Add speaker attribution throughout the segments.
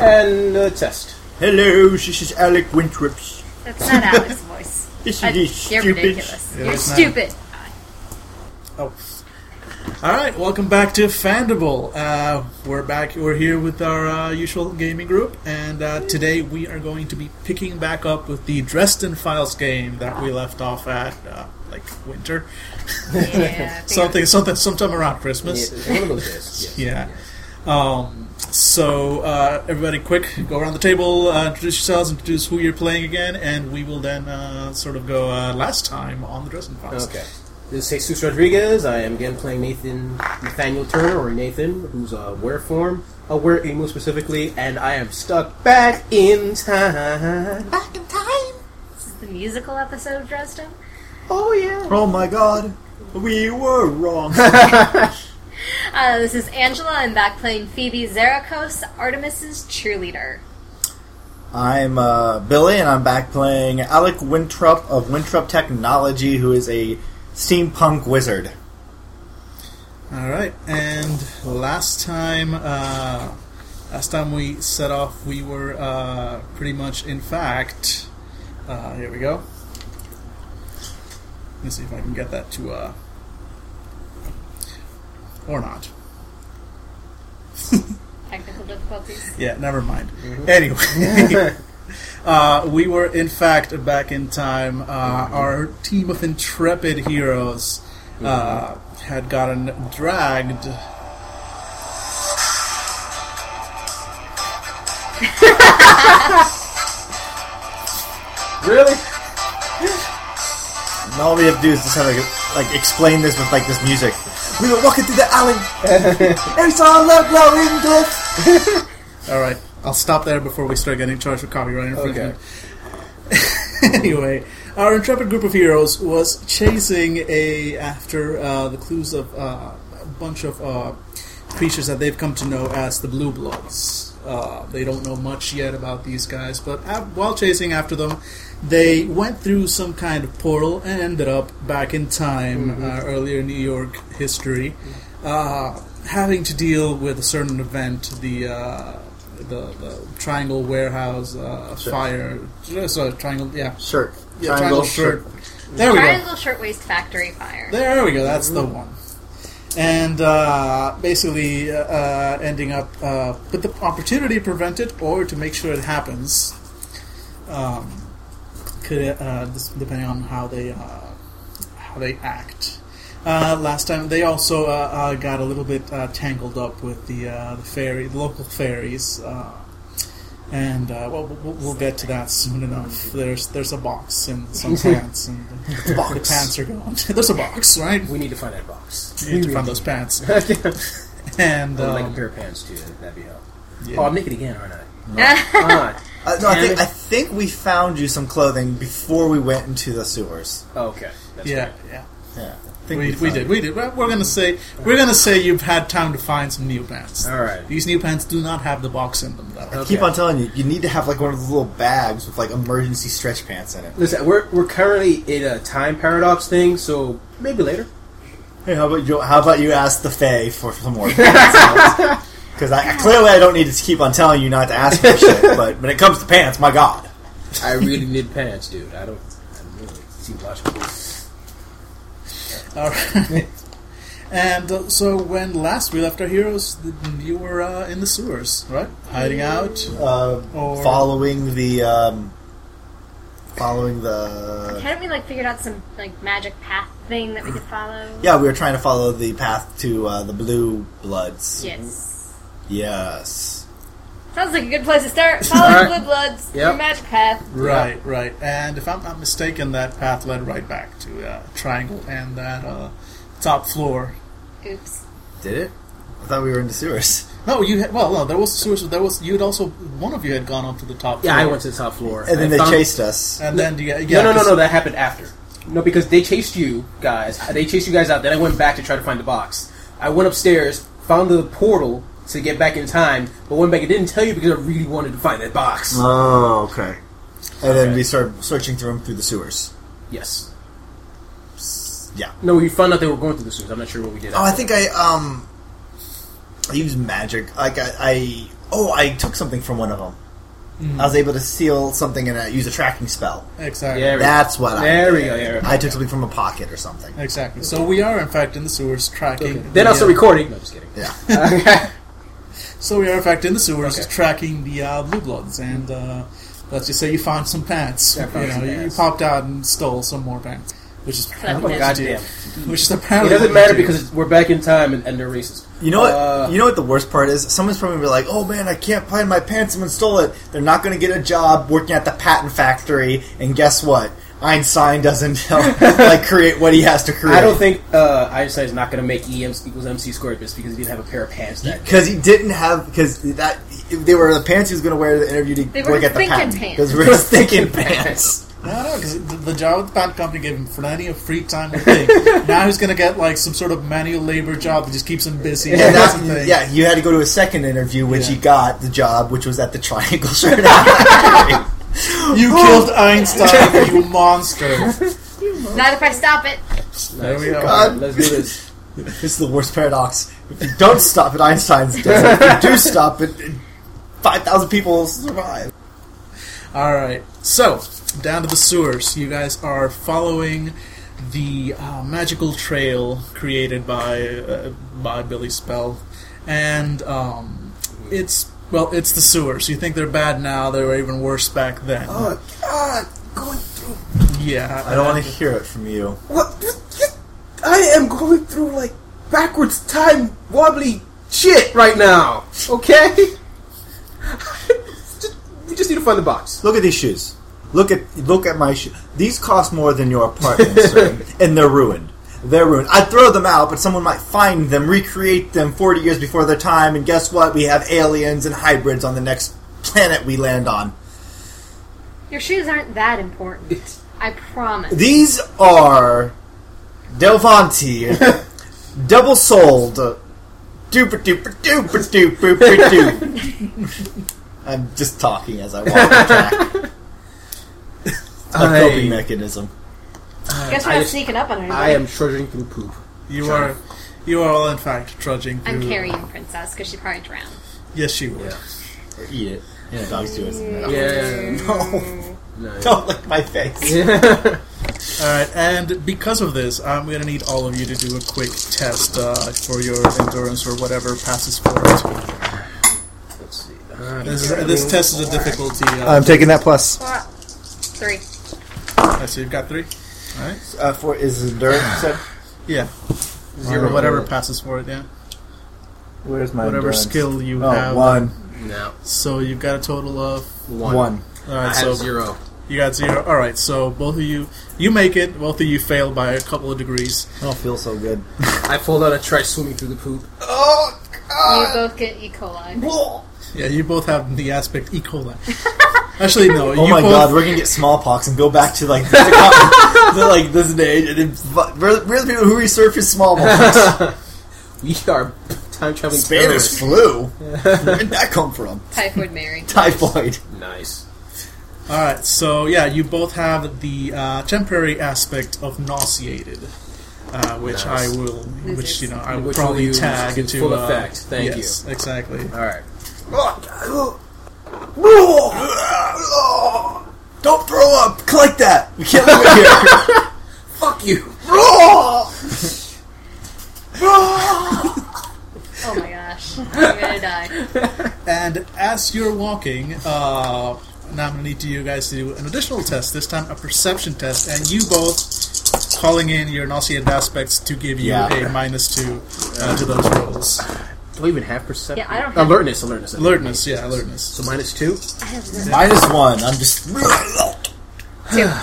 Speaker 1: And uh, test.
Speaker 2: Hello, this is Alec Winthrops.
Speaker 3: That's not Alex's voice.
Speaker 2: This
Speaker 3: Uh,
Speaker 2: is
Speaker 3: you're
Speaker 2: stupid.
Speaker 3: ridiculous.
Speaker 4: Yeah,
Speaker 3: you're
Speaker 4: it's not.
Speaker 3: stupid.
Speaker 4: Oh. All right, welcome back to Fandible. Uh, we're back. We're here with our uh, usual gaming group, and uh, today we are going to be picking back up with the Dresden Files game that we left off at, uh, like winter,
Speaker 3: Yeah.
Speaker 4: something, something, sometime around Christmas.
Speaker 1: Yeah, one of those days. Yes.
Speaker 4: Yeah. Um, so, uh, everybody, quick, go around the table, uh, introduce yourselves, introduce who you're playing again, and we will then uh, sort of go uh, last time on the Dresden Files.
Speaker 1: Okay. This is Jesus Rodriguez. I am again playing Nathan Nathaniel Turner, or Nathan, who's a were form, a were emu specifically, and I am stuck back in time.
Speaker 3: Back in time. This is the musical episode of Dresden.
Speaker 1: Oh yeah.
Speaker 2: Oh my god, we were wrong.
Speaker 3: Uh, this is Angela. I'm back playing Phoebe Zarakos, Artemis's cheerleader.
Speaker 2: I'm uh, Billy, and I'm back playing Alec Winthrop of Winthrop Technology, who is a steampunk wizard.
Speaker 4: All right, and last time, uh, last time we set off, we were uh, pretty much, in fact, uh, here we go. Let me see if I can get that to, uh, or not.
Speaker 3: Technical difficulties.
Speaker 4: Yeah, never mind. Anyway, uh, we were in fact back in time. Uh, our team of intrepid heroes uh, had gotten dragged.
Speaker 1: Really?
Speaker 2: And all we have to do is just have like, like explain this with like this music. We were walking through the alley, and saw a love glowing cliff.
Speaker 4: All right, I'll stop there before we start getting charged with copyright infringement. Okay. anyway, our intrepid group of heroes was chasing a after uh, the clues of uh, a bunch of uh, creatures that they've come to know as the Blue Bloods. Uh, they don't know much yet about these guys, but uh, while chasing after them, they went through some kind of portal and ended up back in time, uh, earlier New York history, uh, having to deal with a certain event, the uh, the, the Triangle Warehouse uh, fire. So triangle, yeah,
Speaker 2: Shirt,
Speaker 4: yeah, triangle, shirt. There we go.
Speaker 3: Triangle Shirtwaist Factory Fire.
Speaker 4: There we go. That's the one. And uh, basically, uh, uh, ending up uh, with the opportunity to prevent it or to make sure it happens. Um, could uh, depending on how they uh, how they act. Uh, last time they also uh, uh, got a little bit uh, tangled up with the uh, the ferry, the local fairies, uh, and uh, well, we'll, we'll get to that soon enough. There's there's a box and some pants, and the,
Speaker 2: box.
Speaker 4: the pants are gone. there's a box, right?
Speaker 1: We need to find that box.
Speaker 4: You need to find those pants. And
Speaker 1: I'd like a
Speaker 4: um,
Speaker 1: pair of pants too. That'd be help.
Speaker 4: yeah.
Speaker 1: Oh, I'm naked again, aren't I? Ah,
Speaker 2: Uh, no, I think. I think we found you some clothing before we went into the sewers.
Speaker 1: oh, okay. That's
Speaker 4: yeah,
Speaker 1: right.
Speaker 4: yeah.
Speaker 2: Yeah, I think
Speaker 4: We, we
Speaker 2: found
Speaker 4: did, we did. Well, We're gonna say we're gonna say you've had time to find some new pants.
Speaker 1: All right.
Speaker 4: These new pants do not have the box in them, though.
Speaker 2: I
Speaker 1: Okay.
Speaker 2: keep on telling you, you need to have like one of those little bags with like emergency stretch pants in it.
Speaker 1: Listen, we're we're currently in a time paradox thing, so maybe later.
Speaker 2: Hey, how about you? How about you ask the Fae for some more? Because I, clearly I don't need to keep on telling you not to ask for shit. But when it comes to pants, my god.
Speaker 1: I really need pants, dude. I don't. I don't really see logical.
Speaker 4: All right. And uh, so when last we left our heroes, th- you were uh, in the sewers, right? Hiding out.
Speaker 2: Uh,
Speaker 4: Or-
Speaker 2: following the um, following the
Speaker 3: Hadn't we like figured out some like magic path thing that we could follow?
Speaker 2: yeah, we were trying to follow the path to uh, the blue bloods.
Speaker 3: Yes.
Speaker 2: Yes.
Speaker 3: Sounds like a good place to start. Follow
Speaker 1: Alright.
Speaker 3: the blue bloods.
Speaker 1: Yep.
Speaker 3: Your magic path.
Speaker 4: Right, right. And if I'm not mistaken, that path led right back to uh, Triangle and that uh, top floor.
Speaker 3: Oops.
Speaker 2: Did it? I thought we were in the sewers.
Speaker 4: No, you had, well, no, there was sewers. but There was you had also one of you had gone up to the top.
Speaker 1: Yeah,
Speaker 4: floor.
Speaker 1: I went to the top floor,
Speaker 2: And then they
Speaker 1: found-
Speaker 2: chased us.
Speaker 4: And then you, yeah,
Speaker 1: no, no, no,
Speaker 4: 'cause-
Speaker 1: no. That happened after. No, because they chased you guys. They chased you guys out. Then I went back to try to find the box. I went upstairs, found the portal to get back in time, but went back and didn't tell you because I really wanted to find that box.
Speaker 2: Oh, okay. And then we started searching through them through the sewers.
Speaker 1: Yes.
Speaker 2: Yeah.
Speaker 1: No, we found out they were going through the sewers. I'm not sure what we did.
Speaker 2: Oh, I think I um I used magic. Like I, I oh, I took something from one of them.
Speaker 4: Mm-hmm.
Speaker 2: I was able to steal something and uh, use a tracking spell.
Speaker 4: Exactly.
Speaker 1: Yeah,
Speaker 2: That's what I.
Speaker 1: There we go. There we go.
Speaker 2: I took something from a pocket or something.
Speaker 4: Exactly. So we are in fact in the sewers tracking.
Speaker 1: Then
Speaker 4: the,
Speaker 1: also recording. No, just kidding.
Speaker 2: Yeah.
Speaker 4: So we are in fact in the sewers
Speaker 1: Okay.
Speaker 4: tracking the uh, blue bloods, and uh, let's just say you found some pants.
Speaker 1: Yeah I found
Speaker 4: you know,
Speaker 1: some
Speaker 4: you popped out and stole some more pants, which is apparently
Speaker 3: Oh,
Speaker 1: goddamn.
Speaker 4: which is
Speaker 1: It doesn't matter
Speaker 4: do.
Speaker 1: because we're back in time and, and they're racist.
Speaker 2: You know what?
Speaker 1: Uh,
Speaker 2: you know what the worst part is? Someone's probably gonna be like, "Oh man, I can't find my pants. Someone stole it." They're not going to get a job working at the patent factory, and guess what? Einstein doesn't like create what he has to create.
Speaker 1: I don't think uh, Einstein's not going to make E equals MC squared just because he didn't have a pair of pants that
Speaker 2: because he didn't have because that they were the pants he was going to wear to the interview to
Speaker 3: They
Speaker 2: work at the patent
Speaker 3: pants.
Speaker 2: because we're his thinking pants.
Speaker 4: No, no, because the, the job with the patent company gave him plenty of free time to think. now he's going to get like some sort of manual labor job that just keeps him busy.
Speaker 2: And
Speaker 4: and
Speaker 2: that's,
Speaker 4: doesn't think.
Speaker 2: yeah, you had to go to a second interview, which
Speaker 4: Yeah.
Speaker 2: he got the job, which was at the Triangle Shirt Factory.
Speaker 4: You killed Einstein, you monster.
Speaker 3: Not if I stop it.
Speaker 4: There we go.
Speaker 2: God.
Speaker 1: Let's do this.
Speaker 2: This is the worst paradox. If you don't stop it, Einstein's dead. If you do stop it, five thousand people will survive.
Speaker 4: All right, so down to the sewers. You guys are following the uh, magical trail created by uh, by Billy Spell, and um, it's well, it's the sewers. You think they're bad now? They were even worse back then.
Speaker 1: Oh God, going through
Speaker 4: yeah,
Speaker 2: I don't want to hear it from you.
Speaker 1: what? I am going through like backwards time wobbly shit right now. Okay, just, we just need to find the box.
Speaker 2: Look at these shoes. Look at look at my shoes. These cost more than your apartment, sir, and they're ruined. They're ruined. I'd throw them out, but someone might find them, recreate them 40 years before their time, and guess what? We have aliens and hybrids on the next planet we land on.
Speaker 3: Your shoes aren't that important. I promise.
Speaker 2: These are Delvanti, double soled, duper duper duper duper duper duper. I'm just talking as I walk the track. It's my
Speaker 1: I-
Speaker 2: coping mechanism.
Speaker 3: Guess we're
Speaker 1: I
Speaker 3: not
Speaker 1: just-
Speaker 3: sneaking up on anybody.
Speaker 1: I am trudging through poop.
Speaker 4: you are you are all in fact trudging.
Speaker 3: I'm
Speaker 4: through-
Speaker 3: carrying Princess because she probably drowned.
Speaker 4: Yes, she would.
Speaker 2: Or eat it. Yeah, dogs do it.
Speaker 1: Yeah.
Speaker 2: No,
Speaker 1: Nice.
Speaker 2: don't lick my face.
Speaker 4: All right, and because of this, I'm going to need all of you to do a quick test uh, for your endurance or whatever passes for it.
Speaker 1: Let's see. Uh,
Speaker 4: This, is, this test is a difficulty. Uh,
Speaker 2: I'm taking that plus.
Speaker 3: Three.
Speaker 4: uh, so you've got three. All right.
Speaker 2: Uh, for is endurance? said?
Speaker 4: Yeah.
Speaker 2: Zero.
Speaker 4: Or whatever passes for it. Yeah.
Speaker 2: Where's my
Speaker 4: Whatever
Speaker 2: endurance?
Speaker 4: skill you
Speaker 2: Oh,
Speaker 4: have.
Speaker 2: one.
Speaker 1: no.
Speaker 4: So you've got a total of.
Speaker 1: One.
Speaker 2: One.
Speaker 4: All
Speaker 1: I
Speaker 4: right.
Speaker 1: have
Speaker 4: So
Speaker 1: zero.
Speaker 4: you got zero. All right. So both of you, you make it. Both of you fail by a couple of degrees.
Speaker 2: I don't feel so good.
Speaker 1: I pulled out and try swimming through the poop.
Speaker 2: Oh,
Speaker 3: You both get E. coli.
Speaker 4: Yeah, you both have the aspect E. coli. Actually, no.
Speaker 2: Oh
Speaker 4: you
Speaker 2: my
Speaker 4: both,
Speaker 2: god, we're gonna get smallpox and go back to like the, the, like this age, and then fu- we're, we're the people who resurfaced smallpox.
Speaker 1: We are time traveling
Speaker 2: Spanish
Speaker 1: terrorists.
Speaker 2: flu. Where did that come from?
Speaker 3: Typhoid Mary.
Speaker 2: Typhoid.
Speaker 1: Nice.
Speaker 4: All right, so yeah, you both have the uh, temporary aspect of nauseated, uh, which
Speaker 1: Nice.
Speaker 4: I will, which you know, I will
Speaker 1: Which
Speaker 4: probably
Speaker 1: will
Speaker 4: tag into
Speaker 1: full
Speaker 4: uh,
Speaker 1: effect. Thank
Speaker 4: yes, exactly.
Speaker 1: All right.
Speaker 2: Don't throw up! Collect that! We can't leave it here!
Speaker 1: Fuck you.
Speaker 3: Oh my gosh. I'm gonna die.
Speaker 4: And as you're walking, uh, now I'm gonna need you guys to do an additional test. This time, a perception test, and you both calling in your nauseated aspects to give you
Speaker 2: Yeah.
Speaker 4: a minus two uh, to those rolls.
Speaker 1: Do I even have perception?
Speaker 3: Yeah, I don't have-
Speaker 1: Alertness, alertness.
Speaker 4: Alertness, yeah, alertness.
Speaker 1: So minus two?
Speaker 3: I have zero.
Speaker 2: Minus one. I'm just.
Speaker 3: Two.
Speaker 4: All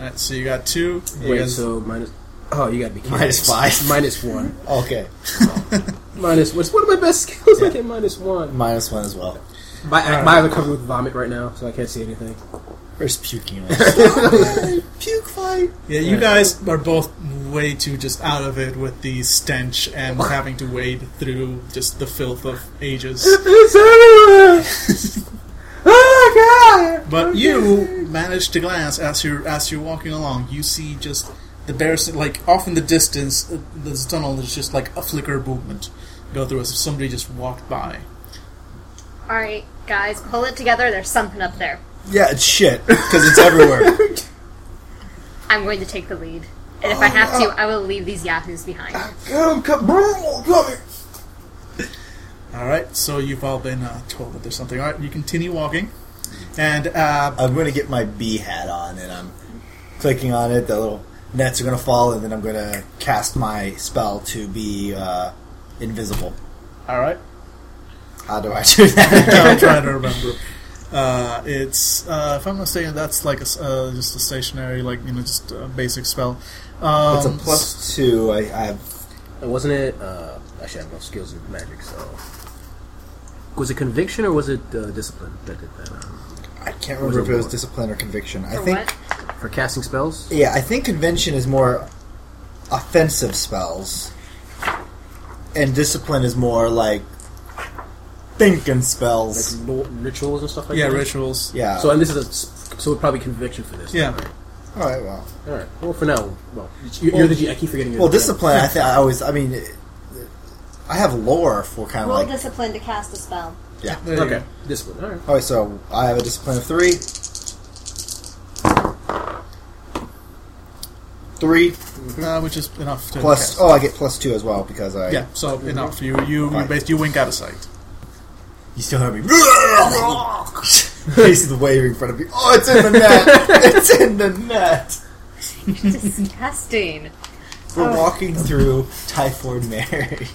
Speaker 4: right, so you got two. You
Speaker 1: Wait,
Speaker 4: guys-
Speaker 1: so minus. Oh, you gotta be kidding.
Speaker 2: Minus five.
Speaker 1: Minus one.
Speaker 2: Okay.
Speaker 1: Minus. What's one of my best skills? I get minus one.
Speaker 2: Minus one as well.
Speaker 1: My, my eyes are covered with vomit right now, so I can't see anything.
Speaker 2: Where's puking? Puke fight.
Speaker 4: Yeah, you guys are both way too just out of it with the stench and having to wade through just the filth of ages.
Speaker 1: It's everywhere! oh, God!
Speaker 4: But you manage to glance as you're as you're walking along. You see just the bare like off in the distance. uh, This tunnel is just like a flicker movement go through as if somebody just walked by.
Speaker 3: All right, guys, pull it together. There's something up there.
Speaker 2: Yeah, it's shit because it's everywhere.
Speaker 3: I'm going to take the lead, and if I have to, I will leave these yahoos behind.
Speaker 1: Come, come, come here.
Speaker 4: All right, so you've all been uh, told that there's something. All right, you continue walking, and uh,
Speaker 2: I'm going to get my bee hat on, and I'm clicking on it. The little nets are going to fall, and then I'm going to cast my spell to be uh, invisible.
Speaker 4: all right,
Speaker 2: How do I do that?
Speaker 4: I'm trying to remember. Uh, it's uh, if I'm not mistaken, that's like a, s- uh, just a stationary, like you know, just a basic spell. Um,
Speaker 2: it's a plus two. I, I have.
Speaker 1: Wasn't it? Uh, actually, I have no skills in magic, so. Was it conviction or was it uh, discipline that did that? Um,
Speaker 2: I can't remember
Speaker 1: it
Speaker 2: if it was discipline or conviction. I
Speaker 3: For
Speaker 2: think.
Speaker 3: what?
Speaker 1: for casting spells?
Speaker 2: Yeah, I think conviction is more offensive spells, and discipline is more like thinking
Speaker 1: Like
Speaker 2: spells.
Speaker 1: lo- rituals and stuff like
Speaker 4: yeah,
Speaker 1: that?
Speaker 4: rituals.
Speaker 2: Yeah.
Speaker 1: So, and this is a. s- So, probably conviction for this.
Speaker 4: Yeah.
Speaker 1: Right?
Speaker 2: all right. Well.
Speaker 1: Alright. Well, for now, well, you're, you're the G. I keep forgetting you're
Speaker 2: Well,
Speaker 1: the GM.
Speaker 2: discipline. I think I always. I mean, I have lore for kind of
Speaker 3: Roll
Speaker 2: like.
Speaker 3: discipline to cast a spell.
Speaker 2: Yeah.
Speaker 4: There you
Speaker 1: Okay.
Speaker 4: go.
Speaker 1: Discipline. Alright.
Speaker 2: All right. So I have a discipline of three. Three
Speaker 4: Uh, which is enough to
Speaker 2: plus.
Speaker 4: cast.
Speaker 2: Oh, I get plus two as well because I.
Speaker 4: Yeah, so enough. You you you,
Speaker 2: Fine.
Speaker 4: bas- you wink out of sight.
Speaker 2: You still hear me. He's waving in front of me. Oh, it's in the net. it's in the net.
Speaker 3: Disgusting.
Speaker 2: We're
Speaker 3: Oh.
Speaker 2: walking through Typhoid Mary.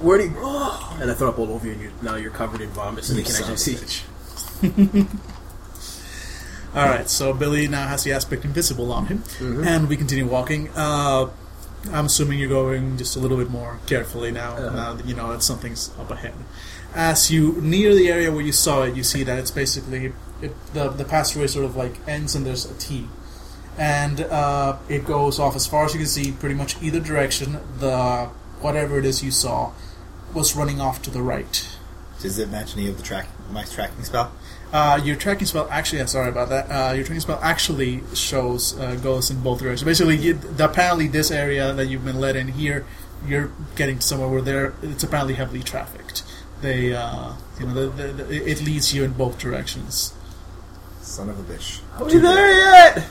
Speaker 1: Where'd he? Oh. And I throw up all over you, and you, now you're covered in vomit, so they can actually
Speaker 2: of a
Speaker 1: see.
Speaker 4: All right, so Billy now has the aspect invisible on him,
Speaker 1: Mm-hmm.
Speaker 4: and we continue walking. Uh, I'm assuming you're going just a little bit more carefully now.
Speaker 1: Uh-huh.
Speaker 4: Now that you know that something's up ahead. As you near the area where you saw it, you see that it's basically it, the the passageway sort of like ends and there's a T, and uh, it goes off as far as you can see, pretty much either direction. The whatever it is you saw was running off to the right.
Speaker 2: Does it match any of the track my tracking spell?
Speaker 4: Uh, your tracking spell actually, yeah, sorry about that. Uh, your tracking spell actually shows uh, goes in both directions. Basically, you, apparently, this area that you've been led in here, you're getting to somewhere where there it's apparently heavily trafficked. They, uh, you know, the, the, the, it leads you in both directions.
Speaker 2: Son of a bitch.
Speaker 1: Are we there yet?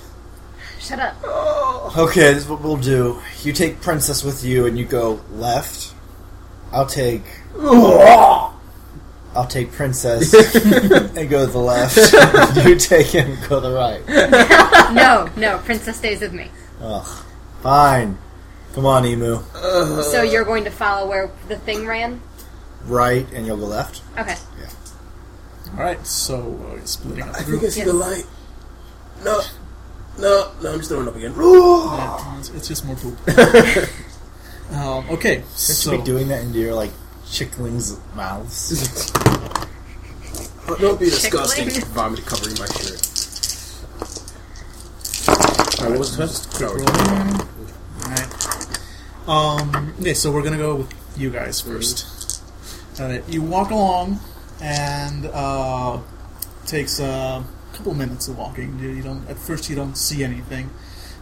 Speaker 3: Shut up. Oh.
Speaker 2: Okay, this is what we'll do. You take Princess with you, and you go left. I'll take. I'll take Princess and go to the left. you take him go to the right.
Speaker 3: No, no, Princess stays with me.
Speaker 2: Ugh. Fine. Come on, Emu.
Speaker 3: So you're going to follow where the thing ran?
Speaker 2: Right, and you'll go left.
Speaker 3: Okay. Yeah.
Speaker 4: All right, so uh, splitting up.
Speaker 1: I
Speaker 4: the
Speaker 1: think
Speaker 4: group.
Speaker 1: I see
Speaker 3: Yes.
Speaker 1: the light. No, no, no! I'm just throwing up again.
Speaker 4: Yeah, it's, it's just more poop. um, okay,
Speaker 2: Should
Speaker 4: so
Speaker 2: you be doing that into your like chicklings' mouths?
Speaker 1: Oh, don't be disgusting.
Speaker 3: Tickling.
Speaker 1: Vomit covering my shirt. Alright, what was the test?
Speaker 4: quick roll. Alright. Um, okay, so we're gonna go with you guys 1st Alright, you walk along, and uh, takes a couple minutes of walking. You, you don't at first you don't see anything,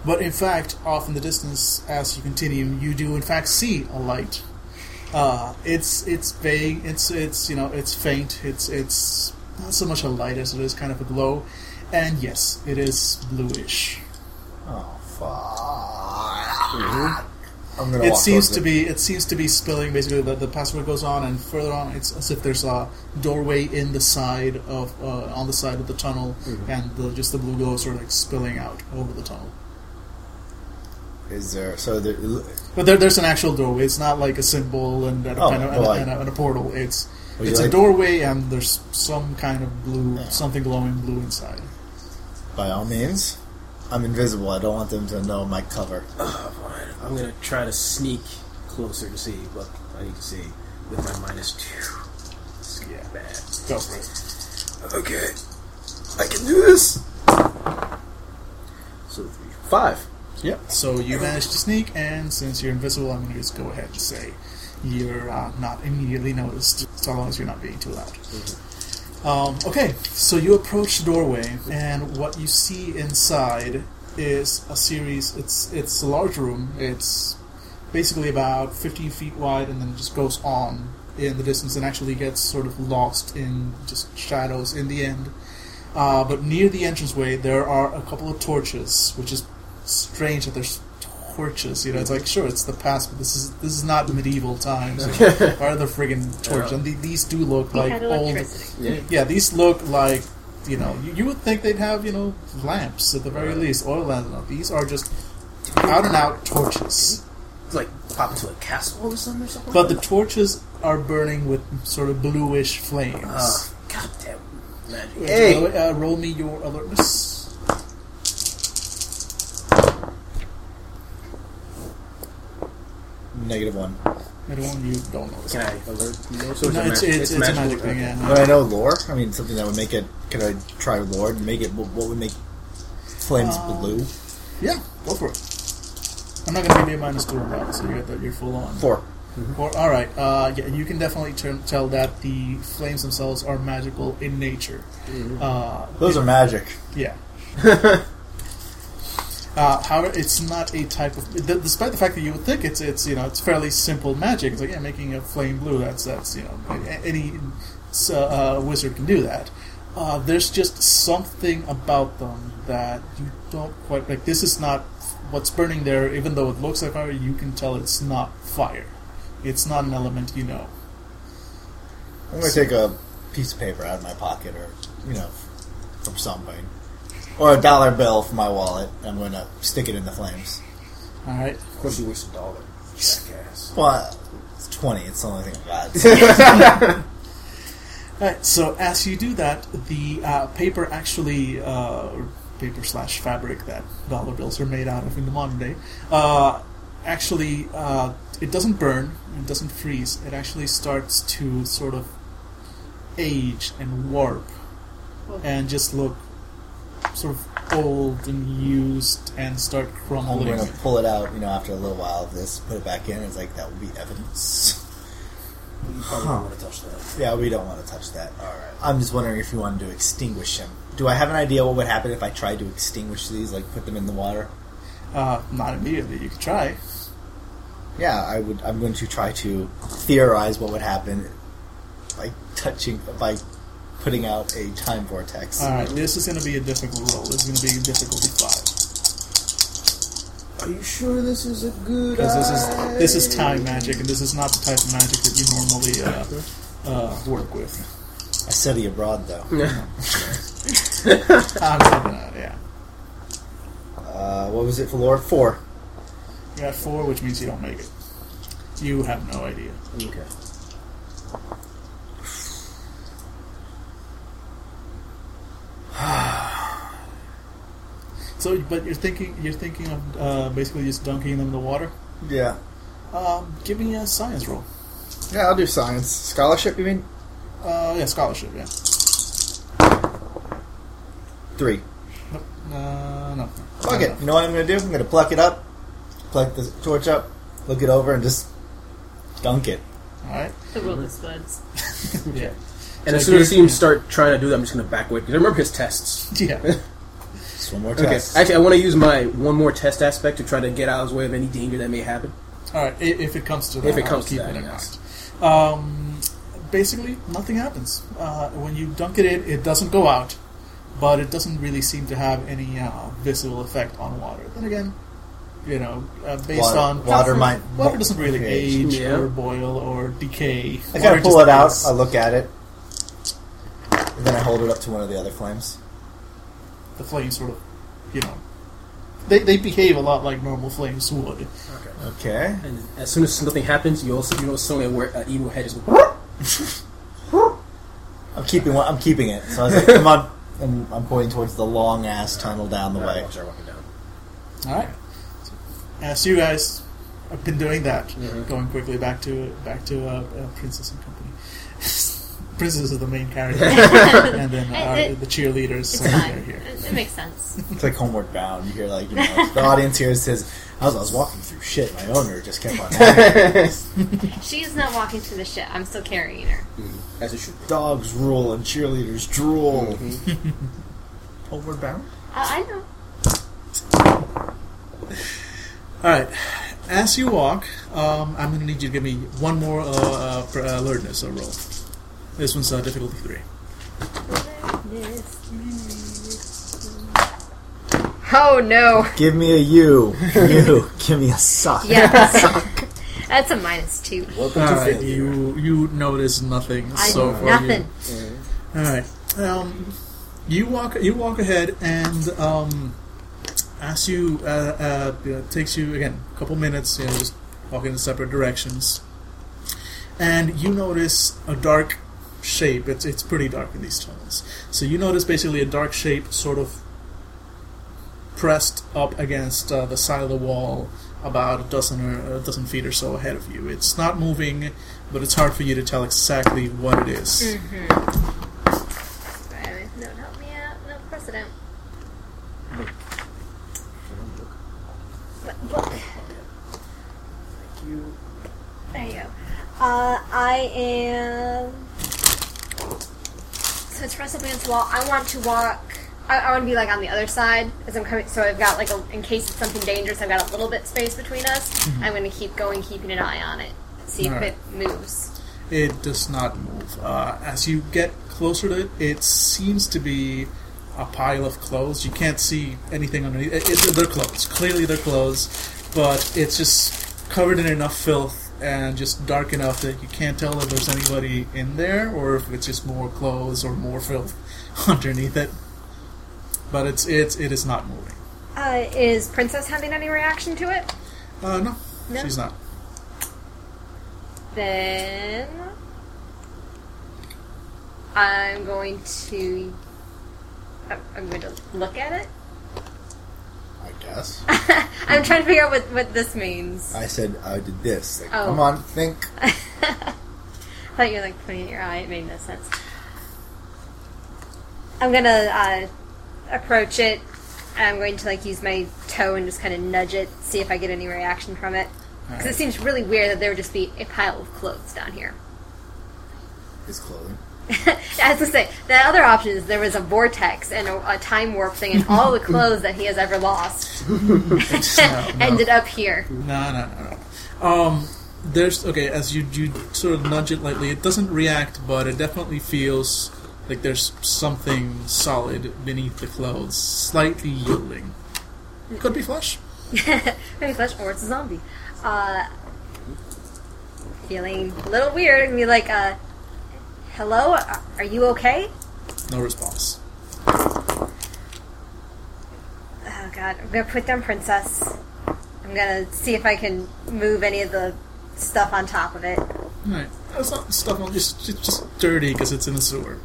Speaker 4: but in fact, off in the distance, as you continue, you do in fact see a light. Uh, it's it's vague. It's it's you know it's faint. It's it's not so much a light as it is kind of a glow, and yes, it is bluish.
Speaker 2: Oh fuck! I'm gonna.
Speaker 4: It seems to
Speaker 2: it.
Speaker 4: be it seems to be spilling. Basically, the, the password goes on, and further on, it's as if there's a doorway in the side of uh, on the side of the tunnel, and the, just the blue glow sort of like spilling out over the tunnel.
Speaker 2: Is there? So there.
Speaker 4: But there, there's an actual doorway. It's not like a symbol and, oh, and, a,
Speaker 2: Oh,
Speaker 4: a, and,
Speaker 2: well, like-
Speaker 4: and, a, and a portal. It's
Speaker 2: Would you
Speaker 4: it's a
Speaker 2: like-
Speaker 4: doorway, and there's some kind of blue,
Speaker 2: Yeah.
Speaker 4: something glowing blue inside.
Speaker 2: By all means, I'm invisible. I don't want them to know my cover.
Speaker 1: Oh, fine. I'm gonna try to sneak closer to see what I need to see with my minus two. This is
Speaker 4: Yeah.
Speaker 1: bad.
Speaker 4: Go for it.
Speaker 1: Okay, I can do this. So three, five.
Speaker 4: Yep. So you managed to sneak, and since you're invisible, I'm going to just go ahead and say you're uh, not immediately noticed, so long as you're not being too loud. Um, okay, so you approach the doorway, and what you see inside is a series. It's it's a large room. It's basically about 15 feet wide, and then it just goes on in the distance and actually gets sort of lost in just shadows in the end. Uh, but near the entranceway, there are a couple of torches, which is strange that there's torches. You know, it's like sure, it's the past, but this is this is not medieval times. Why are there friggin' torches? And the, these do look
Speaker 3: He
Speaker 4: like old.
Speaker 1: Yeah.
Speaker 4: Yeah, these look like you know you, you would think they'd have you know lamps at the very least, oil lamps. No, these are just out and out torches.
Speaker 1: It's like pop into a castle or something or something.
Speaker 4: But the torches are burning with sort of bluish flames.
Speaker 1: Oh, God damn magic.
Speaker 4: Roll-
Speaker 1: Hey!
Speaker 4: uh, roll me your alertness.
Speaker 2: Negative one.
Speaker 4: I don't. You don't know.
Speaker 1: Can I alert you? know, so
Speaker 4: No,
Speaker 1: a
Speaker 4: it's,
Speaker 1: magic-
Speaker 4: it's, it's, a
Speaker 1: magical?
Speaker 4: magic thing.
Speaker 1: Okay.
Speaker 4: Yeah.
Speaker 2: But I know lore. I mean, something that would make it. Could I try lore and make it? What, what would make flames
Speaker 4: Uh,
Speaker 2: blue?
Speaker 4: Yeah, go for it. I'm not going to give you a minus two on that, so you're, that you're full on.
Speaker 2: Four.
Speaker 4: Four. All right. Uh, yeah, you can definitely turn, tell that the flames themselves are magical in nature. Uh,
Speaker 2: Those are magic.
Speaker 4: Yeah. uh, however, it's not a type of. d- Despite the fact that you would think it's it's you know it's fairly simple magic. It's like yeah, making a flame blue. That's that's you know any uh, wizard can do that. Uh, there's just something about them that you don't quite like. This is not what's burning there. Even though it looks like fire, you can tell it's not fire. It's not an element you know.
Speaker 2: I'm going to take a piece of paper out of my pocket, or you know, from something, or a dollar bill from my wallet. I'm going to stick it in the flames.
Speaker 4: All right.
Speaker 1: Of course, you waste a dollar. Jackass.
Speaker 2: Well, it's twenty. It's the only thing I've got.
Speaker 4: Right, so as you do that, the uh, paper actually, uh, paper slash fabric that dollar bills are made out of in the modern day, uh, actually, uh, it doesn't burn, it doesn't freeze. It actually starts to sort of age and warp and just look sort of old and used and start crumbling.
Speaker 2: I'm
Speaker 4: crumbling.
Speaker 2: going to pull it out. You know, after a little while of this, put it back in. It's like that will be evidence.
Speaker 1: You probably don't want to touch that.
Speaker 2: Yeah, we don't want to touch that. All right. I'm just wondering if you wanted to extinguish him. Do I have an idea what would happen if I tried to extinguish these, like put them in the water?
Speaker 4: Uh, not immediately, you could try.
Speaker 2: Yeah, I would. I'm going to try to theorize what would happen by touching, by putting out a time vortex.
Speaker 4: Alright, this is going to be a difficult roll. This is going to be difficulty 5.
Speaker 1: Are you sure this is a good
Speaker 4: Because this is this is time magic, and this is not the type of magic that you normally uh, uh, work with.
Speaker 2: I study abroad, though.
Speaker 4: I'm gonna, yeah.
Speaker 2: Uh, what was it for lore? Four.
Speaker 4: You got four, which means you don't make it. You have no idea.
Speaker 1: Okay.
Speaker 4: So, but you're thinking you're thinking of uh, basically just dunking them in the water.
Speaker 2: Yeah.
Speaker 4: Um, give me a science roll.
Speaker 2: Yeah, I'll do science. Scholarship, you mean?
Speaker 4: Uh, yeah, scholarship. Yeah.
Speaker 2: Three.
Speaker 4: Nope. Uh, no.
Speaker 2: Fuck it. You know what I'm going to do? I'm going to pluck it up, pluck the torch up, look it over, and just dunk it.
Speaker 4: All right.
Speaker 3: The world explodes.
Speaker 4: Yeah.
Speaker 1: And as soon as I see him start trying to do that, I'm just going to back away. Because I remember his tests.
Speaker 4: Yeah.
Speaker 2: Just one more
Speaker 1: Okay.
Speaker 2: test.
Speaker 1: Actually, I want to use my one more test aspect to try to get out of his way of any danger that may happen.
Speaker 4: All right. i- If it comes to that,
Speaker 1: If it
Speaker 4: I'll
Speaker 1: comes to
Speaker 4: keep
Speaker 1: that,
Speaker 4: it in
Speaker 1: yes.
Speaker 4: mind. Um, basically, nothing happens. Uh, when you dunk it in, it doesn't go out, but it doesn't really seem to have any uh, visible effect on water. Then again, you know, uh, based
Speaker 2: water,
Speaker 4: on
Speaker 2: water might.
Speaker 4: water doesn't really
Speaker 2: Okay.
Speaker 4: age
Speaker 1: Yeah.
Speaker 4: or boil or decay.
Speaker 2: I
Speaker 4: Water
Speaker 2: kind of pull
Speaker 4: just
Speaker 2: it out.
Speaker 4: is.
Speaker 2: I look at it, and then I hold it up to one of the other flames.
Speaker 4: the flames sort of, you know, they, they behave a lot like normal flames would.
Speaker 1: Okay.
Speaker 2: Okay.
Speaker 1: And as soon as nothing happens, you also you know suddenly where uh, evil head is.
Speaker 2: I'm keeping one. I'm keeping it. So I was like, "Come on!" And I'm pointing towards the long ass tunnel down the way.
Speaker 1: I'll start walking down.
Speaker 4: All right. As you guys have been doing that,
Speaker 1: Mhm.
Speaker 4: going quickly back to back to uh, uh, Princess and Company. Princess is the main character, and then uh,
Speaker 3: It- it-
Speaker 4: the cheerleaders.
Speaker 3: It's
Speaker 4: so they're here.
Speaker 3: It, it makes sense.
Speaker 2: It's like Homeward Bound. You hear like you know the audience here says, "I was, I was walking through shit. My owner just kept on
Speaker 3: She is not walking through the shit. I'm still carrying her.
Speaker 1: As it should. be.
Speaker 2: dogs rule and cheerleaders drool." Homeward Bound.
Speaker 3: I, I know.
Speaker 4: All right. As you walk, um, I'm going to need you to give me one more uh, uh, uh, alertness uh, roll. This one's uh, difficulty three.
Speaker 3: Oh no.
Speaker 2: Give me a U. U. Give me a suck.
Speaker 3: Yes. That's a minus two.
Speaker 1: Welcome
Speaker 4: All
Speaker 1: to
Speaker 4: right. You you notice nothing
Speaker 3: I
Speaker 4: so far.
Speaker 3: nothing.
Speaker 4: You, all right. Um, you walk you walk ahead, and um, as you uh, uh, you know, it takes you again a couple minutes. You know, just walking in separate directions, and you notice a dark shape. It's it's pretty dark in these tunnels. So you notice basically a dark shape, sort of pressed up against uh, the side of the wall, about a dozen or a dozen feet or so ahead of you. It's not moving, but it's hard for you to tell exactly what it is.
Speaker 3: No, help me out. No precedent. What book? There you go. Uh, I am. Pressed up against the wall. I want to walk. I, I want to be like on the other side as I'm coming. So I've got like a, in case it's something dangerous, I've got a little bit space between us. I'm going to keep going, keeping an eye on it, see if
Speaker 4: Alright.
Speaker 3: it moves.
Speaker 4: It does not move. Uh, as you get closer to it, it seems to be a pile of clothes. You can't see anything underneath. It, it, they're clothes. Clearly, they're clothes, but it's just covered in enough filth and just dark enough that you can't tell if there's anybody in there or if it's just more clothes or more filth underneath it. But it's it's it is not moving.
Speaker 3: Uh, is Princess having any reaction to it?
Speaker 4: Uh, no,
Speaker 3: No?
Speaker 4: she's not.
Speaker 3: Then I'm going to. I'm- I'm going to look at it.
Speaker 5: I guess.
Speaker 3: I'm trying to figure out what, what this means.
Speaker 5: I said I did this. Like,
Speaker 3: Oh.
Speaker 5: Come on, think.
Speaker 3: I thought you were like pointing at your eye. It made no sense. I'm gonna uh, approach it. I'm going to like use my toe and just kind of nudge it, see if I get any reaction from it. Because it seems really weird that there would just be a pile of clothes down here.
Speaker 5: His clothing.
Speaker 3: I say the other option is there was a vortex and a, a time warp thing, and all the clothes that he has ever lost ended up here.
Speaker 4: No, no, no, no. Um, there's okay. As you you sort of nudge it lightly, it doesn't react, but it definitely feels like there's something solid beneath the clothes, slightly yielding. Could be flesh.
Speaker 3: Maybe flesh or it's a zombie. Uh, feeling a little weird and be like, uh, "Hello, are you okay?"
Speaker 4: No response.
Speaker 3: Oh God, I'm gonna put down Princess. I'm gonna see if I can move any of the stuff on top of it.
Speaker 4: Right. It's not stuff on just just, just dirty because it's in a sewer.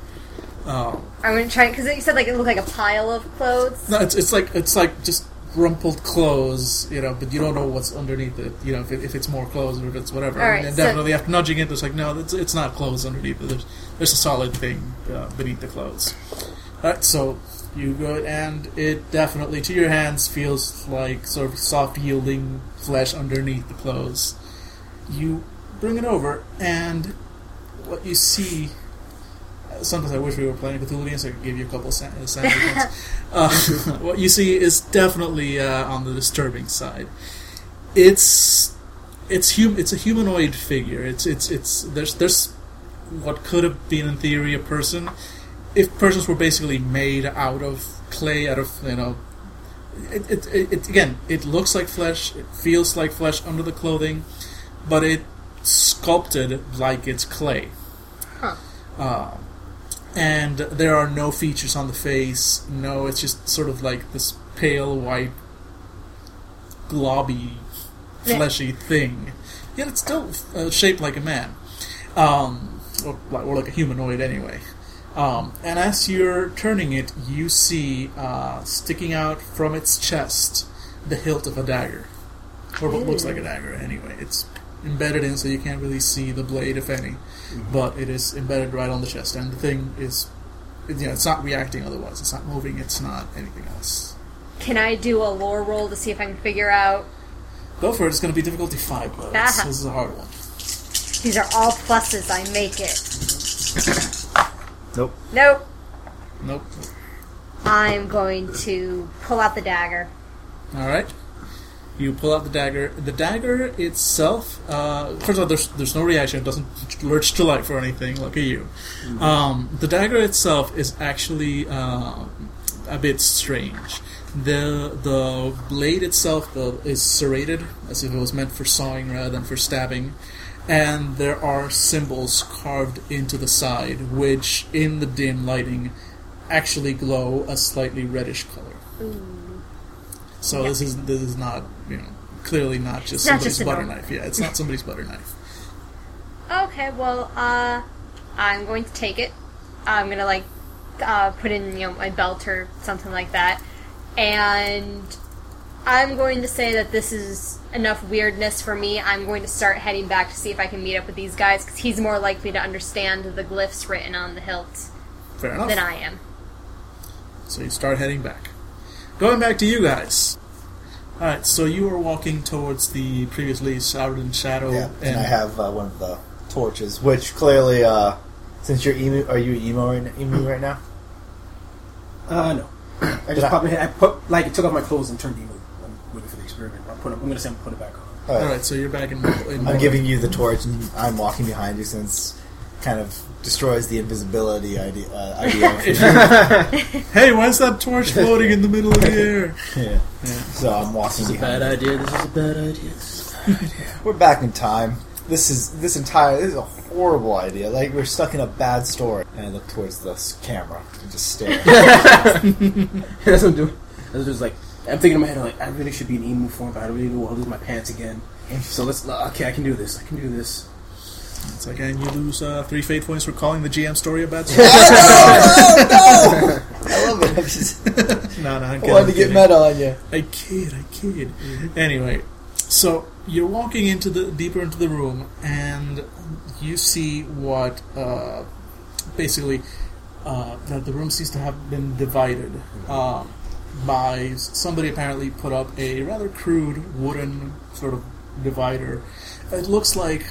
Speaker 4: Um,
Speaker 3: I'm gonna try because you said like it looked like a pile of clothes.
Speaker 4: no, it's it's like it's like just rumpled clothes, you know, but you don't know what's underneath it. You know, if, it, if it's more clothes or if it's whatever.
Speaker 3: Right,
Speaker 4: and
Speaker 3: so-
Speaker 4: definitely after nudging it, it's like no, it's, it's not clothes underneath it. There's there's a solid thing uh, beneath the clothes. All right, so you go and it definitely to your hands feels like sort of soft yielding flesh underneath the clothes. You bring it over and what you see. Sometimes I wish we were playing Cthulhu so I could give you a couple sa- uh, sample points. Uh, what you see is definitely uh, on the disturbing side. It's it's hum- it's a humanoid figure. It's it's it's there's there's what could have been in theory a person if persons were basically made out of clay, out of you know. It, it, it, it again. It looks like flesh. It feels like flesh under the clothing, but it sculpted like it's clay.
Speaker 3: Huh.
Speaker 4: Uh, and there are no features on the face. No, it's just sort of like this pale white, globby,
Speaker 3: Yeah.
Speaker 4: fleshy thing. Yet it's still uh, shaped like a man, um, or, like- or like a humanoid anyway. Um, and as you're turning it, you see uh, sticking out from its chest the hilt of a dagger, or what looks like a dagger anyway. It's embedded in, so you can't really see the blade, if any, but it is embedded right on the chest, and the thing is, you know, it's not reacting otherwise. It's not moving. It's not anything else.
Speaker 3: Can I do a lore roll to see if I can figure out?
Speaker 4: Go for it. It's going to be difficulty five, though.
Speaker 3: Ah.
Speaker 4: This, this is a hard one.
Speaker 3: These are all pluses. I make it.
Speaker 2: Nope.
Speaker 3: Nope.
Speaker 4: Nope.
Speaker 3: I'm going to pull out the dagger.
Speaker 4: All right. You pull out the dagger. The dagger itself, uh, first of all, there's there's no reaction. It doesn't lurch to life or anything. Look at you. Um, the dagger itself is actually uh, a bit strange. The the blade itself the, is serrated, as if it was meant for sawing rather than for stabbing, and there are symbols carved into the side, which in the dim lighting actually glow a slightly reddish color. So this is this is not you know clearly not just
Speaker 3: not
Speaker 4: somebody's
Speaker 3: just
Speaker 4: butter
Speaker 3: normal-
Speaker 4: knife. Yeah, it's not somebody's butter knife.
Speaker 3: Okay, well, uh, I'm going to take it. I'm gonna like uh, put in you know my belt or something like that, and I'm going to say that this is enough weirdness for me. I'm going to start heading back to see if I can meet up with these guys because he's more likely to understand the glyphs written on the hilt than I am.
Speaker 4: So you start heading back. Going back to you guys. Alright, so you are walking towards the previously shrouded in shadow.
Speaker 2: Yeah, and I have uh, one of the torches, which clearly, uh, since you're emu, are you emo right, emu right now?
Speaker 1: Uh, no. I just
Speaker 2: I-
Speaker 1: popped my head. I put like took off my clothes and turned emu. I'm waiting for the experiment. I'll put it, I'm gonna say I'm put it back on.
Speaker 2: All right.
Speaker 4: Alright, so you're back in. in
Speaker 2: I'm giving you the torch, and I'm walking behind you since kind of destroys the invisibility idea. Uh, idea.
Speaker 4: Hey, why is that torch floating in the middle of the air?
Speaker 2: yeah. So I'm walking behind. you.
Speaker 1: idea. This is a bad idea. This is a bad idea.
Speaker 2: We're back in time. This is this entire this is a horrible idea. Like we're stuck in a bad story. And I look towards the camera and just stare.
Speaker 1: That's what I'm doing. I was just like, I'm thinking in my head, like, I really should be in emu form, but I really don't want to lose my pants again. So let's, okay, I can do this. I can do this.
Speaker 4: It's like, and you lose uh, three fate points for calling the GM story a bad story.
Speaker 2: I love it. I just
Speaker 4: no, no, I'm
Speaker 2: I
Speaker 4: kidding, I'm
Speaker 2: to get meta on you.
Speaker 4: I kid, I kid. Anyway, so you're walking into the deeper into the room, and you see what uh, basically uh, that the room seems to have been divided um, by somebody. Apparently, put up a rather crude wooden sort of divider. It looks like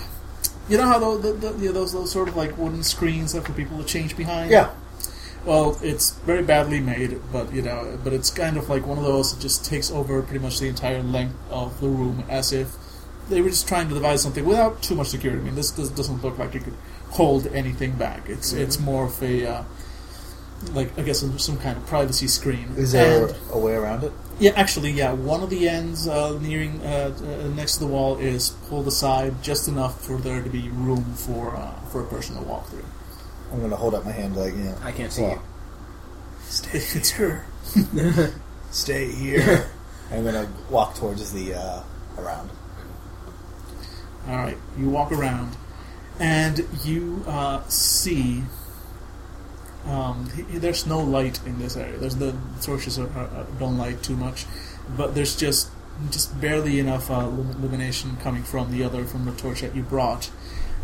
Speaker 4: you know how those, the, the, you know, those those sort of like wooden screens that for people to change behind.
Speaker 2: Yeah.
Speaker 4: Well, it's very badly made, but you know, but it's kind of like one of those that just takes over pretty much the entire length of the room, as if they were just trying to devise something without too much security. I mean, this, this doesn't look like it could hold anything back. It's it's more of a uh, like I guess some, some kind of privacy screen.
Speaker 2: Is there
Speaker 4: And-
Speaker 2: a way around it?
Speaker 4: Yeah, actually, yeah. One of the ends uh, nearing uh, uh, next to the wall is pulled aside just enough for there to be room for uh, for a person to walk through.
Speaker 2: I'm gonna hold up my hand like you know.
Speaker 1: I can't see
Speaker 2: well,
Speaker 1: you.
Speaker 4: It's her.
Speaker 2: Stay here. I'm gonna walk towards the uh, around.
Speaker 4: All right, you walk around, and you uh, see. Um, he- he- there's no light in this area. There's the torches are, are, don't light too much, but there's just just barely enough uh, illumination coming from the other from the torch that you brought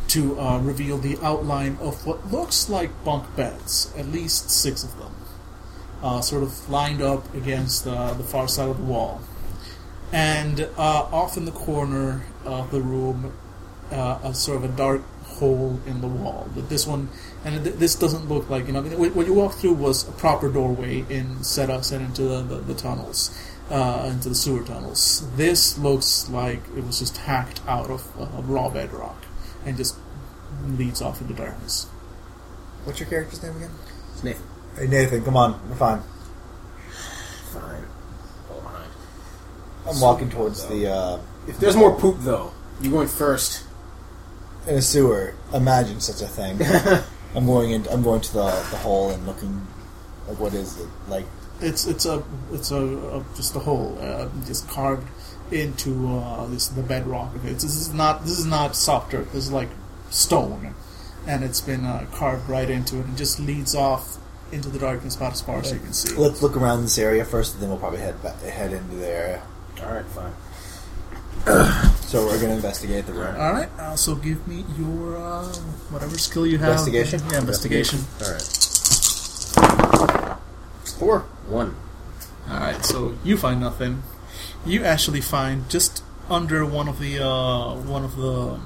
Speaker 4: to uh, reveal the outline of what looks like bunk beds, at least six of them, uh, sort of lined up against the far side of the wall. And uh, off in the corner of the room, uh, a sort of a dark hole in the wall. But this one, and th- this doesn't look like you know. I mean, what what you walked through was a proper doorway in set up set into the, the, the tunnels, uh, into the sewer tunnels. This looks like it was just hacked out of uh, raw bedrock and just leads off into darkness.
Speaker 2: What's your character's name again?
Speaker 1: It's Nathan.
Speaker 2: Hey Nathan, come on, we're fine.
Speaker 1: Fine. Fall behind.
Speaker 2: I'm walking towards the uh,
Speaker 1: If there's more poop, though, you're going first.
Speaker 2: in a sewer. Imagine such a thing. I'm going in. I'm going to the the hole and looking. Like what is it? Like
Speaker 4: It's it's a it's a, a just a hole uh, just carved into uh, this the bedrock of it. This is not this is not soft dirt. This is like stone, and it's been uh, carved right into it. and just leads off into the darkness about as far as you can see.
Speaker 2: let's look around this area first, and then we'll probably head back, head into the area.
Speaker 1: All right, fine.
Speaker 2: So we're gonna investigate the room.
Speaker 4: All right. Uh, so give me your uh, whatever skill you have.
Speaker 2: Investigation?
Speaker 4: Yeah, investigation.
Speaker 1: All right. Four. One.
Speaker 4: All right. So you find nothing. You actually find just under one of the uh, one of the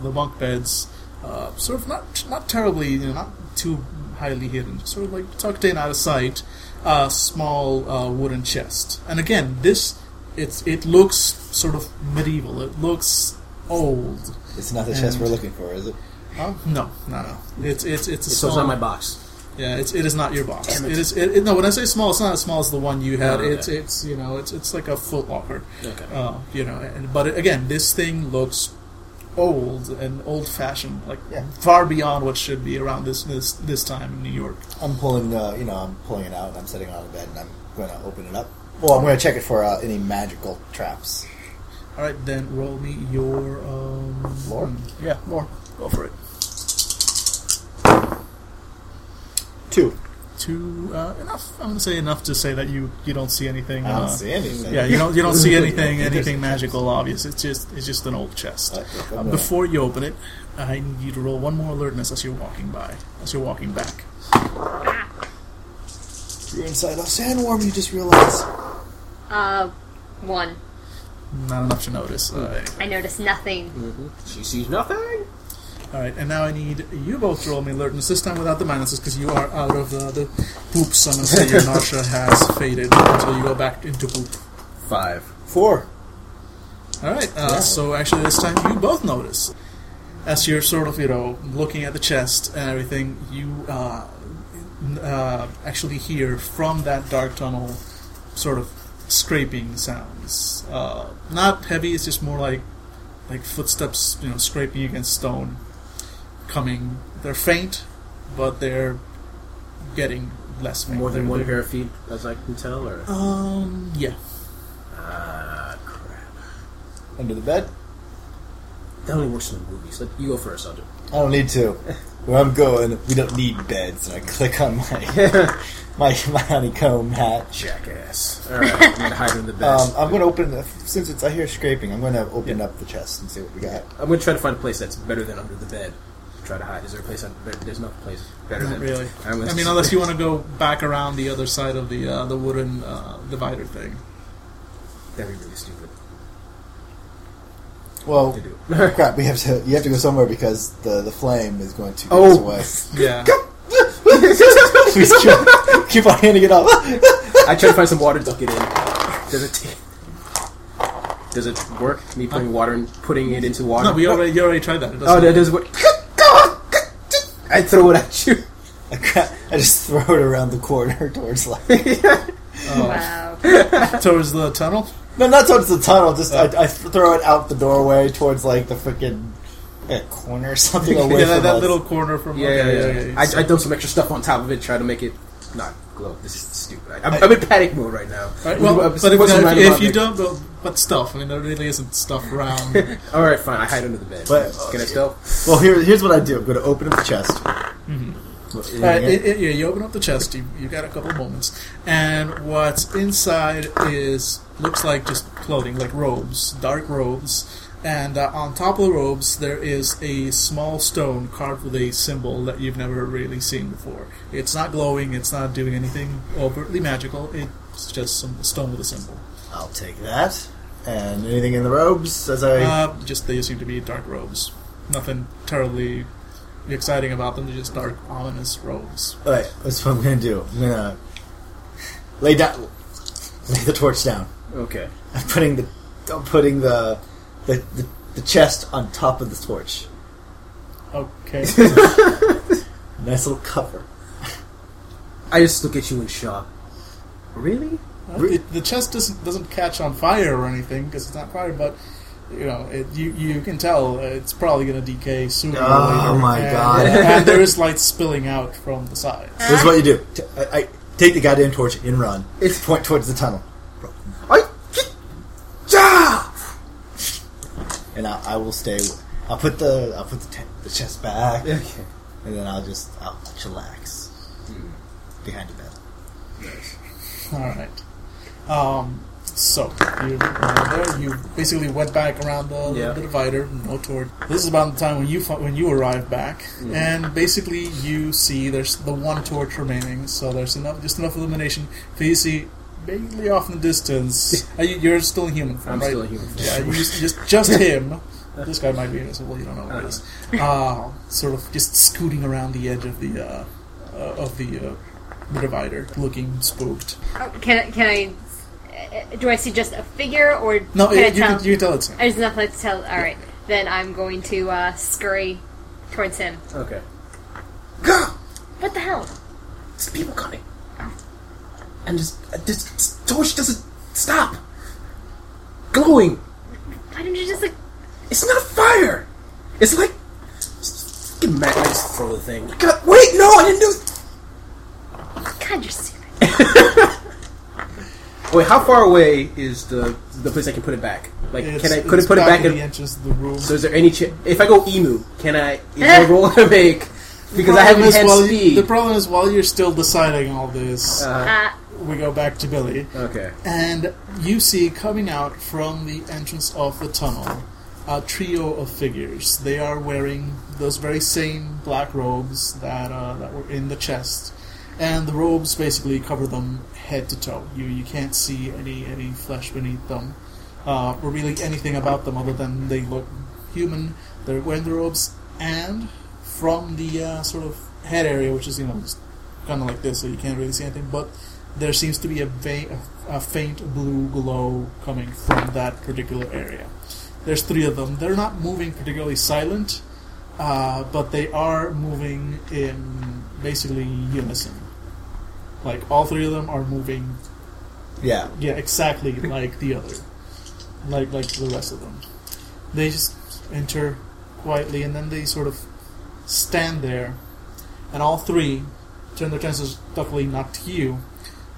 Speaker 4: the bunk beds, uh, sort of not not terribly, you know, not too highly hidden, sort of like tucked in out of sight, a small uh, wooden chest. And again, this it's it looks sort of medieval. It looks old.
Speaker 2: It's not the chest we're looking for, is it?
Speaker 4: Oh no, no, no! It's it's it's a
Speaker 1: So it's
Speaker 4: small.
Speaker 1: not my box.
Speaker 4: Yeah, it's it is not your box.
Speaker 1: Damn it.
Speaker 4: it is it, it- no. When I say small, it's not as small as the one you had.
Speaker 1: Oh, okay.
Speaker 4: It's it's you know it's it's like a foot locker.
Speaker 1: Okay.
Speaker 4: Uh, you know, and, but it, again, this thing looks old and old fashioned, like
Speaker 2: Yeah.
Speaker 4: far beyond what should be around this this this time in New York.
Speaker 2: I'm pulling, uh, you know, I'm pulling it out and I'm sitting on the bed and I'm going to open it up. Well, I'm going to check it for uh, any magical traps.
Speaker 4: All right, then roll me your um,
Speaker 2: Lore?
Speaker 4: Yeah, lore. Go for it.
Speaker 2: Two.
Speaker 4: Two uh, enough. I'm gonna say enough to say that you you don't see anything.
Speaker 2: I don't
Speaker 4: uh,
Speaker 2: see anything.
Speaker 4: Yeah, you don't you don't see anything anything magical obvious. It's just it's just an old chest.
Speaker 2: I'm gonna-
Speaker 4: before you open it, I need you to roll one more alertness as you're walking by, as you're walking back.
Speaker 2: You're inside a sandworm, you just realized.
Speaker 3: Uh, one.
Speaker 4: Not enough to notice. Uh,
Speaker 3: I noticed nothing.
Speaker 1: hmm She sees nothing.
Speaker 4: all right, and now I need you both to roll me alertness. This time without the minuses, because you are out of the, the poop. So I'm gonna say your nausea has faded until you go back into poop.
Speaker 1: Five.
Speaker 2: Four.
Speaker 4: All right. Uh, So actually, this time you both notice, as you're sort of you know looking at the chest and everything, you uh, uh, actually hear from that dark tunnel sort of scraping sounds. Uh, not heavy. It's just more like like footsteps, you know, scraping against stone. Coming. They're faint, but they're getting less faint.
Speaker 1: More than
Speaker 4: They're-
Speaker 1: one
Speaker 4: they're-
Speaker 1: pair of feet, as I can tell, or
Speaker 4: Um. Yeah.
Speaker 1: ah crap.
Speaker 2: Under the bed?
Speaker 1: That only works in the movies. Let you go first, I'll do.
Speaker 2: I don't need to. Where I'm going, we don't need beds. And I click on my my, my honeycomb hat.
Speaker 1: Jackass. All right, I'm gonna hide in the bed.
Speaker 2: Um, I'm going to open, the, since it's I hear scraping, I'm going to open up the chest and see what we got.
Speaker 1: I'm gonna try to find a place that's better than under the bed. Try to hide. Is there a place? That, there's no place better
Speaker 4: Not
Speaker 1: than.
Speaker 4: really.
Speaker 1: I'm gonna
Speaker 4: I mean, unless you want to go back around the other side of the uh, the wooden uh, divider thing.
Speaker 1: That'd be really stupid
Speaker 2: Well,
Speaker 1: to do.
Speaker 2: crap, we have to, you have to go somewhere because the, the flame is going to get
Speaker 1: Oh.
Speaker 2: us away.
Speaker 4: Yeah.
Speaker 2: Please keep, keep on handing it off.
Speaker 1: I try to find some water to duck it in. Does it? T- does it work? Me putting water and putting it into water.
Speaker 4: no, we already you already tried that. It
Speaker 1: Oh,
Speaker 4: doesn't
Speaker 1: that does work. I throw it at you.
Speaker 2: I, gra- I just throw it around the corner towards like
Speaker 4: Oh.
Speaker 3: Wow.
Speaker 4: towards the tunnel.
Speaker 2: No, not towards the tunnel. Just I, I throw it out the doorway towards like the freaking eh, corner or something away
Speaker 4: yeah, that,
Speaker 2: from
Speaker 4: that
Speaker 2: us.
Speaker 4: little corner from.
Speaker 1: Yeah,
Speaker 4: okay,
Speaker 1: yeah, yeah. I, I dump some extra stuff on top of it, try to make it not glow. This is stupid. I, I'm, I'm in panic mode right now.
Speaker 4: Right, well,
Speaker 1: I'm-
Speaker 4: but if,
Speaker 1: supposed
Speaker 4: if, if you
Speaker 1: it.
Speaker 4: don't, but, but stuff. I mean, there really isn't stuff around.
Speaker 1: all right, fine. I hide under the bed.
Speaker 2: But-
Speaker 1: Can I still?
Speaker 2: Well, here, here's what I do. I'm going to open up the chest.
Speaker 4: Mm-hmm. Uh, it, it, yeah, you open up the chest. You you got a couple of moments, and what's inside is looks like just clothing, like robes, dark robes. And uh, on top of the robes, there is a small stone carved with a symbol that you've never really seen before. It's not glowing. It's not doing anything overtly magical. It's just some stone with a symbol.
Speaker 2: I'll take that. And anything in the robes as I.
Speaker 4: Uh, just they seem to be dark robes. Nothing terribly exciting about them. They're just dark, ominous robes.
Speaker 2: Alright, that's what I'm going to do. I'm going to lay down. Lay the torch down.
Speaker 1: Okay.
Speaker 2: I'm putting the. I'm putting the. The, the, the chest on top of the torch.
Speaker 4: Okay.
Speaker 2: Nice little cover.
Speaker 1: I just look at you in shock. Really?
Speaker 4: the, the chest doesn't doesn't catch on fire or anything because it's not fire, but you know it, you you can tell it's probably going to decay sooner or
Speaker 2: Oh
Speaker 4: later.
Speaker 2: my
Speaker 4: and,
Speaker 2: God.
Speaker 4: and there is light spilling out from the sides.
Speaker 2: This is what you do. T- I, I take the goddamn torch and run.
Speaker 1: It's-
Speaker 2: point towards the tunnel.
Speaker 1: I. Ja!
Speaker 2: And I, I will stay. I'll put the I'll put the, te- the chest back,
Speaker 1: Okay.
Speaker 2: and then I'll just I'll chillax behind the bed.
Speaker 4: All right. Um, so you uh, there. You basically went back around the,
Speaker 1: Yeah.
Speaker 4: the divider, no torch. This is about the time when you fi- when you arrive back, and basically you see there's the one torch remaining. So there's enough, just enough illumination for you to see vaguely off in the distance. uh, you, you're still in human form,
Speaker 1: I'm
Speaker 4: right?
Speaker 1: still in human form.
Speaker 4: Yeah, you just just just him. This guy might be invisible. You don't know what it is. Uh, sort of just scooting around the edge of the uh, uh, of the, uh, the divider, looking spooked.
Speaker 3: Oh, can can I? Uh, do I see just a figure or
Speaker 4: No,
Speaker 3: can
Speaker 4: you,
Speaker 3: I
Speaker 4: you,
Speaker 3: tell?
Speaker 4: can, you can tell it's him.
Speaker 3: There's nothing to tell. All right, then I'm going to uh, scurry towards him.
Speaker 1: Okay. Go.
Speaker 3: What the hell?
Speaker 1: There's people coming. And just uh, this this torch doesn't stop. Glowing.
Speaker 3: Why didn't you just like?
Speaker 1: It's not fire. It's like. Get mad. I just throw the thing. God, wait, no, I didn't do.
Speaker 3: God, you're stupid.
Speaker 1: Wait, how far away is the the place I can put it back? Like,
Speaker 4: It's-
Speaker 1: can I could
Speaker 4: it's
Speaker 1: I put it back in?
Speaker 4: the entrance of the room?
Speaker 1: So is there any ch- if I go emu, can I? Is there a roll to make? Because I have
Speaker 4: Problem is,
Speaker 1: enhanced
Speaker 4: while you-
Speaker 1: speed.
Speaker 4: the problem is, while you're still deciding all this,
Speaker 1: uh,
Speaker 3: Uh,
Speaker 4: we go back to Billy,
Speaker 1: okay.
Speaker 4: and you see coming out from the entrance of the tunnel a trio of figures. They are wearing those very same black robes that uh, that were in the chest, and the robes basically cover them head to toe. You you can't see any any flesh beneath them, uh, or really anything about them other than they look human. They're wearing the robes, and from the uh, sort of head area, which is you know kind of like this, so you can't really see anything, but there seems to be a, va- a faint blue glow coming from that particular area. There's three of them. They're not moving particularly silent, uh, but they are moving in basically unison. Like all three of them are moving,
Speaker 2: Yeah.
Speaker 4: yeah, exactly like the other, like like the rest of them. They just enter quietly, and then they sort of stand there, and all three turn their attentions, luckily not to you,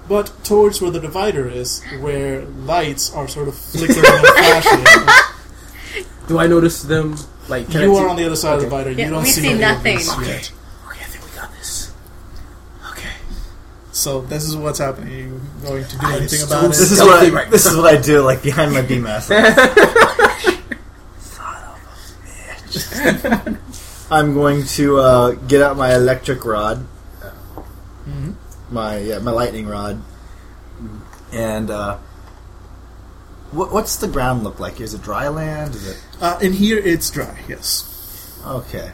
Speaker 4: but towards where the divider is, where lights are sort of flickering and flashing.
Speaker 1: Do I notice them? Like, can
Speaker 4: you
Speaker 1: I
Speaker 4: are
Speaker 1: see-
Speaker 4: on the other side of the divider.
Speaker 3: Yeah,
Speaker 4: you don't
Speaker 3: we
Speaker 4: see,
Speaker 3: see
Speaker 4: any
Speaker 3: nothing.
Speaker 4: this
Speaker 1: Okay.
Speaker 4: yet.
Speaker 1: Okay, I think we got this. Okay.
Speaker 4: So this is what's happening. Are you going to do
Speaker 1: I'm
Speaker 4: anything
Speaker 1: so
Speaker 4: about
Speaker 2: This
Speaker 4: it?
Speaker 2: is what I,
Speaker 1: right
Speaker 2: this is what I do, like behind my BMS. I'm going to uh, get out my electric rod,
Speaker 4: Mhm.
Speaker 2: my yeah, my lightning rod, and uh, what, what's the ground look like? Is it dry land? Is it
Speaker 4: Uh, in here, it's dry. Yes.
Speaker 2: okay?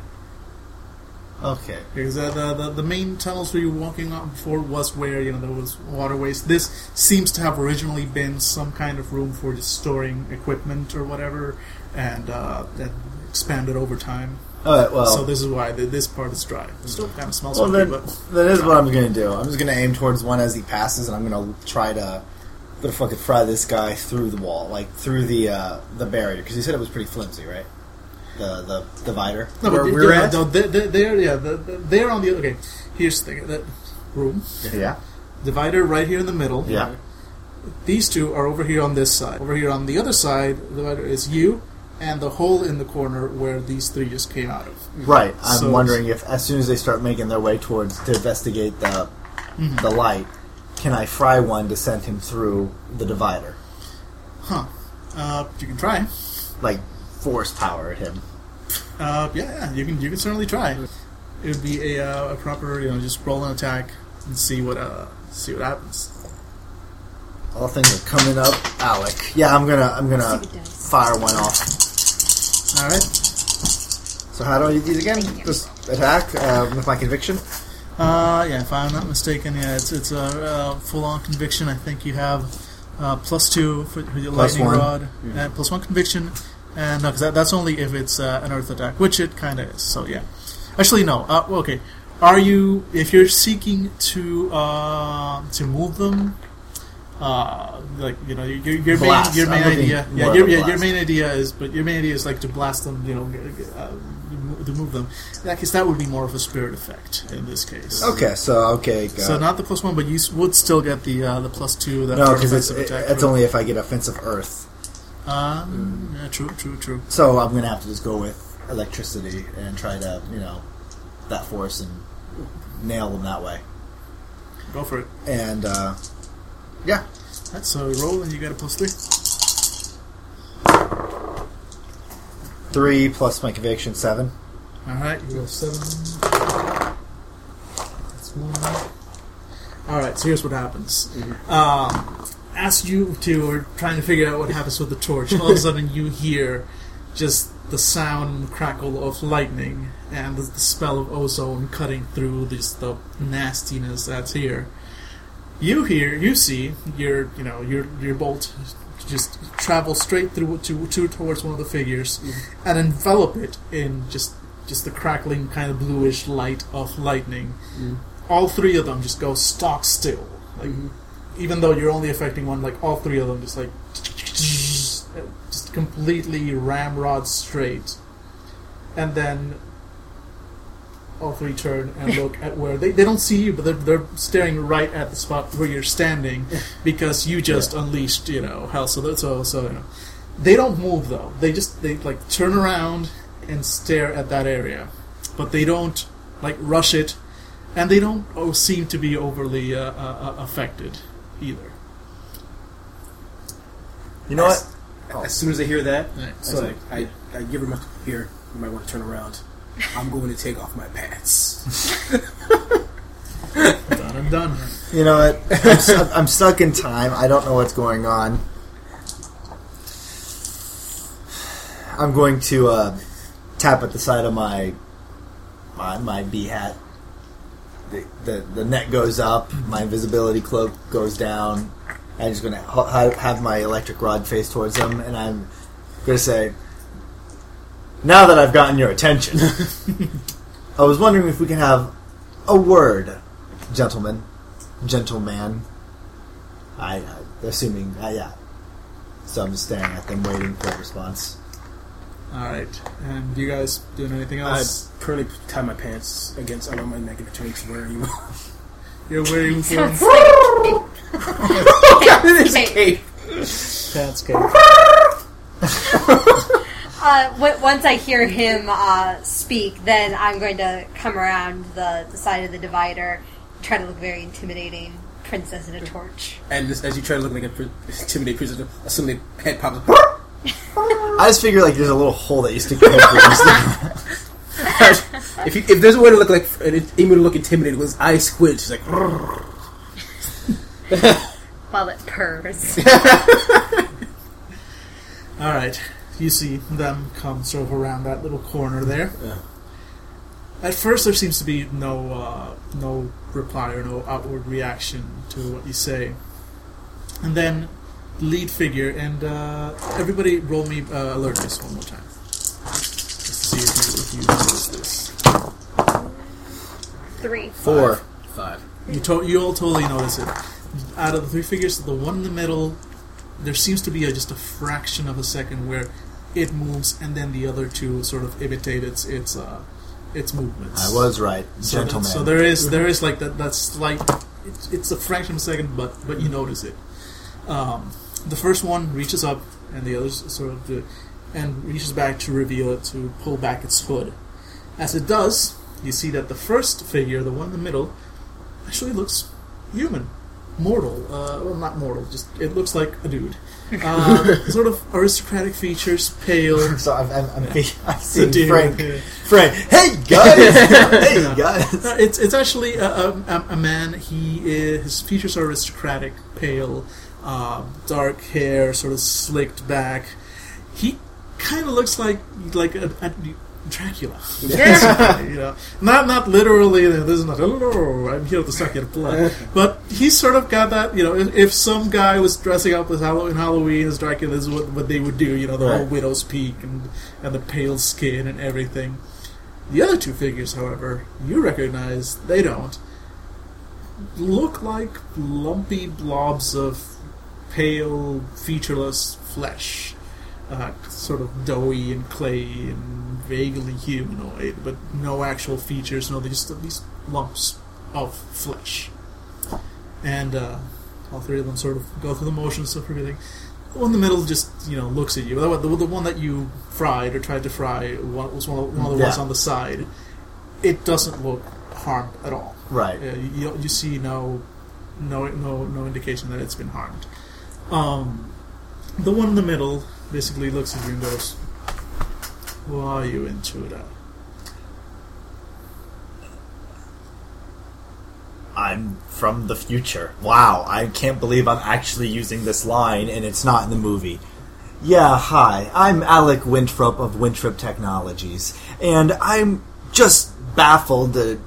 Speaker 2: Okay.
Speaker 4: Because uh, the, the the main tunnels we were walking on before was where you know there was waterways. This seems to have originally been some kind of room for just storing equipment or whatever, and uh, that expanded over time.
Speaker 2: All right. Well,
Speaker 4: so this is why the, this part is dry. It still kind of smells
Speaker 2: Well,
Speaker 4: funky,
Speaker 2: then,
Speaker 4: but
Speaker 2: this is what I'm going to do. I'm just going to aim towards one as he passes, and I'm going to try to, going to fucking fry this guy through the wall, like through the uh, the barrier, because he said it was pretty flimsy, right? The the divider.
Speaker 4: no,
Speaker 1: Where
Speaker 4: but
Speaker 1: we're
Speaker 4: yeah,
Speaker 1: at?
Speaker 4: no, they, they, they're yeah, the, the, they're on the okay. Here's the thing: that room
Speaker 2: Yeah.
Speaker 4: divider right here in the middle.
Speaker 2: Yeah.
Speaker 4: These two are over here on this side. Over here on the other side, the divider is you and the hole in the corner where these three just came out of.
Speaker 2: Right. I'm
Speaker 4: So-
Speaker 2: wondering if, as soon as they start making their way towards to investigate the
Speaker 4: Mm-hmm.
Speaker 2: the light, can I fry one to send him through the divider,
Speaker 4: Huh. Uh, you can try.
Speaker 2: like force power at him?
Speaker 4: Uh, yeah, yeah, you can. You can certainly try. It would be a, uh, a proper, you know, just roll an attack and see what uh see what happens.
Speaker 2: All things are coming up, Alec. Yeah, I'm gonna I'm gonna fire one off.
Speaker 4: All right.
Speaker 2: So how do I do these again? Just attack uh, with my conviction.
Speaker 4: Uh, yeah, if I'm not mistaken, yeah, it's it's a uh, full on conviction. I think you have uh, plus two for, for your
Speaker 2: Plus
Speaker 4: lightning
Speaker 2: one.
Speaker 4: rod, and plus one conviction, and no, because that, that's only if it's uh, an earth attack, which it kind of is. So yeah, actually no. Uh, okay, are you if you're seeking to uh, to move them? Uh, like you know, your, your main your main idea, yeah, your, yeah, your main idea is, but your main idea is like to blast them, you know, uh, to move them. In that case, that would be more of a spirit effect in this case.
Speaker 2: Okay, so okay,
Speaker 4: So
Speaker 2: it.
Speaker 4: not the plus one, but you would still get the uh, the plus two. That
Speaker 2: no, because it's it, it's only if I get offensive earth.
Speaker 4: Um, yeah, true, true, true.
Speaker 2: So I'm gonna have to just go with electricity and try to you know that force and nail them that way.
Speaker 4: Go for it.
Speaker 2: And uh, yeah,
Speaker 4: that's a roll and you got a plus three.
Speaker 2: three plus my conviction seven.
Speaker 4: All right, you roll seven. That's one. All right, so here's what happens. Um, as you two are trying to figure out what happens with the torch, all of a sudden you hear just the sound and crackle of lightning and the, the smell of ozone cutting through this the nastiness that's here. You hear, you see your, you know, your your bolt just travel straight through to, to towards one of the figures mm-hmm. and envelop it in just just the crackling kind of bluish light of lightning. Mm-hmm. All three of them just go stock still, like mm-hmm. Even though you're only affecting one, like all three of them just like just completely ramrod straight, and then all three turn and look at where they, they don't see you, but they're, they're staring right at the spot where you're standing because you just unleashed you know hell. So that, so so you know. They don't move though. They just they like turn around and stare at that area, but they don't like rush it, and they don't oh, seem to be overly uh, uh, uh, affected either.
Speaker 2: You know what?
Speaker 1: As soon as I hear that,
Speaker 4: Right.
Speaker 1: I, was like, I, I give her my here. You might want to turn around. I'm going to take off my pants.
Speaker 4: Done and done.
Speaker 2: You know what? I'm, stu- I'm stuck in time. I don't know what's going on. I'm going to uh, tap at the side of my my, my B hat. The, the net goes up. My invisibility cloak goes down. I'm just going to ha- have my electric rod face towards them, and I'm going to say, "Now that I've gotten your attention, I was wondering if we can have a word, gentlemen." gentleman. I, I assuming, uh, yeah. So I'm just staring at them, waiting for a response.
Speaker 4: All right, and you guys doing anything else?
Speaker 1: I
Speaker 4: else?
Speaker 1: currently tie my pants against I don't mind making a turn to where you
Speaker 4: You're wearing
Speaker 3: Sounds
Speaker 4: for
Speaker 3: like
Speaker 1: It is cape.
Speaker 4: pants cape.
Speaker 3: Uh, w- once I hear him uh, speak, then I'm going to come around the, the side of the divider, try to look very intimidating, princess in a torch.
Speaker 1: And just, as you try to look like a pr- intimidating prisoner, suddenly head pops up.
Speaker 2: I just figure like there's a little hole that you stick your head through.
Speaker 1: if you, if there's a way to look like an Emu to look intimidating, with his eyes squint, she's like,
Speaker 3: While it purrs.
Speaker 4: All right, you see them come sort of around that little corner there.
Speaker 1: Yeah.
Speaker 4: At first, there seems to be no uh, no reply or no outward reaction to what you say, and then lead figure and uh, everybody roll me uh, alertness one more time, just to see if you, if you notice this.
Speaker 3: Three.
Speaker 2: Four.
Speaker 1: five.
Speaker 4: You to- you all totally notice it. Out of the three figures, the one in the middle, there seems to be a, just a fraction of a second where it moves, and then the other two sort of imitate its its uh, its movements.
Speaker 2: I was right,
Speaker 4: so
Speaker 2: gentleman.
Speaker 4: So there is there is like that that slight. It's, it's a fraction of a second, but but you notice it. Um, the first one reaches up, and the others sort of do, and reaches back to reveal it to pull back its hood. As it does, you see that the first figure, the one in the middle, actually looks human, mortal. Uh, well, not mortal. Just it looks like a dude. Uh, sort of aristocratic features, pale.
Speaker 2: so I'm, I'm, I'm, I'm seeing
Speaker 4: dude.
Speaker 2: Frank.
Speaker 4: Yeah.
Speaker 2: Frank, hey guys, hey guys.
Speaker 4: Uh, it's it's actually a, a, a- a man. He is, his features are aristocratic, pale, uh, dark hair, sort of slicked back. He kind of looks like like a, a Dracula. you know, not not literally. This is not hello. I'm here to suck your blood. But he's sort of got that. You know, if, if some guy was dressing up as Halloween, Halloween as Dracula, this is what, what they would do. You know, the whole widow's peak and and the pale skin and everything. The other two figures, however, you recognize they don't. Look like lumpy blobs of pale, featureless flesh. Uh, sort of doughy and clay and vaguely humanoid, but no actual features, no, just these lumps of flesh. And uh, all three of them sort of go through the motions of everything. The one in the middle just, you know, looks at you. The, the, the one that you fried or tried to fry was one of, one of the ones on the side. It doesn't look harmed at all.
Speaker 2: Right.
Speaker 4: Yeah, you, you see no, no, no, no indication that it's been harmed. Um, the one in the middle basically looks at you and goes, "Who are you, intruder?"
Speaker 2: I'm from the future. Wow, I can't believe I'm actually using this line and it's not in the movie. Yeah, hi, I'm Alec Winthrop of Winthrop Technologies, and I'm just baffled that.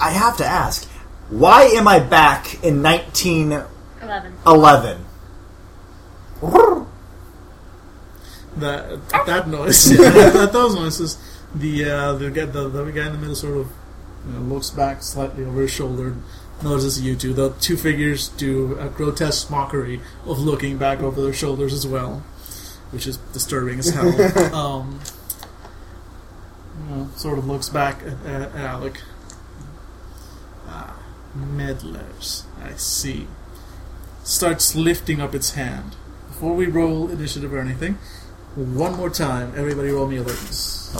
Speaker 2: I have to ask, Why am I back in 1911?
Speaker 3: Eleven.
Speaker 4: that that noise, yeah, that, those noises. The uh, the guy the, the guy in the middle sort of you know, looks back slightly over his shoulder, notices you two. The two figures do a grotesque mockery of looking back over their shoulders as well, which is disturbing as hell. um, you know, sort of looks back at, at Alec. Ah, meddlers. I see. Starts lifting up its hand. Before we roll initiative or anything, one more time, everybody roll me alertness.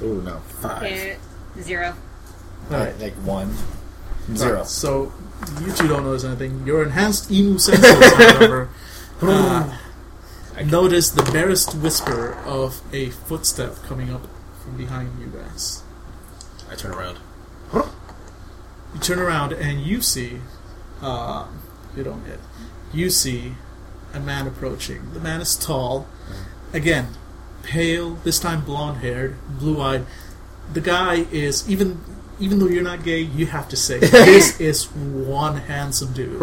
Speaker 5: Oh no.
Speaker 1: Five.
Speaker 3: Okay, Zero.
Speaker 5: Alright, like one. Zero.
Speaker 4: So you two don't notice anything. Your enhanced emu senses, however, uh, notice the barest whisper of a footstep coming up from behind you guys.
Speaker 1: I turn around.
Speaker 4: You turn around and you see, uh, you don't yet, you see a man approaching. The man is tall, again, pale, this time blonde haired, blue eyed. The guy is, even even though you're not gay, you have to say, this is one handsome dude.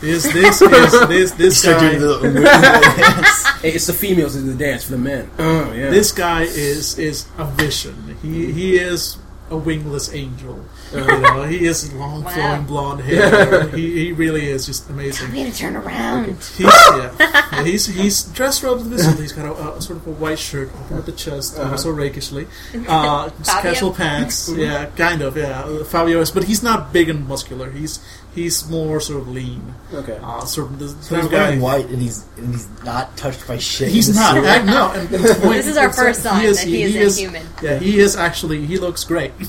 Speaker 4: This, this is, this, this
Speaker 2: Start
Speaker 4: guy.
Speaker 2: doing the dance.
Speaker 1: It's the females in the dance for the men. Oh yeah.
Speaker 4: This guy is is a vision. He he is a wingless angel. Uh, you know, he is long
Speaker 3: Wow.
Speaker 4: flowing blonde hair. he he really is just
Speaker 3: I'm
Speaker 4: amazing.
Speaker 3: gonna turn around.
Speaker 4: He's yeah, Yeah, he's he's dressed relatively simply. He's got a, a sort of a white shirt open at the chest,
Speaker 1: Uh-huh.
Speaker 4: also rakishly. Uh, just casual pants. Yeah, kind of. Yeah, uh, Fabio is, but he's not big and muscular. He's he's more sort of lean.
Speaker 1: okay.
Speaker 4: Uh, sort of the
Speaker 5: So he's
Speaker 4: guy.
Speaker 5: wearing white and he's and he's not touched by shit.
Speaker 4: He's not. I, no, and, and the point-
Speaker 3: This is our first sign that he is
Speaker 4: is-
Speaker 3: inhuman.
Speaker 4: Yeah, he is actually. He looks great.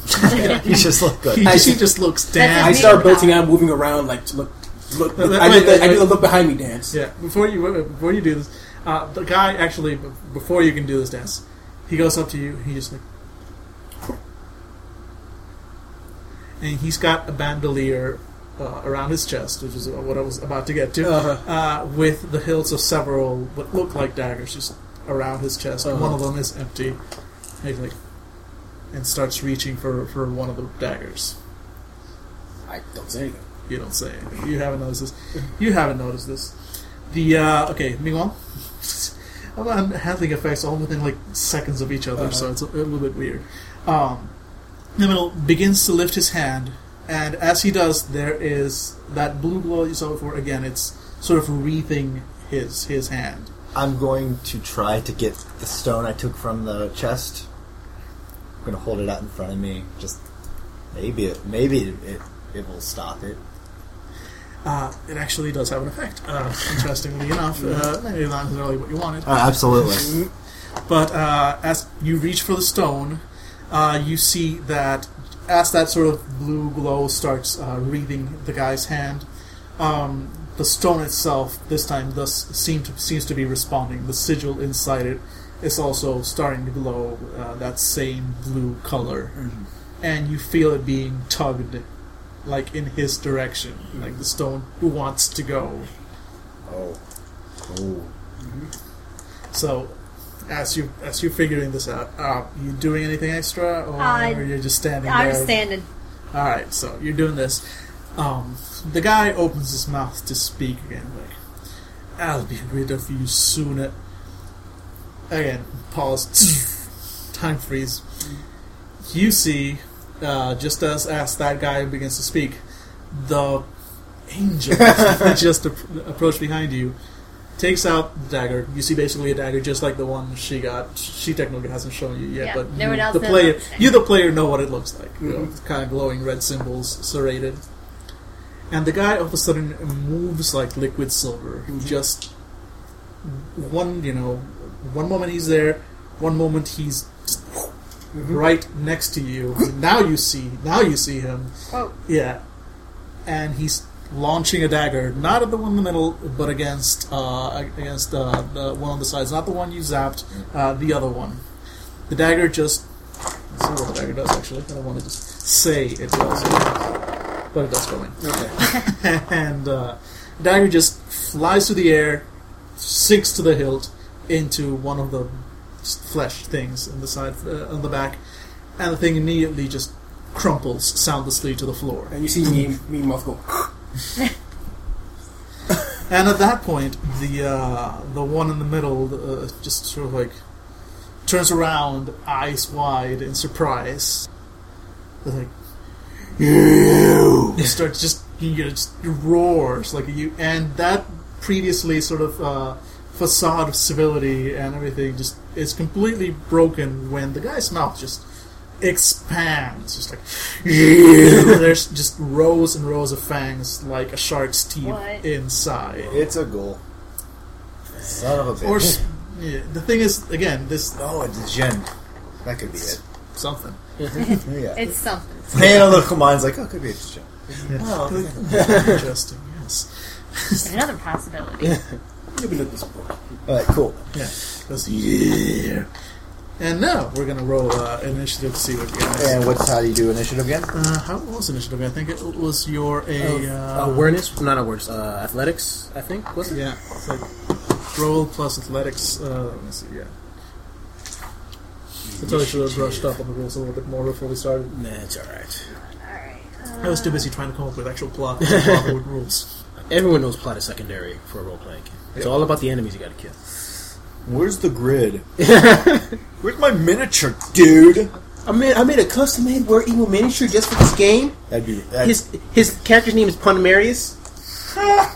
Speaker 2: He just looks good.
Speaker 4: He,
Speaker 1: I
Speaker 4: just, he just looks
Speaker 3: That's
Speaker 4: damn.
Speaker 1: I start
Speaker 3: Superpower.
Speaker 1: bolting out, moving around, like to look. Look.
Speaker 4: Wait,
Speaker 1: I, do
Speaker 4: wait,
Speaker 1: the, I do the look behind me dance.
Speaker 4: Yeah, before you before you do this, uh, the guy actually before you can do this dance, he goes up to you. He just like, and he's got a bandolier uh, around his chest, which is what I was about to get to,
Speaker 1: Uh-huh.
Speaker 4: uh, with the hilts of several what look like daggers just around his chest.
Speaker 1: Uh-huh.
Speaker 4: One of them is empty. And he's like, and starts reaching for for one of the daggers.
Speaker 1: I don't say anything.
Speaker 4: You don't say anything. You haven't noticed this. You haven't noticed this. The uh, okay, meanwhile, I'm handling effects all within like seconds of each other, so it's a, a little bit weird. Um, Niminal begins to lift his hand, and as he does, there is that blue glow you saw before. Again, it's sort of wreathing his his hand.
Speaker 2: I'm going to try to get the stone I took from the chest. I'm going to hold it out in front of me. Just maybe it, maybe it, it, it will stop it.
Speaker 4: Uh, it actually does have an effect. Uh, interestingly enough, uh, maybe not necessarily what you wanted.
Speaker 2: Uh, absolutely.
Speaker 4: But uh, as you reach for the stone, uh, you see that as that sort of blue glow starts uh, wreathing the guy's hand, um, the stone itself this time does seem to seems to be responding. The sigil inside it is also starting to glow uh, that same blue color, and you feel it being tugged, like in his direction, like the stone wants to go.
Speaker 5: Oh. Oh.
Speaker 4: So, as you as you're figuring this out, uh, you doing anything extra, or
Speaker 3: Uh,
Speaker 4: you're just standing
Speaker 3: I'm
Speaker 4: there?
Speaker 3: standing.
Speaker 4: All right, so you're doing this. Um, the guy opens his mouth to speak again, like, "I'll be rid of you sooner." Again, pause. Time freeze. You see, uh, just as as that guy begins to speak, the angel just ap- approached behind you, takes out the dagger. You see basically a dagger just like the one she got. She technically hasn't shown you yet,
Speaker 3: Yeah,
Speaker 4: but
Speaker 3: no
Speaker 4: you,
Speaker 3: one else
Speaker 4: the player, you the player know what it looks like. You know,
Speaker 1: Mhm.
Speaker 4: it's kind of glowing red symbols serrated. And the guy all of a sudden moves like liquid silver. He just one, you know, one moment he's there, one moment he's just right next to you. Now you see, now you see him.
Speaker 3: Oh,
Speaker 4: Yeah, and he's launching a dagger, not at the one in the middle, but against uh, against uh, the one on the sides. Not the one you zapped, uh, the other one. The dagger just. Let's see what the dagger does. Actually, I don't want to just say it does, but it does go in.
Speaker 1: Okay.
Speaker 4: and uh, the dagger just flies through the air, sinks to the hilt into one of the flesh things on the side uh, on the back, and the thing immediately just crumples soundlessly to the floor.
Speaker 1: And you see me, me Muff go.
Speaker 4: And at that point, the uh, the one in the middle uh, just sort of like turns around, eyes wide in surprise. They're like, you starts just you know, just roars like you, and that previously sort of uh, facade of civility and everything just is completely broken when the guy's mouth just expands, just like there's just rows and rows of fangs like a shark's teeth
Speaker 3: What?
Speaker 4: inside.
Speaker 2: It's a goal. Son of a bitch.
Speaker 4: Or s- yeah, the thing is, again, this
Speaker 2: oh, it's Jen. That could be it.
Speaker 4: something.
Speaker 2: Yeah.
Speaker 3: It's something.
Speaker 2: Man, a little mind's like, oh, it could be it's Jen.
Speaker 4: Oh, interesting. Yes.
Speaker 3: There's another possibility.
Speaker 1: Maybe not this book.
Speaker 2: All right, cool.
Speaker 4: Yeah. That's- yeah. And now we're gonna roll uh, initiative to see what you guys.
Speaker 2: And what's how do you do initiative again?
Speaker 4: Uh, how was initiative? I think it was your a uh,
Speaker 1: awareness, not awareness. Uh, athletics, I think was it?
Speaker 4: Yeah, it's like roll plus athletics. Uh, let me see. Yeah. I totally should have brushed up on the rules a little bit more before we started.
Speaker 1: Nah, it's all right.
Speaker 3: Alright.
Speaker 4: I was too busy trying to come up with actual plot to with rules.
Speaker 1: Everyone knows plot is secondary for a role playing game. It's all about the enemies you got to kill.
Speaker 2: Where's the grid? Where's my miniature, dude?
Speaker 1: I made I made a custom made War Eagle miniature just for this game.
Speaker 2: That'd be that's
Speaker 1: His his character's name is Punmarius.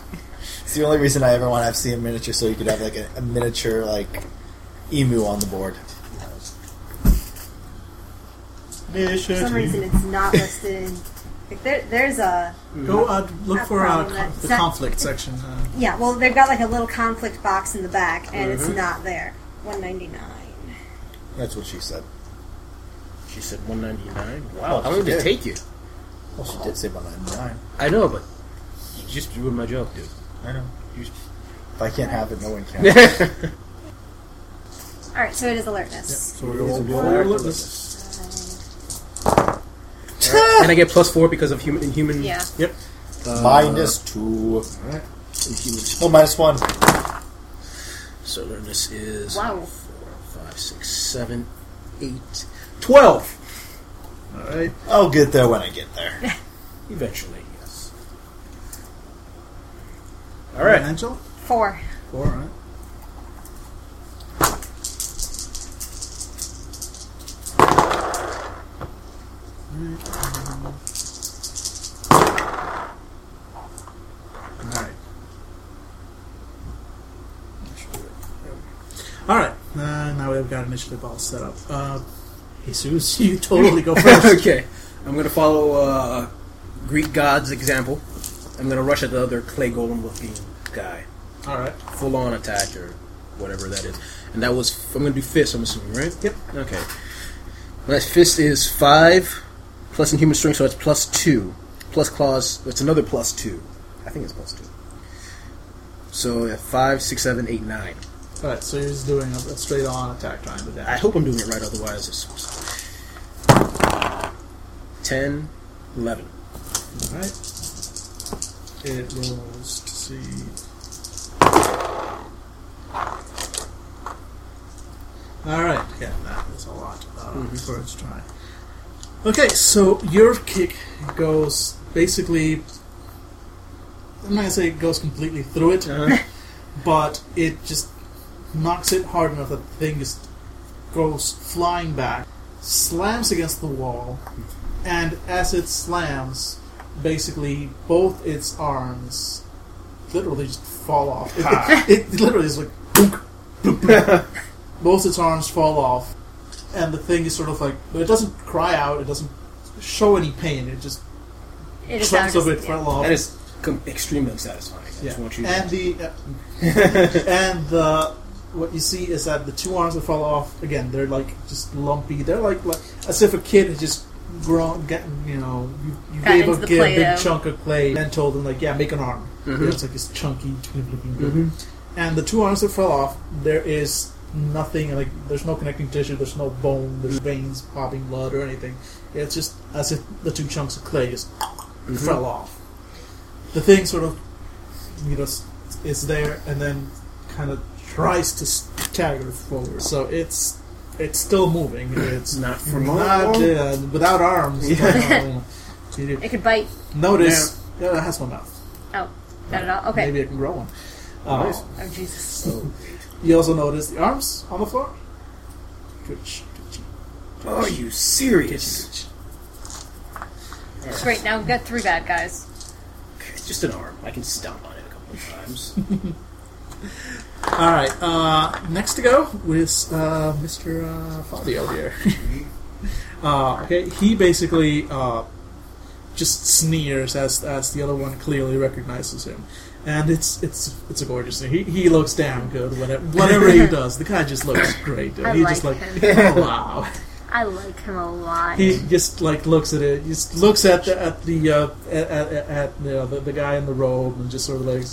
Speaker 2: it's the only reason I ever want to have see a miniature, so you could have like a, a miniature like emu on the board.
Speaker 3: For some reason, it's not listed. in- Like there, there's a
Speaker 4: Go uh, look for uh, con- the
Speaker 3: not-
Speaker 4: conflict section. Uh,
Speaker 3: yeah. Well, they've got like a little conflict box in the back, and it's
Speaker 1: Mhm.
Speaker 3: not there. One ninety nine.
Speaker 2: That's what she said.
Speaker 1: She said 199. Wow,
Speaker 2: Oh,
Speaker 1: how long did it take you?
Speaker 2: Well, she did say about ninety nine.
Speaker 1: I know, but you just ruined my joke, dude.
Speaker 2: I know. You, if I can't have it, no one can.
Speaker 3: All right, so it is alertness.
Speaker 4: so we're going to
Speaker 2: a
Speaker 4: roll
Speaker 2: roll.
Speaker 4: alertness.
Speaker 1: And I get plus four because of human inhuman.
Speaker 3: Yeah.
Speaker 4: Yep.
Speaker 1: Uh,
Speaker 2: minus two.
Speaker 1: Inhuman.
Speaker 2: Oh, minus one.
Speaker 1: So alertness is
Speaker 3: Wow.
Speaker 1: four, five, six, seven, eight, twelve.
Speaker 4: All right.
Speaker 2: I'll get there when I get there.
Speaker 1: Eventually, yes. All right.
Speaker 4: Angel.
Speaker 3: Four.
Speaker 4: Four. All right. Alright. Alright, uh, now we've got initiative all set up. Uh, Jesus, you totally go first.
Speaker 1: okay, I'm gonna follow uh, Greek god's example. I'm gonna rush at the other clay golem looking guy,
Speaker 4: Alright.
Speaker 1: full on attack or whatever that is. And that was I'm gonna do fist. I'm assuming, right?
Speaker 4: Yep.
Speaker 1: Okay. That fist is five plus inhuman strength, so it's plus two. Plus claws, it's another plus two. I think it's plus two. So yeah, five, six, seven, eight, nine.
Speaker 4: Alright, so you're just doing a, a straight on attack trying to
Speaker 1: I hope I'm doing it right, otherwise it's 10, 11.
Speaker 4: Alright. It rolls to see. Alright, yeah, that is a lot uh, for its try. Okay, so your kick goes basically. I'm not gonna say it goes completely through it,
Speaker 1: Uh-huh.
Speaker 4: but it just knocks it hard enough that the thing just goes flying back, slams against the wall, and as it slams, basically both its arms literally just fall off. It, it literally is like boom, boom, boom. both its arms fall off, and the thing is sort of like, but it doesn't cry out. It doesn't show any pain. It just
Speaker 3: It is
Speaker 4: chunks
Speaker 3: now
Speaker 4: of it
Speaker 3: just-
Speaker 4: fell off.
Speaker 1: That is com- extremely unsatisfying. I
Speaker 4: Yeah,
Speaker 1: just you
Speaker 4: and
Speaker 1: to
Speaker 4: the uh, and the what you see is that the two arms that fall off again. They're like just lumpy. They're like like as if a kid had just grown, getting you know, you, you
Speaker 3: Got
Speaker 4: gave a kid a big chunk of clay and told them like, yeah, make an arm.
Speaker 1: Mhm.
Speaker 4: You know, it's like this chunky, looking bit.
Speaker 1: Mhm.
Speaker 4: And the two arms that fell off, there is nothing like there's no connecting tissue, there's no bone, there's veins popping blood or anything. It's just as if the two chunks of clay just fell off. The thing sort of, you know, is there and then kind of tries to stagger forward. So it's it's still moving. It's
Speaker 1: Not for
Speaker 4: not
Speaker 1: long.
Speaker 4: uh, without arms.
Speaker 1: Yeah.
Speaker 4: Uh, you
Speaker 3: It could bite.
Speaker 4: notice yeah, it has one mouth.
Speaker 3: Oh, not at all. Okay.
Speaker 4: Maybe it can grow one. Uh,
Speaker 1: Nice.
Speaker 3: Oh Jesus.
Speaker 4: You also notice the arms on the floor. Twitch, twitchy,
Speaker 1: Are you serious?
Speaker 3: Great. Now we've got three bad guys.
Speaker 1: Just an arm. I can stomp on it a couple of times.
Speaker 4: All right. Uh, next to go is uh, Mr. Uh, Fabio here. uh, okay, he basically uh, just sneers as as the other one clearly recognizes him, and it's it's it's a gorgeous thing. He he looks damn good whenever whatever he does. The guy just looks great. Dude.
Speaker 3: I
Speaker 4: he
Speaker 3: like
Speaker 4: just like
Speaker 3: him.
Speaker 4: oh, wow.
Speaker 3: I like him a lot.
Speaker 4: He just like looks at it. Just looks at the at the uh, at, at, at you know, the, the guy in the robe and just sort of like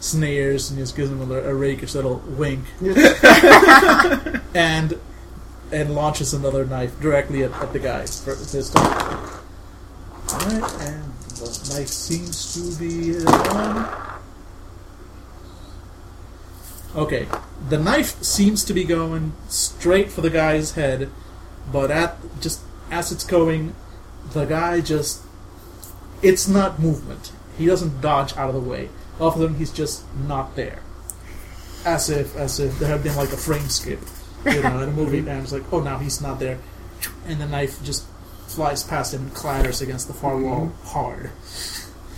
Speaker 4: sneers and just gives him a, a rakish little wink, and and launches another knife directly at, at the guy for this time. All right, and the knife seems to be uh, okay. The knife seems to be going straight for the guy's head but at just as it's going, the guy just it's not movement. He doesn't dodge out of the way. All of a sudden, he's just not there, as if as if there had been like a frame skip, you know, in a movie, and it's like, oh, now he's not there, and the knife just flies past him and clatters against the far wall hard.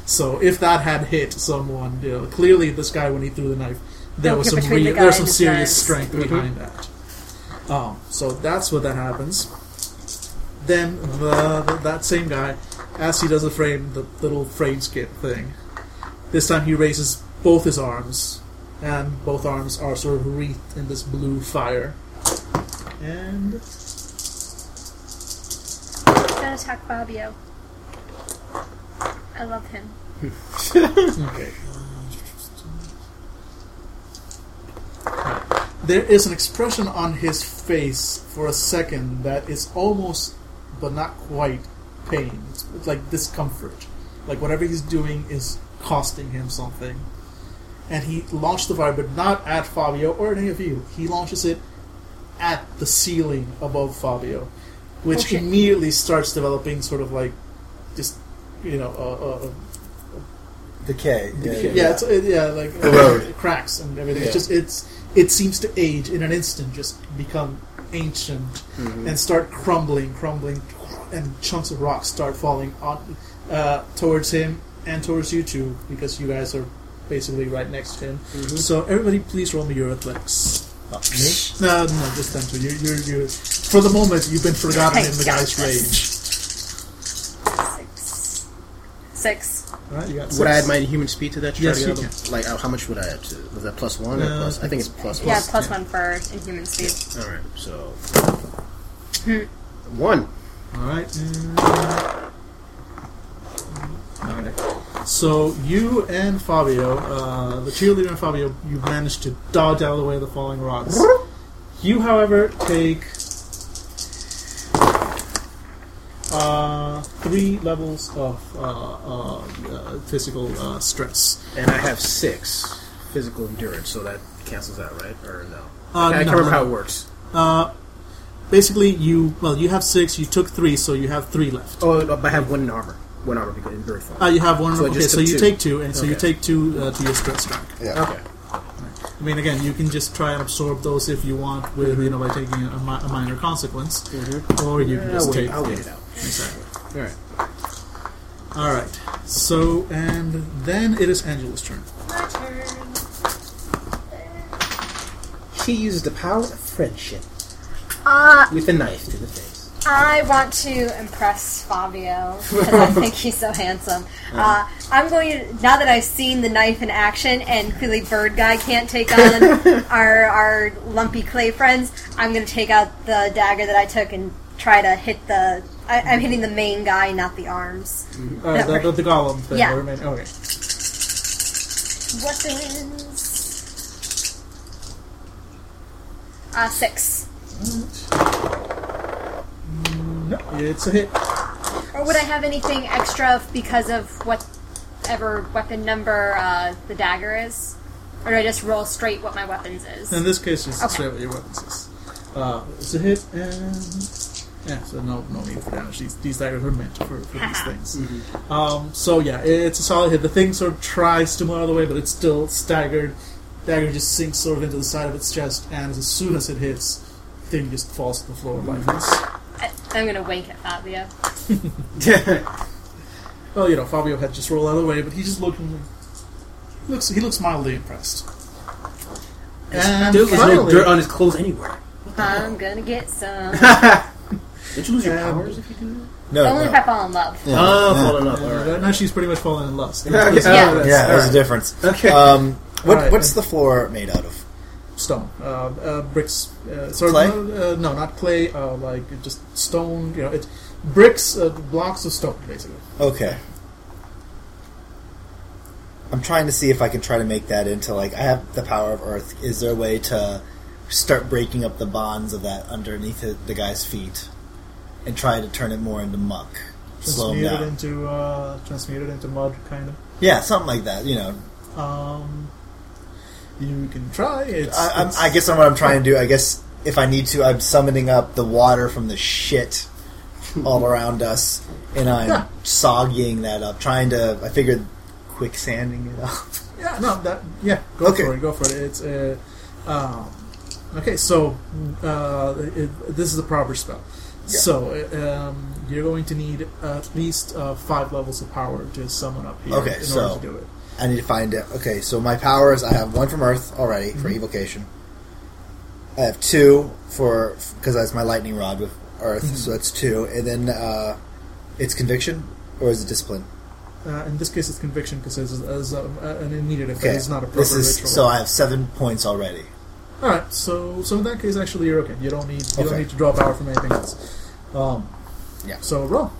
Speaker 4: So if that had hit someone, you know, clearly this guy when he threw the knife, there was some
Speaker 3: between the
Speaker 4: there was some serious strength behind that. Um, so that's what that happens. Then the, the that same guy, as he does the frame, the little frame skip thing, this time he raises both his arms, and both arms are sort of wreathed in this blue fire. And
Speaker 3: Gonna attack Fabio. I love him.
Speaker 4: okay. There is an expression on his face for a second that is almost, but not quite, pain. It's, it's like discomfort. Like whatever he's doing is costing him something. And he launched the fire, but not at Fabio or any of you. He launches it at the ceiling above Fabio, which
Speaker 3: Okay.
Speaker 4: immediately starts developing sort of like just, you know, a, a, a
Speaker 5: Decay.
Speaker 4: yeah, it's it, yeah, like uh, it cracks and everything.
Speaker 5: Yeah.
Speaker 4: It's just it's it seems to age in an instant, just become ancient and start crumbling, crumbling, and chunks of rock start falling on uh, towards him and towards you two because you guys are basically right next to him. So everybody, please roll me your athletics.
Speaker 5: me?
Speaker 4: No, no, just them two. You, you, you. For the moment, you've been forgotten in the guy's
Speaker 3: this.
Speaker 4: rage.
Speaker 3: Six. Six.
Speaker 4: All right, you got.
Speaker 1: Would I add my human speed to that? to
Speaker 4: Yes,
Speaker 1: to
Speaker 4: you
Speaker 1: get out of- Like, uh, how much would I add to? Was that plus one or
Speaker 4: Uh,
Speaker 1: plus? I think it's plus
Speaker 3: Yeah,
Speaker 1: one.
Speaker 3: plus one for inhuman speed.
Speaker 1: All right, so one.
Speaker 4: All right. Okay. So you and Fabio, uh, the cheerleader and Fabio, you managed to dodge out of the way of the falling rocks. You, however, take uh, three levels of uh, uh, uh, physical uh, stress.
Speaker 1: And I have six physical endurance, so that cancels out, right? Or no?
Speaker 4: Uh,
Speaker 1: I can't
Speaker 4: no,
Speaker 1: remember
Speaker 4: no.
Speaker 1: how it works.
Speaker 4: Uh, basically, you well, you have six. You took three, so you have three left.
Speaker 1: Oh, but I have one in armor. One armor because in very
Speaker 4: Uh, you have one.
Speaker 1: So I
Speaker 4: okay,
Speaker 1: just
Speaker 4: so
Speaker 1: took
Speaker 4: you
Speaker 1: two.
Speaker 4: take two, and so you
Speaker 1: Okay.
Speaker 4: take two uh, to your stress track.
Speaker 5: Yeah.
Speaker 1: Okay.
Speaker 4: I mean, again, you can just try and absorb those if you want, with you know, by taking a, mi- a minor consequence, or you can
Speaker 1: I'll
Speaker 4: just
Speaker 1: wait,
Speaker 4: take.
Speaker 1: I'll wait it out.
Speaker 4: Exactly.
Speaker 1: All right.
Speaker 4: All right. So, and then it is Angela's turn.
Speaker 3: My turn.
Speaker 1: She uses the power of friendship
Speaker 3: Uh,
Speaker 1: with a knife to the face.
Speaker 3: I want to impress Fabio because I think he's so handsome. Uh, I'm going to now that I've seen the knife in action and clearly Bird Guy can't take on our our lumpy clay friends. I'm going to take out the dagger that I took and try to hit the. I, I'm hitting the main guy, not the arms.
Speaker 4: Uh,
Speaker 3: That
Speaker 4: the, the, the golem thing.
Speaker 3: Yeah.
Speaker 4: or main- okay.
Speaker 3: Weapons. Uh, six.
Speaker 4: No, it's a hit.
Speaker 3: Or would I have anything extra because of whatever weapon number uh, the dagger is? Or do I just roll straight what my weapons is?
Speaker 4: In this case, it's
Speaker 3: Okay.
Speaker 4: straight what your weapons is. Uh, it's a hit, and yeah, so no no need for damage. These these daggers are meant for, for these things. Um, so yeah, it's a solid hit. The thing sort of tries to move out of the way, but it's still staggered. Dagger just sinks sort of into the side of its chest, and as soon as it hits, thing just falls to the floor lifeless.
Speaker 3: I, I'm gonna wink at Fabio. Yeah.
Speaker 4: Well, you know, Fabio had just rolled out of the way, but he just looking looks he looks mildly impressed. And
Speaker 1: Still, there's no
Speaker 4: finally,
Speaker 1: dirt on his clothes anywhere.
Speaker 3: I'm gonna get some.
Speaker 1: Did you lose your
Speaker 4: Um,
Speaker 1: powers if you do that?
Speaker 2: No,
Speaker 3: Only
Speaker 2: no.
Speaker 3: if I fall in love.
Speaker 2: Yeah.
Speaker 1: Oh,
Speaker 2: yeah.
Speaker 1: falling up. Alright.
Speaker 4: now she's pretty much fallen in lust.
Speaker 1: Okay.
Speaker 3: Yeah.
Speaker 2: Yeah,
Speaker 1: that's-
Speaker 2: there's
Speaker 1: alright.
Speaker 2: a difference.
Speaker 1: Okay.
Speaker 2: Um, what,
Speaker 4: Alright,
Speaker 2: what's the floor made out of?
Speaker 4: Stone, uh, uh, bricks, uh, sorry,
Speaker 2: Clay?
Speaker 4: No, uh, no, not clay, uh, like just stone. You know, it's bricks, uh, blocks of stone, basically.
Speaker 2: Okay. I'm trying to see if I can try to make that into like I have the power of Earth. Is there a way to start breaking up the bonds of that underneath the, the guy's feet and try to turn it more into muck, slow him
Speaker 4: Transmute it
Speaker 2: down?
Speaker 4: into uh, transmute it into mud, kind of.
Speaker 2: Yeah, something like that. You know,
Speaker 4: Um, you can try. It's,
Speaker 2: I, I'm,
Speaker 4: it's-
Speaker 2: I guess what I'm trying to do. I guess if I need to, I'm summoning up the water from the shit all around us, and I'm
Speaker 4: Yeah.
Speaker 2: soggying that up, trying to. I figured quicksanding it up.
Speaker 4: Yeah, no, that yeah, go
Speaker 2: Okay.
Speaker 4: for it, go for it. It's uh, um, okay. So uh, it, this is a proper spell. So uh, um, you're going to need at least uh, five levels of power to summon up here
Speaker 2: Okay,
Speaker 4: in
Speaker 2: so-
Speaker 4: order to do it.
Speaker 2: I need to find it. Okay, so my powers, I have one from Earth already for
Speaker 4: Mhm.
Speaker 2: evocation. I have two for because that's my lightning rod with Earth,
Speaker 4: Mhm.
Speaker 2: so that's two, and then uh, it's conviction or is it discipline?
Speaker 4: Uh, in this case, it's conviction because it's as um, an immediate effect.
Speaker 2: Okay,
Speaker 4: It's not a proper
Speaker 2: this is
Speaker 4: ritual.
Speaker 2: so I have seven points already.
Speaker 4: All right, so so in that case, actually, you're okay. You don't need you don't
Speaker 2: Okay.
Speaker 4: need to draw power from anything else. Um,
Speaker 2: Yeah.
Speaker 4: So roll.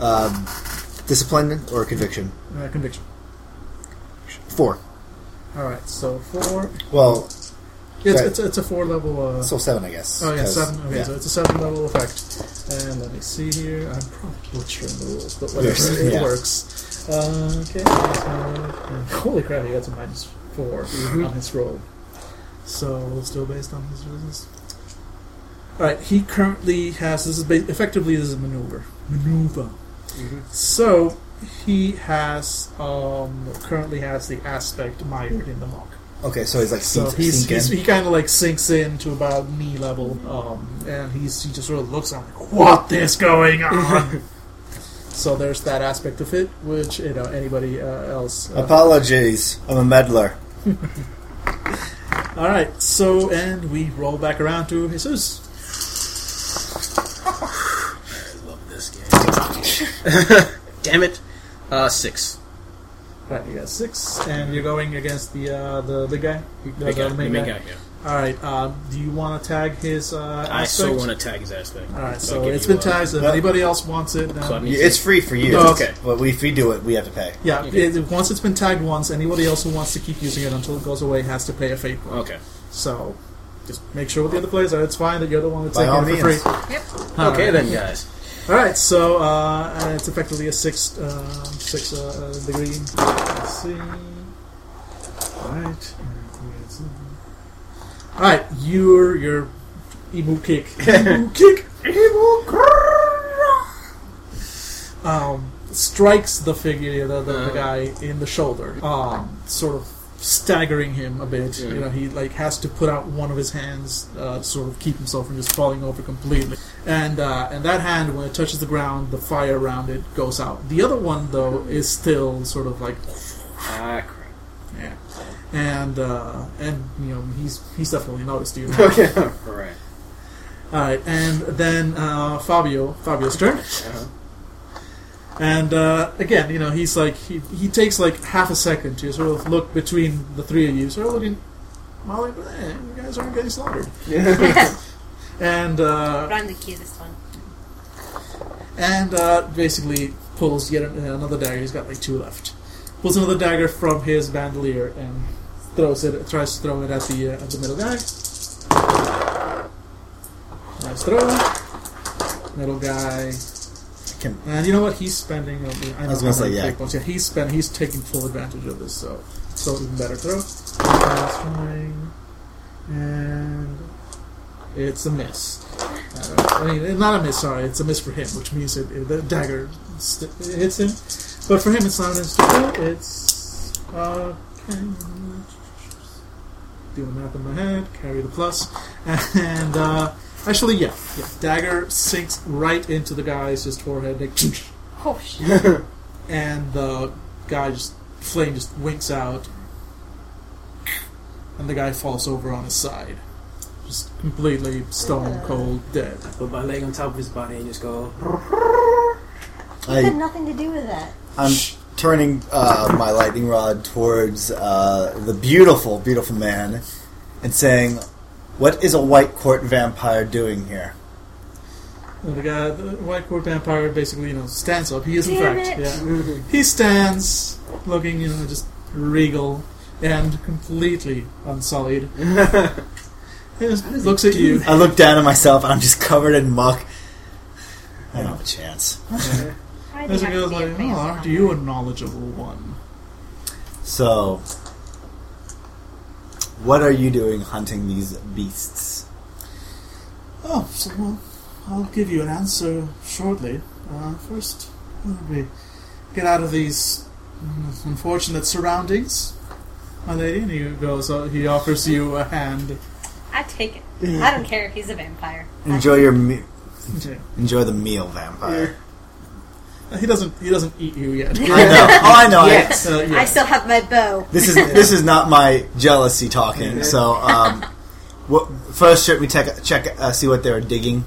Speaker 2: Um, discipline or conviction?
Speaker 4: Uh, conviction.
Speaker 2: Four.
Speaker 4: All right, so four.
Speaker 2: Well,
Speaker 4: It's, it's, it's a four level. Uh,
Speaker 2: so seven, I guess.
Speaker 4: oh yeah, seven. Okay,
Speaker 2: yeah.
Speaker 4: so it's a seven level effect. And let me see here. I'm probably butchering the rules, but whatever, it
Speaker 2: yeah.
Speaker 4: works. Uh, okay. so- holy crap, he got a minus 4
Speaker 2: Mm-hmm.
Speaker 4: on his roll. So still based on his resistance. All right, he currently has this is ba- effectively this is a maneuver. Maneuver. So he has um, currently has the aspect mired in the muck.
Speaker 2: Okay, so he's like
Speaker 4: So
Speaker 2: sink,
Speaker 4: he's,
Speaker 2: sink
Speaker 4: he's
Speaker 2: in.
Speaker 4: he kind of like sinks in to about knee level, um, and he's he just sort of looks at him like, "What is going on?" so there's that aspect of it, which you know anybody uh, else. Uh,
Speaker 2: Apologies, I'm a meddler.
Speaker 4: all right, so and we roll back around to Jesus.
Speaker 1: I love this game. Damn it. Uh, six.
Speaker 4: Right, you got six, and you're going against the uh, the big guy. The,
Speaker 1: Big guy,
Speaker 4: the main
Speaker 1: the main
Speaker 4: guy.
Speaker 1: guy, yeah.
Speaker 4: All right. Um, do you want to tag his uh,
Speaker 1: I
Speaker 4: aspect?
Speaker 1: so want to tag his aspect.
Speaker 4: All right,
Speaker 1: So
Speaker 4: so
Speaker 1: I'll give
Speaker 4: it's
Speaker 1: you,
Speaker 4: been
Speaker 1: uh,
Speaker 4: tagged. If
Speaker 2: well-
Speaker 4: anybody else wants it, then
Speaker 1: So I
Speaker 2: It's free for you.
Speaker 4: Oh,
Speaker 1: okay.
Speaker 2: But if we do it, we have to pay.
Speaker 4: Yeah,
Speaker 1: Okay.
Speaker 4: it, once it's been tagged once, anybody else who wants to keep using it until it goes away has to pay a fate point.
Speaker 1: Okay.
Speaker 4: So, just make sure with the other players that it's fine that you're the one that's
Speaker 2: By all
Speaker 4: taking it for
Speaker 2: means.
Speaker 4: free.
Speaker 3: Yep.
Speaker 4: All
Speaker 1: okay
Speaker 4: right.
Speaker 1: then, guys.
Speaker 4: All right, so uh, it's effectively a six um, six uh, uh, degree. Let's see. All right. All right, your your emu kick. emu kick. Emu um, strikes the figure, the, the, the
Speaker 1: Uh.
Speaker 4: guy in the shoulder, um, sort of staggering him a bit.
Speaker 1: Yeah.
Speaker 4: You know, he like has to put out one of his hands uh, sort of keep himself from just falling over completely. And uh, and that hand, when it touches the ground, the fire around it goes out. The other one, though, is still sort of like
Speaker 1: Ah, crap.
Speaker 4: yeah. And uh, and you know he's he's definitely noticed you. Now.
Speaker 1: Okay. All right.
Speaker 4: All right, and then uh, Fabio Fabio's turn.
Speaker 1: Uh-huh.
Speaker 4: And uh, again, you know, he's like he, he takes like half a second to sort of look between the three of you, sort of looking. Like, eh, you guys aren't getting slaughtered. And uh,
Speaker 3: But I'm the cutest one.
Speaker 4: and uh, basically pulls yet an- another dagger. He's got like two left. Pulls another dagger from his bandolier and throws it. Tries to throw it at the uh, at the middle guy. Nice throw. Middle guy.
Speaker 2: Can,
Speaker 4: And you know what? He's spending. uh, I,
Speaker 2: I was
Speaker 4: know
Speaker 2: gonna
Speaker 4: how many
Speaker 2: say, yeah.
Speaker 4: fate points. Yeah, he's spend. He's taking full advantage of this. So, so even better throw. That's trying, and it's a miss. Uh, I mean, not a miss. Sorry, it's a miss for him, which means it, it- the dagger st- hits him. But for him, it's not an instant. It's uh, doing math in my head. Carry the plus. plus, and uh, actually, yeah, yeah. Dagger sinks right into the guy's just forehead. Like,
Speaker 3: Oh shit.
Speaker 4: and the guy just flame just winks out, and the guy falls over on his side, just completely stone cold dead.
Speaker 1: Put my leg on top of his body and just go.
Speaker 3: I had nothing to do with that.
Speaker 2: I'm turning uh, my lightning rod towards uh, the beautiful, beautiful man and saying, What is a white court vampire doing here?
Speaker 4: And the guy, the white court vampire, basically, you know, stands up. He is, in
Speaker 3: Damn
Speaker 4: fact,
Speaker 3: it.
Speaker 4: yeah. He stands, looking, you know, just regal and completely unsullied. He looks at you.
Speaker 2: I look down at myself and I'm just covered in muck. I don't have a chance.
Speaker 3: Why do
Speaker 4: As
Speaker 3: you
Speaker 4: he
Speaker 3: have
Speaker 4: goes like,
Speaker 3: a
Speaker 4: "Oh,
Speaker 3: face
Speaker 4: aren't
Speaker 3: on
Speaker 4: you a knowledgeable one?"
Speaker 2: So, what are you doing hunting these beasts?
Speaker 4: Oh, so well, I'll give you an answer shortly. Uh, first, why don't we get out of these unfortunate surroundings, my lady? And he goes, uh, he offers you a hand.
Speaker 3: I take it. I don't care if he's a vampire.
Speaker 2: Enjoy your me-
Speaker 4: Yeah.
Speaker 2: enjoy the meal, vampire.
Speaker 4: Uh, He doesn't. He doesn't eat you yet.
Speaker 2: I know. Oh, I know. I-
Speaker 1: Yes.
Speaker 4: Uh, yeah.
Speaker 3: I still have my bow.
Speaker 2: this is this is not my jealousy talking. So, um, what, first, should we check check uh, see what they're digging?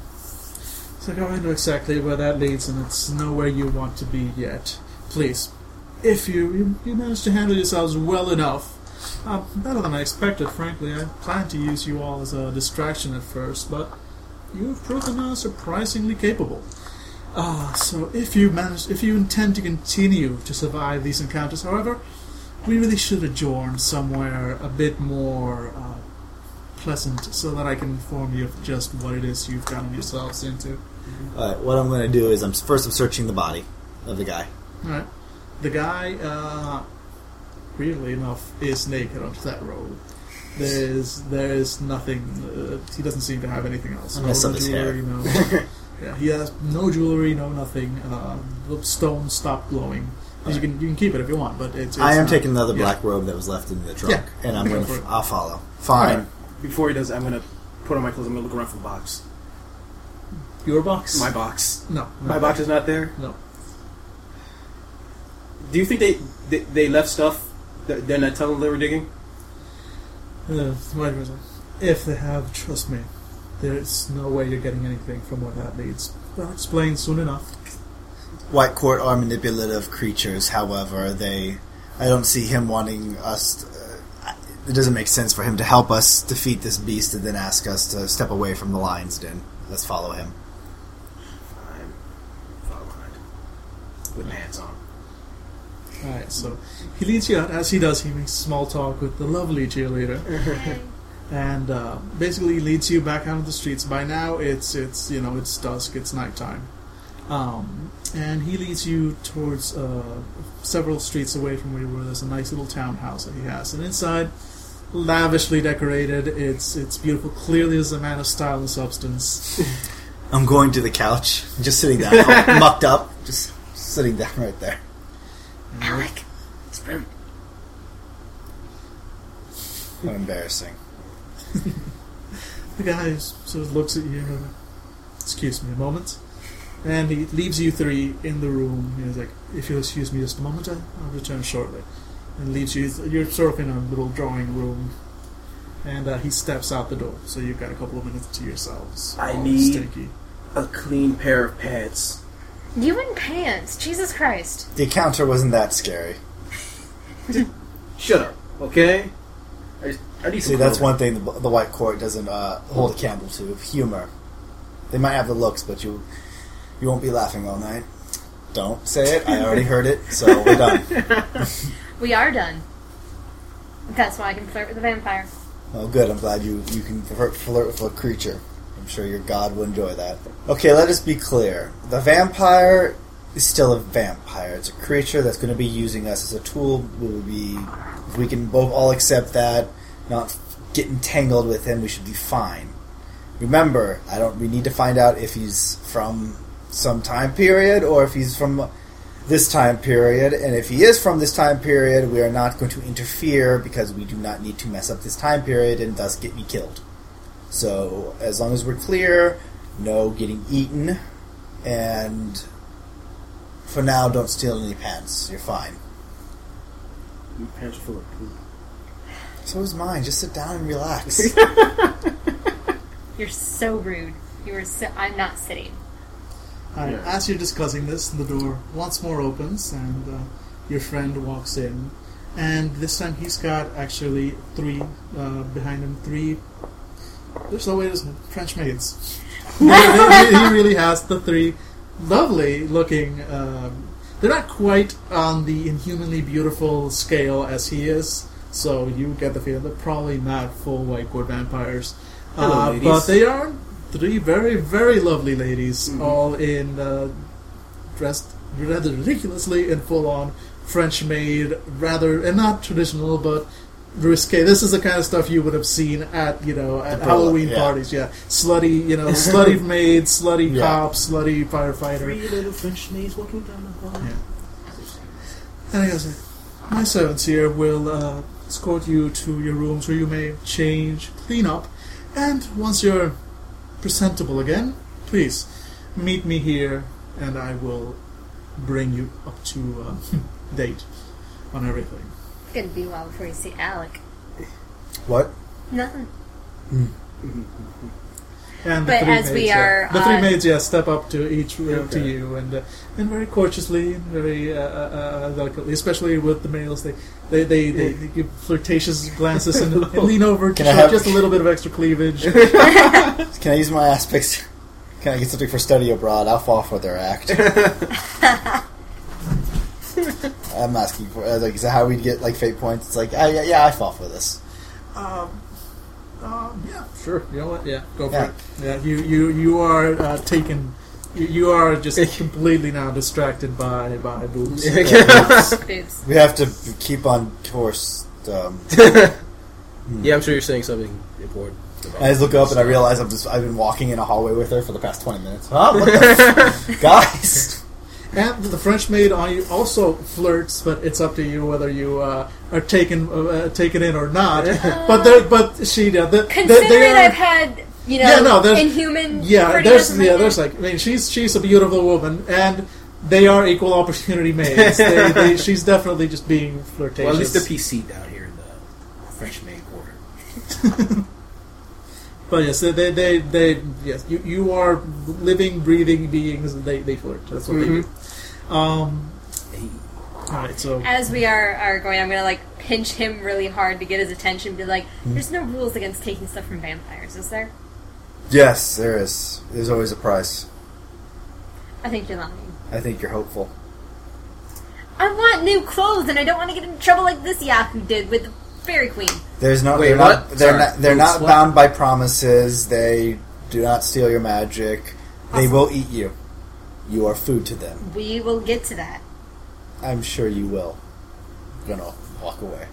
Speaker 4: So go into exactly where that leads, and it's nowhere you want to be yet. Please, if you you, you manage to handle yourselves well enough, uh, better than I expected. Frankly, I planned to use you all as a distraction at first, but you have proven uh, surprisingly capable. Ah, so if you manage, if you intend to continue to survive these encounters, however, we really should adjourn somewhere a bit more uh, pleasant, so that I can inform you of just what it is you've gotten yourselves into.
Speaker 2: All right, what I'm going to do is I'm first I'm searching the body of the guy.
Speaker 4: Alright. The guy, uh, weirdly enough, is naked on that robe. There's there's nothing. Uh, he doesn't seem to have anything else.
Speaker 2: I'm gonna his hair.
Speaker 4: jewelry, no. yeah, he has no jewelry, no nothing. Uh, the stone stopped glowing. You can you can keep it if you want, but it's. it's
Speaker 2: I am
Speaker 4: not-
Speaker 2: taking the other
Speaker 4: yeah.
Speaker 2: black robe that was left in the trunk,
Speaker 4: Yeah.
Speaker 2: and I'm going to.
Speaker 4: it.
Speaker 2: I'll follow. Fine.
Speaker 4: Alright.
Speaker 1: Before he does, I'm gonna put on my clothes. I'm gonna look around for the box.
Speaker 4: Your box?
Speaker 1: My box.
Speaker 4: no,
Speaker 1: My
Speaker 4: no.
Speaker 1: box is not there.
Speaker 4: No.
Speaker 1: Do you think they they, they left stuff that they're not telling they were digging?
Speaker 4: Uh, wait a second. If they have, trust me, there's no way you're getting anything from where that leads. I'll explain soon enough.
Speaker 2: White court are manipulative creatures. However, they. I don't see him wanting us. To, uh, it doesn't make sense for him to help us defeat this beast and then ask us to step away from the lion's den. Let's follow him.
Speaker 1: Fine. Follow behind. With my hands on.
Speaker 4: Alright, so he leads you out. As he does, he makes small talk with the lovely cheerleader, and uh, basically he leads you back out of the streets. By now, it's it's you know it's dusk, it's nighttime, um, and he leads you towards uh, several streets away from where you were. There's a nice little townhouse that he has, and inside, lavishly decorated. It's it's beautiful. Clearly, is a man of style and substance.
Speaker 2: I'm going to the couch, just sitting down, mucked up, just sitting down right there.
Speaker 3: Alec, spoon.
Speaker 2: How embarrassing.
Speaker 4: The guy sort of looks at you. and, Excuse me a moment. And he leaves you three in the room. He's like, if you'll excuse me just a moment, I- I'll return shortly. And leaves you, you're sort of in a little drawing room. And uh, he steps out the door. So you've got a couple of minutes to yourselves.
Speaker 1: I
Speaker 4: All
Speaker 1: need-
Speaker 4: Stinky.
Speaker 1: A clean pair of pants.
Speaker 3: You in pants? Jesus Christ!
Speaker 2: The encounter wasn't that scary.
Speaker 1: Shut up, okay? I, just, I need
Speaker 2: See,
Speaker 1: some
Speaker 2: that's one thing the, the white court doesn't uh, hold a candle to: humor. They might have the looks, but you you won't be laughing all night. Don't say it. I already heard it, so we're done.
Speaker 3: We are done. That's why I can flirt with a vampire.
Speaker 2: Oh, good. I'm glad you you can flirt, flirt with a creature. Sure your god will enjoy that. Okay, let us be clear. The vampire is still a vampire. It's a creature that's going to be using us as a tool. We will be, if we can both all accept that, not get entangled with him. We should be fine. Remember, I don't. We need to find out if he's from some time period or if he's from this time period. And if he is from this time period, we are not going to interfere because we do not need to mess up this time period and thus get me killed. So as long as we're clear, no getting eaten, and for now, don't steal any pants. You're fine.
Speaker 1: Your pants are full of poop.
Speaker 2: So is mine. Just sit down and relax.
Speaker 3: You're so rude. You are so. I'm not sitting.
Speaker 4: Alright,
Speaker 1: Yeah.
Speaker 4: As you're discussing this, the door once more opens and uh, your friend walks in. And this time he's got actually three, uh, behind him, three. There's no way there's French maids. he, really, has the three lovely looking. Um, they're not quite on the inhumanly beautiful scale as he is, so you get the feeling they're probably not full white court vampires.
Speaker 1: Hello,
Speaker 4: Uh,
Speaker 1: ladies.
Speaker 4: but they are three very, very lovely ladies,
Speaker 1: Mhm.
Speaker 4: all in uh, dressed rather ridiculously in full-on French maid, rather and not traditional, but risque. This is the kind of stuff you would have seen at you know at
Speaker 2: The
Speaker 4: Halloween
Speaker 2: yeah.
Speaker 4: parties. Yeah, slutty, you know, slutty maids, slutty
Speaker 2: Yeah.
Speaker 4: cop, slutty firefighter.
Speaker 1: Three little French maids walking down the hall.
Speaker 4: Yeah. And he goes, my servants here will uh, escort you to your rooms where you may change, clean up, and once you're presentable again, please meet me here, and I will bring you up to uh, date on everything.
Speaker 3: It's gonna be a while before you see Alec.
Speaker 2: what?
Speaker 3: Nothing.
Speaker 4: And the
Speaker 3: But
Speaker 4: three
Speaker 3: as we
Speaker 4: maids, yeah.
Speaker 3: are,
Speaker 4: the three maids, yeah, step up to each uh, to
Speaker 1: Okay.
Speaker 4: you, and uh, and very courteously, and very uh, uh, uh, delicately, especially with the males, they they, they, they, they give flirtatious glances and, and lean over to
Speaker 2: Can I
Speaker 4: show
Speaker 2: have-
Speaker 4: just a little bit of extra cleavage.
Speaker 2: Can I use my aspects? Can I get something for study abroad? I'll fall for their act. I'm asking for uh, like is that how we'd get like fate points? It's like ah, yeah, yeah, I fall for this.
Speaker 4: um, um, yeah, sure. You know what? Yeah, go for
Speaker 2: Yeah.
Speaker 4: it. Yeah, you you you are uh, taken. You, you are just completely now distracted by by boobs.
Speaker 3: Boobs.
Speaker 2: We have to keep on course. Um,
Speaker 1: Yeah, I'm sure you're saying something important. about
Speaker 2: I just look up and I realize I'm just I've been walking in a hallway with her for the past twenty minutes. Huh? What the f- guys?
Speaker 4: And the French maid on you also flirts, but it's up to you whether you uh, are taken uh, taken in or not. but but she, uh, the, they,
Speaker 3: Considering
Speaker 4: they are,
Speaker 3: I've had, you know,
Speaker 4: Yeah, no, there's-
Speaker 3: inhuman.
Speaker 4: yeah,
Speaker 3: prettiness
Speaker 4: there's
Speaker 3: in my
Speaker 4: yeah,
Speaker 3: head.
Speaker 4: there's like I mean, she's she's a beautiful woman, and they are equal opportunity maids. they, they, she's definitely just being flirtatious.
Speaker 1: Well, at least the PC down here in the French maid quarter.
Speaker 4: But yes, they, they, they, they yes, you, you are living, breathing beings. and They, they flirt. That's what they do. Um, all right, so
Speaker 3: As we are, are going, I'm gonna like pinch him really hard to get his attention. Be like, "There's no rules against taking stuff from vampires, is there?"
Speaker 2: yes, there is. There's always a price.
Speaker 3: I think you're lying.
Speaker 2: I think you're hopeful.
Speaker 3: I want new clothes, and I don't want to get in trouble like this Yahoo did with the Fairy Queen.
Speaker 2: There's no.
Speaker 1: Wait,
Speaker 2: they're
Speaker 1: what?
Speaker 2: not. They're
Speaker 1: Sorry.
Speaker 2: not. They're
Speaker 1: Boots,
Speaker 2: not
Speaker 1: what?
Speaker 2: bound by promises. They do not steal your magic. They will eat you. You are food to them.
Speaker 3: We will get to that.
Speaker 2: I'm sure you will. I'm gonna walk away.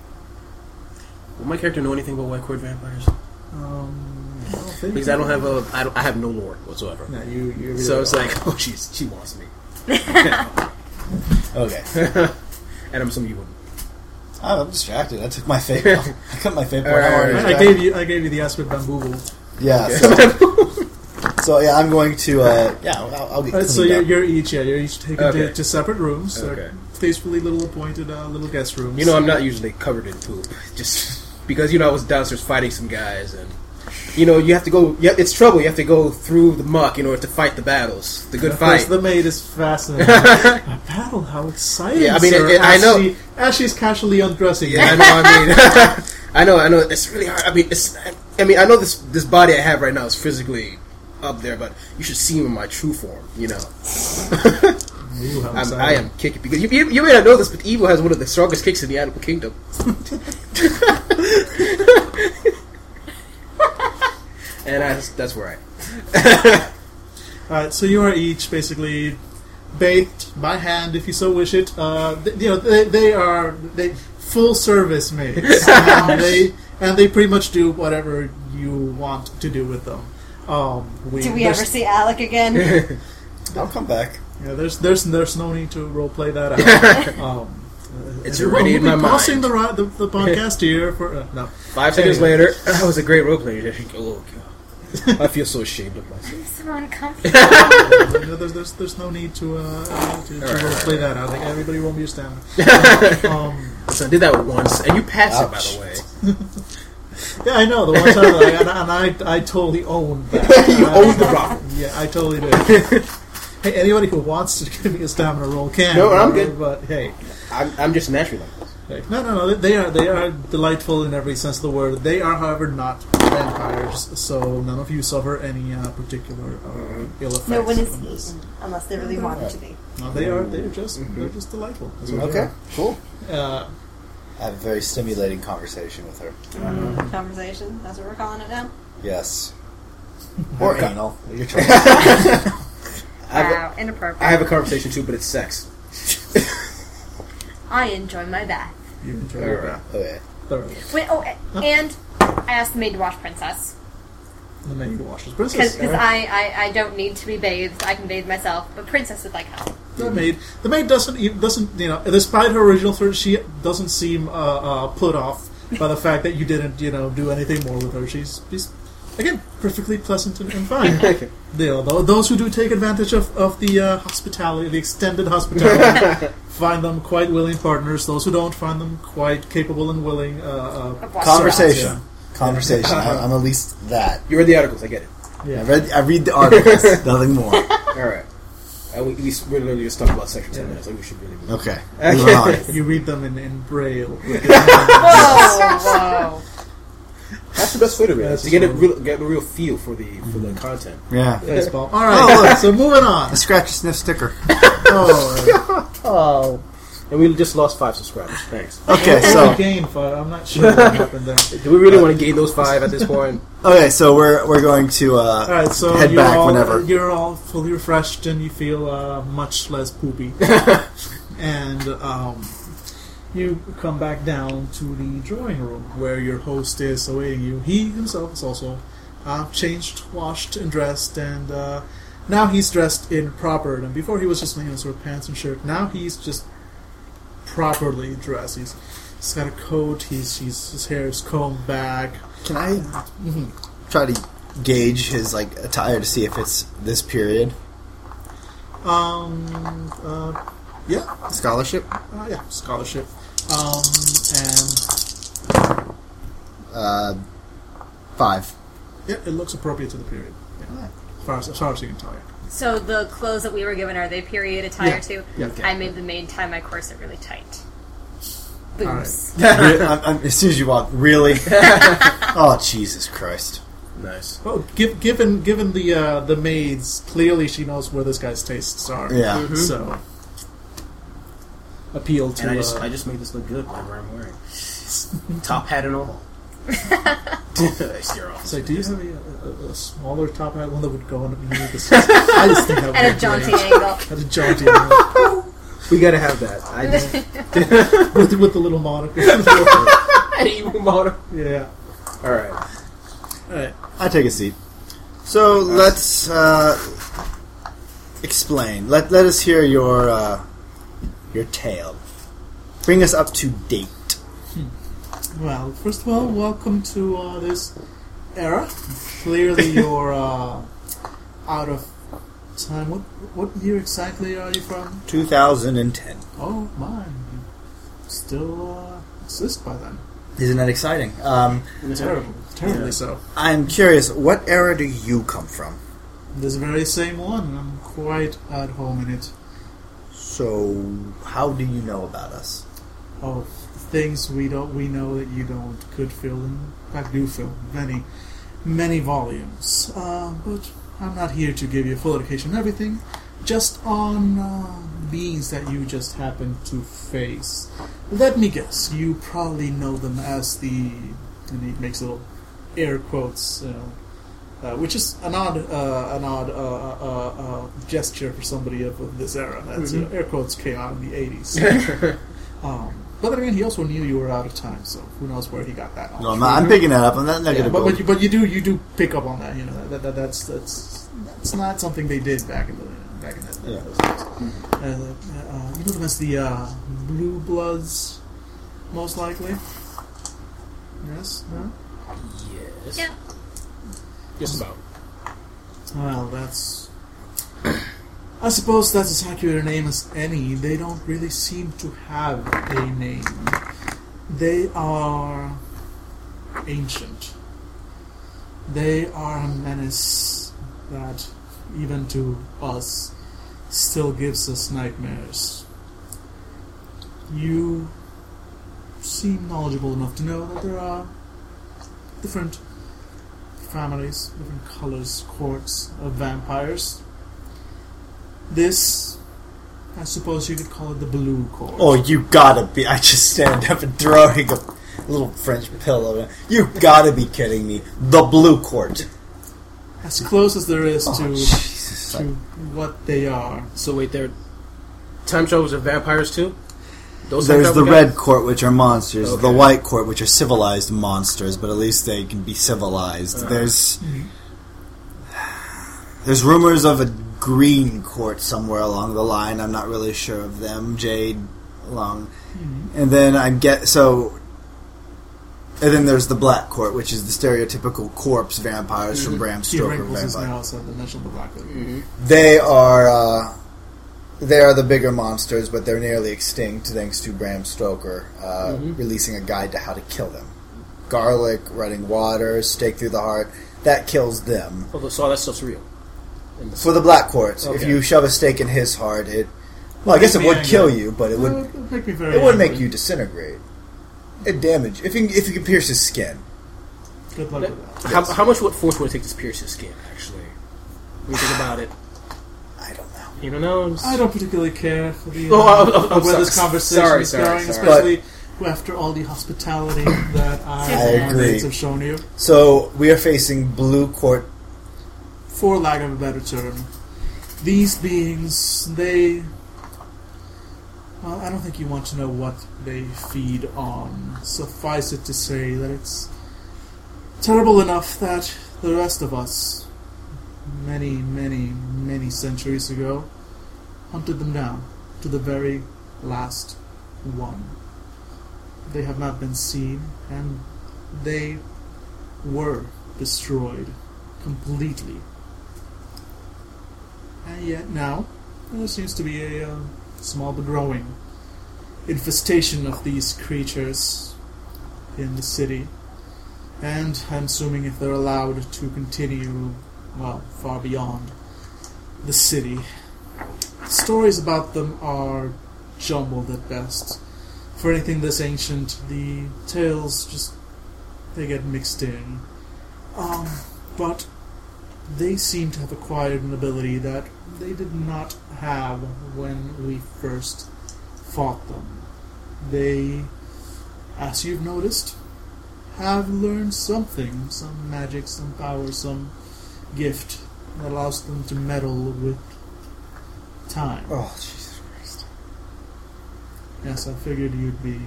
Speaker 1: Will my character know anything about white court vampires?
Speaker 4: um, I don't think
Speaker 1: Because I don't have a, I, don't, I have no lore whatsoever.
Speaker 4: No, you, you really
Speaker 1: So it's
Speaker 4: don't.
Speaker 1: like, oh, she's she wants me,
Speaker 2: Okay.
Speaker 1: and I'm assuming you wouldn't.
Speaker 2: Oh, I'm distracted. I took my favorite. I cut my favorite. point. I'm
Speaker 1: Alright,
Speaker 2: already
Speaker 4: I, I gave you I gave you the aspect bamboozle.
Speaker 2: Yeah.
Speaker 1: Okay.
Speaker 2: So, so yeah, I'm going to. Uh, yeah, I'll, I'll get.
Speaker 4: All right, so you're, you're each yeah you're each taken
Speaker 1: Okay.
Speaker 4: to, to separate rooms.
Speaker 1: Okay.
Speaker 4: tastefully little appointed uh, little guest rooms.
Speaker 1: You know, I'm not usually covered in poop, just because you know I was downstairs fighting some guys, and you know you have to go. Yeah, it's trouble. You have to go through the muck in order to fight the battles, the good
Speaker 4: Of course,
Speaker 1: fight.
Speaker 4: the maid is fascinating. a battle, how exciting!
Speaker 1: Yeah, I mean, it- it- I know.
Speaker 4: She, as she's casually undressing.
Speaker 1: Yeah, I know. I mean, I know. I know. It's really hard. I mean, it's. I mean, I know this this body I have right now is physically up there, but you should see me in my true form. You know,
Speaker 4: Ooh,
Speaker 1: I'm. I am kicking because you, you, you may not know this, but evil has one of the strongest kicks in the animal kingdom. And I, that's where I.
Speaker 4: Alright, so you are each basically bathed by hand, if you so wish it. Uh, th- you know, they, they are they full service maids. and they and they pretty much do whatever you want to do with them. Um, we,
Speaker 3: Do we ever see Alec again?
Speaker 2: I'll come back.
Speaker 4: Yeah, there's there's there's no need to role play that out. um,
Speaker 1: It's
Speaker 4: uh,
Speaker 1: already
Speaker 4: we'll
Speaker 1: in my
Speaker 4: pausing
Speaker 1: mind.
Speaker 4: the, the the podcast here for uh, no.
Speaker 1: Five seconds
Speaker 4: Anyway.
Speaker 1: later, that was a great roleplay. Oh god, I feel so ashamed of myself.
Speaker 3: I'm so uncomfortable.
Speaker 4: there's, there's there's no need to uh, to, to
Speaker 1: Alright,
Speaker 4: role play
Speaker 1: alright.
Speaker 4: that out. Like everybody roll me your stamina. um,
Speaker 1: So I did that once, and you passed it by the way.
Speaker 4: yeah, I know the one time, that I, and, I- and I I totally owned that.
Speaker 1: You owned the problem.
Speaker 4: Yeah, I totally did. hey, anybody who wants to give me a stamina roll can.
Speaker 1: No, I'm good.
Speaker 4: But hey,
Speaker 1: I'm, I'm just naturally like this.
Speaker 4: hey, no, no, no. They are they are delightful in every sense of the word. They are, however, not vampires, so none of you suffer any uh, particular uh, ill effects.
Speaker 3: no one is
Speaker 4: from this.
Speaker 3: eaten unless they really wanted to be.
Speaker 4: No, they are. They are just they're just delightful. That's what they
Speaker 2: Okay, cool.
Speaker 4: Uh,
Speaker 2: I have a very stimulating conversation with her.
Speaker 3: Conversation. That's what we're calling it now.
Speaker 2: Yes. Or
Speaker 1: Okay.
Speaker 2: anal. Your choice.
Speaker 1: I have,
Speaker 3: Wow, inappropriate.
Speaker 1: I have a conversation too, but it's sex.
Speaker 3: I enjoy my bath.
Speaker 4: you enjoy your bath
Speaker 2: okay.
Speaker 4: thoroughly.
Speaker 3: Wait, oh, and I asked the maid to wash Princess.
Speaker 4: The maid washes princess.
Speaker 3: Because I, I, I don't need to be bathed. I can bathe myself. But Princess would like help.
Speaker 4: The maid, the maid doesn't even doesn't you know, despite her original threat, she doesn't seem uh, uh, put off by the fact that you didn't you know do anything more with her. She's she's again perfectly pleasant and, and fine.
Speaker 1: Okay.
Speaker 4: you know, those who do take advantage of, of the uh, hospitality, the extended hospitality, find them quite willing partners. Those who don't find them quite capable and willing. Uh, uh,
Speaker 2: Conversation.
Speaker 4: Yeah.
Speaker 2: Conversation. I, I'm at least that.
Speaker 1: You read the articles, I get it.
Speaker 2: I
Speaker 4: yeah.
Speaker 2: read. I read the articles. nothing more.
Speaker 1: Alright. Uh, we, we, we're literally just talking about sex for 10
Speaker 4: Yeah.
Speaker 1: minutes. Like, we should really move.
Speaker 2: Okay.
Speaker 1: Okay.
Speaker 4: You read them in, in braille.
Speaker 3: Whoa, whoa.
Speaker 1: That's the best way to read it. To get a real, get a real feel for the for the content.
Speaker 2: Yeah.
Speaker 4: Baseball. All right.
Speaker 2: Oh, look.
Speaker 4: so moving on.
Speaker 2: A scratch sniff sticker.
Speaker 4: Oh,
Speaker 1: Oh. And we just lost five subscribers. Thanks.
Speaker 2: Okay,
Speaker 4: so
Speaker 2: so
Speaker 4: gain five. I'm not sure what happened there.
Speaker 1: Do we really want to gain those five at this point?
Speaker 2: okay, so we're we're going to
Speaker 4: All
Speaker 2: uh,
Speaker 4: right, so
Speaker 2: Head
Speaker 4: you're
Speaker 2: back
Speaker 4: all,
Speaker 2: whenever.
Speaker 4: You're all fully refreshed and you feel uh, much less poopy. and um, you come back down to the drawing room where your host is awaiting you. He himself is also uh, changed, washed, and dressed, and uh, now he's dressed in proper. And before he was just you know, sort of pants and shirt. Now he's just properly dressed. He's, he's got a coat. He's, he's his hair is combed back.
Speaker 2: Can I try to gauge his like attire to see if it's this period?
Speaker 4: Um, uh, yeah,
Speaker 2: Scholarship.
Speaker 4: Uh, yeah, scholarship. Um, and
Speaker 2: Uh, five.
Speaker 4: yeah, it looks appropriate to the period. Yeah. As, far as, as far as you can tell. Yeah.
Speaker 3: So the clothes that we were given are they period attire
Speaker 4: Yeah.
Speaker 3: too?
Speaker 4: Yeah.
Speaker 3: I made the maid tie my corset really tight. Boobs.
Speaker 2: Re- I'm, I'm, as soon as you walk, really? oh Jesus Christ!
Speaker 1: Nice.
Speaker 4: Well, give, given given the uh, the maids, clearly she knows where this guy's tastes are.
Speaker 2: Yeah.
Speaker 4: So appeal to.
Speaker 1: And I just
Speaker 4: uh,
Speaker 1: I just made this look good. Whatever I'm wearing, top hat and all. I steer
Speaker 4: so do you have a, a, a smaller top hat, one that would go underneath the? I just think that would
Speaker 3: At a
Speaker 4: be
Speaker 3: jaunty
Speaker 4: great.
Speaker 3: angle.
Speaker 4: At a jaunty angle.
Speaker 1: We gotta have that. I just
Speaker 4: with, with the little monocle.
Speaker 1: evil model.
Speaker 4: yeah.
Speaker 1: All right.
Speaker 4: All right.
Speaker 2: I take a seat. So let's uh, explain. Let let us hear your uh, your tale. Bring us up to date.
Speaker 4: Well, first of all, welcome to uh, this era. Clearly, you're uh, out of time. What what year exactly are you from?
Speaker 2: 2010.
Speaker 4: Oh, mine. You still uh, exist by then.
Speaker 2: Isn't that exciting? Um,
Speaker 4: Terrible, terribly
Speaker 1: Yeah.
Speaker 4: so.
Speaker 2: I'm curious. What era do you come from?
Speaker 4: This very same one. I'm quite at home in it.
Speaker 2: So how do you know about us?
Speaker 4: Oh, things we don't we know that you don't could fill in fact do fill many many volumes. Uh, but I'm not here to give you a full education on everything, just on uh, beings that you just happen to face. Let me guess, you probably know them as the and he makes little air quotes, you know, uh, which is an odd uh, an odd uh, uh, uh, gesture for somebody of, of this era. That's uh, air quotes came out in the eighties. Um, But then again, he also knew you were out of time, so who knows where he got that.
Speaker 2: No, I'm, not, I'm picking that up. I'm not, not
Speaker 4: Yeah,
Speaker 2: gonna
Speaker 4: but,
Speaker 2: go.
Speaker 4: but, you, but you do you do pick up on that. You know that, that that's that's that's not something they did back in the back in the,
Speaker 2: Yeah.
Speaker 4: those days. Uh, uh, you know them as the uh, Blue Bloods, most likely. Yes. No.
Speaker 1: Yes.
Speaker 3: Yeah.
Speaker 1: Just about.
Speaker 4: Well, that's. I suppose that's as accurate a name as any. They don't really seem to have a name. They are ancient. They are a menace that, even to us, still gives us nightmares. You seem knowledgeable enough to know that there are different families, different colors, courts of vampires. This, I suppose you could call it the Blue Court.
Speaker 2: Oh, you gotta be! I just stand up and throwing a little French pillow. You gotta be kidding me! The Blue Court.
Speaker 4: as close as there is
Speaker 2: Oh,
Speaker 4: to
Speaker 2: Jesus!
Speaker 4: to what they are.
Speaker 1: So wait, there. Time travelers are vampires too. Those
Speaker 2: There's the
Speaker 1: travel
Speaker 2: red court, which are monsters. The white court, which are civilized monsters, but at least they can be civilized.
Speaker 1: Uh-huh.
Speaker 2: There's there's rumors of a green court somewhere along the line. I'm not really sure of them. Jade, along, and then I get so. And then there's the black court, which is the stereotypical corpse vampires from Bram
Speaker 4: He
Speaker 2: Stoker
Speaker 4: wrinkles his
Speaker 2: vampire.
Speaker 4: nails at the mention of the black lady.
Speaker 2: They are uh, they are the bigger monsters, but they're nearly extinct thanks to Bram Stoker uh, releasing a guide to how to kill them. Garlic, running water, stake through the heart. That kills them.
Speaker 1: Oh, so all that stuff's real. And the-
Speaker 2: For the Black Court, if you shove a stake in his heart, it well, I guess it
Speaker 4: Make me
Speaker 2: would kill you, but it
Speaker 4: It
Speaker 2: would
Speaker 4: would make me very.
Speaker 2: it would make you disintegrate. It damage if you if you could pierce his skin.
Speaker 4: Good luck with that.
Speaker 1: How, how much would force would it take to pierce his skin? Actually, when you think about it,
Speaker 2: I don't know.
Speaker 1: you don't know.
Speaker 4: I don't particularly care for the
Speaker 1: Oh,
Speaker 4: uh,
Speaker 1: I'm- I'm- I'm
Speaker 4: where
Speaker 1: so-
Speaker 4: this conversation
Speaker 1: sorry,
Speaker 4: is
Speaker 1: sorry,
Speaker 4: going,
Speaker 1: sorry.
Speaker 4: especially after all the hospitality that I,
Speaker 2: I
Speaker 4: and
Speaker 2: agree.
Speaker 4: have shown you.
Speaker 2: So we are facing Blue Court.
Speaker 4: For lack of a better term, these beings, they. Well, I don't think you want to know what they feed on. Suffice it to say that it's terrible enough that the rest of us, many, many, many centuries ago, hunted them down to the very last one. They have not been seen, and they were destroyed completely. And yet now, there seems to be a uh, small but growing infestation of these creatures in the city. And I'm assuming if they're allowed to continue, well, far beyond the city. Stories about them are jumbled at best. For anything this ancient, the tales just they get mixed in. Um, but they seem to have acquired an ability that they did not have when we first fought them. They, as you've noticed, have learned something, some magic, some power, some gift that allows them to meddle with time.
Speaker 2: Oh Jesus Christ!
Speaker 4: Yes, I figured you'd be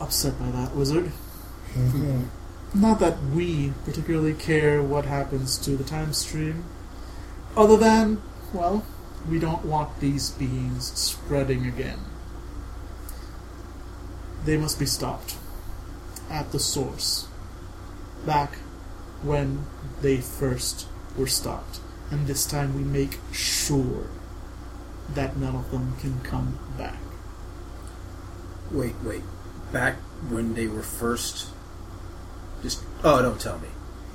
Speaker 4: upset by that, wizard. Mm-hmm. Not that we particularly care what happens to the time stream, other than, well, we don't want these beings spreading again. They must be stopped at the source, back when they first were stopped. And this time we make sure that none of them can come back.
Speaker 1: Wait, wait. Back when they were first. Just. Oh, don't tell me.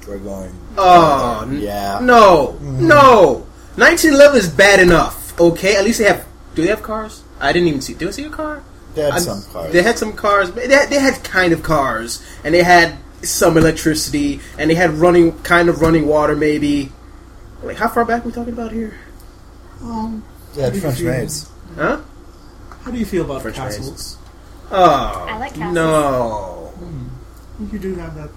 Speaker 2: We're going.
Speaker 1: Oh, n-
Speaker 2: Yeah.
Speaker 1: No, no. 1911 is bad enough. Okay, at least they have. Do they have cars? I didn't even see. Did I see a car?
Speaker 2: They had
Speaker 1: I-
Speaker 2: some cars.
Speaker 1: They had some cars. but They had, they had kind of cars, and they had some electricity, and they had running, kind of running water, maybe. Like, how far back are we talking about here?
Speaker 4: Um,
Speaker 2: They had
Speaker 4: how do you
Speaker 2: French
Speaker 4: feel-
Speaker 2: maids.
Speaker 1: Huh?
Speaker 4: How do you feel about
Speaker 1: French maids.
Speaker 4: castles?
Speaker 1: Oh,
Speaker 3: I like castles.
Speaker 1: No.
Speaker 4: You do have that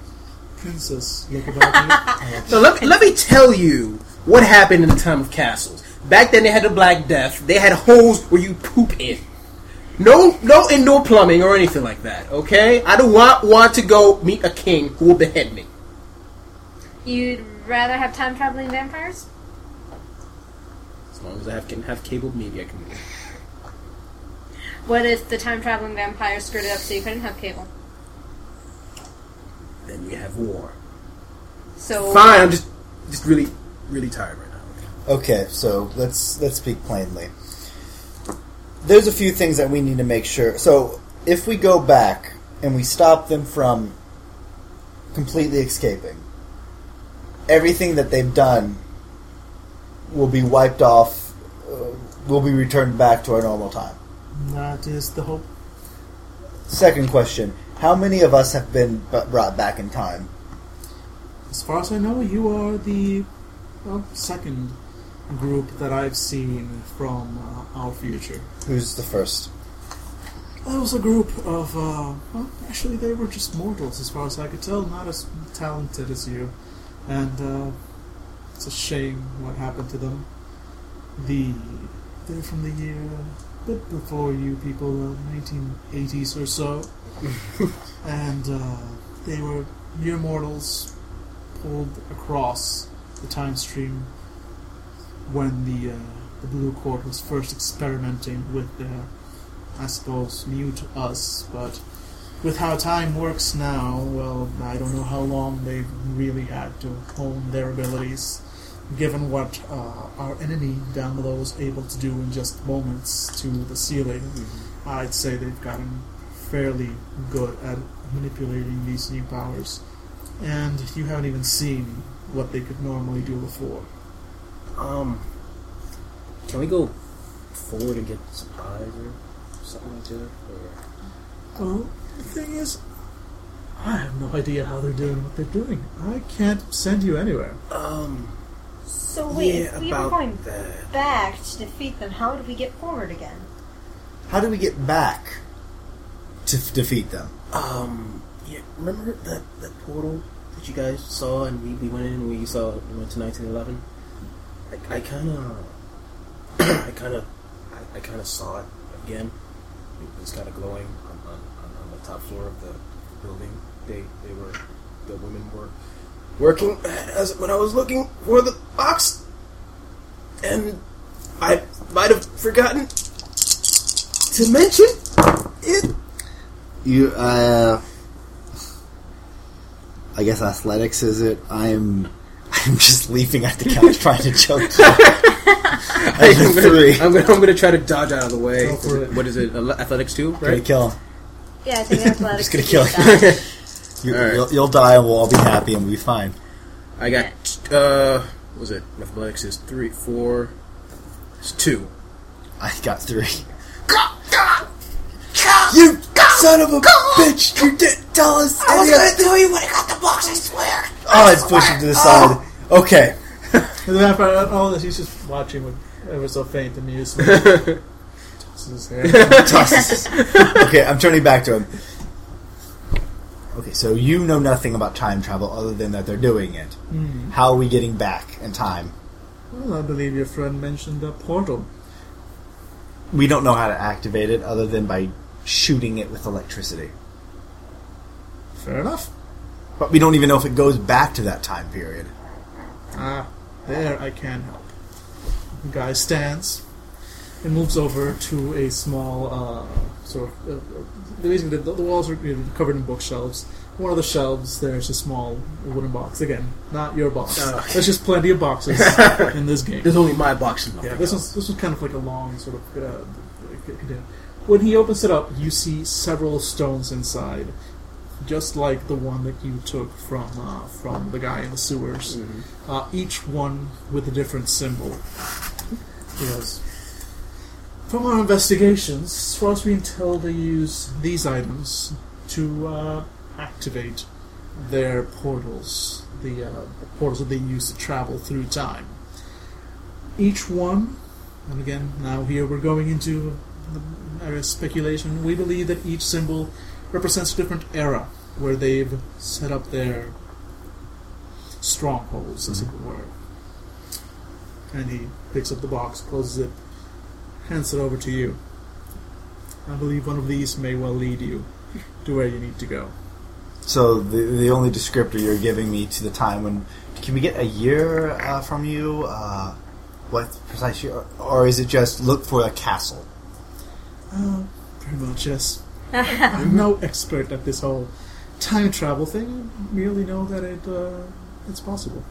Speaker 4: princess look about you.
Speaker 1: So let, let me tell you what happened in the time of castles. Back then, they had the Black Death. They had holes where you poop in. No, no indoor plumbing or anything like that. Okay, I don't want want to go meet a king who will behead me.
Speaker 3: You'd rather have time traveling vampires?
Speaker 1: As long as I have can have cable, maybe I can. do.
Speaker 3: What if the time traveling vampires screwed it up so you couldn't have cable?
Speaker 1: Then we have war.
Speaker 3: So
Speaker 1: Fine, I'm just just really really tired right now.
Speaker 2: Okay, so let's let's speak plainly. There's a few things that we need to make sure. So if we go back and we stop them from completely escaping, everything that they've done will be wiped off. Uh, will be returned back to our normal time.
Speaker 4: That is the hope.
Speaker 2: Second question: How many of us have been b- brought back in time?
Speaker 4: As far as I know, you are the well, second group that I've seen from uh, our future.
Speaker 2: Who's the first?
Speaker 4: That was a group of, uh, well, actually, they were just mortals, as far as I could tell, not as talented as you. And uh, it's a shame what happened to them. The they're from the year a bit before you people, uh, 1980s or so, and uh, they were mere mortals pulled across the time stream when the uh, the Blue Court was first experimenting with their, I suppose, new to us, but with how time works now, well, I don't know how long they've really had to hone their abilities. Given what uh, our enemy down below was able to do in just moments to the ceiling, I'd say they've gotten fairly good at manipulating these new powers. And you haven't even seen what they could normally do before.
Speaker 1: Um, can we go forward and get supplies or something like that? Or
Speaker 4: Well, the thing is, I have no idea how they're doing what they're doing. I can't send you anywhere.
Speaker 1: um,
Speaker 3: So wait,
Speaker 1: yeah,
Speaker 3: if we were
Speaker 1: about
Speaker 3: going
Speaker 1: that.
Speaker 3: back to defeat them, how do we get forward again?
Speaker 2: How do we get back to f- defeat them?
Speaker 1: Um, yeah, remember that that portal that you guys saw and we, we went in and we saw we went to 1911. I, kind of, I kind of, I, kind of saw it again. It was kind of glowing on, on, on, on the top floor of the building. They they were the women were working as when I was looking for the box, and I might have forgotten to mention it.
Speaker 2: You, uh, I guess athletics is it? I'm, I'm just leaping at the couch trying to choke you.
Speaker 1: I'm, gonna,
Speaker 2: Three.
Speaker 1: I'm, gonna, I'm gonna try to dodge out of the way.
Speaker 4: Go for it.
Speaker 1: What is it? Ele- Athletics two,
Speaker 2: Gonna kill him.
Speaker 3: Yeah, I think athletics.
Speaker 2: Just gonna kill
Speaker 3: be
Speaker 2: you.
Speaker 3: best.
Speaker 2: You,
Speaker 1: Alright.
Speaker 2: you'll, you'll die and we'll all be happy and we'll be fine.
Speaker 1: I got uh, what was it? Athletics is three, four, it's two.
Speaker 2: I got three. You son of a bitch! You didn't tell us. I was gonna tell you when I got the box. I swear. Oh, let's push him to the side. Okay.
Speaker 4: The vampire, all this, he's just watching with ever so faint amusement. Tosses his hair.
Speaker 2: Tosses. okay, I'm turning back to him. Okay, so you know nothing about time travel other than that they're doing it.
Speaker 4: Hmm.
Speaker 2: How are we getting back in time?
Speaker 4: Well, I believe your friend mentioned a portal.
Speaker 2: We don't know how to activate it other than by shooting it with electricity.
Speaker 4: Fair enough.
Speaker 2: But we don't even know if it goes back to that time period.
Speaker 4: Ah, there I can help. The guy stands and moves over to a small, uh, sort of. Uh, uh, basically, the, the walls are you know, covered in bookshelves. One of the shelves, there's a small wooden box. Again, not your box.
Speaker 1: Oh.
Speaker 4: There's just plenty of boxes in this game.
Speaker 1: There's only my box. and
Speaker 4: Yeah,
Speaker 1: nothing
Speaker 4: this was this was kind of like a long sort of uh, container. When he opens it up, you see several stones inside, just like the one that you took from uh, from the guy in the sewers.
Speaker 1: Mm-hmm.
Speaker 4: Uh, each one with a different symbol. Yes. From our investigations, as far as we can tell, they use these items to uh, activate their portals, the, uh, the portals that they use to travel through time. Each one, and again, now here we're going into the area of speculation, we believe that each symbol represents a different era where they've set up their strongholds, as it were. And he picks up the box, closes it, hands it over to you. I believe one of these may well lead you to where you need to go.
Speaker 2: So the the only descriptor you're giving me to the time when can we get a year uh, from you? Uh, what precise year, or is it just look for a castle?
Speaker 4: Uh, pretty much, yes. I'm no expert at this whole time travel thing. I merely know that it uh, it's possible.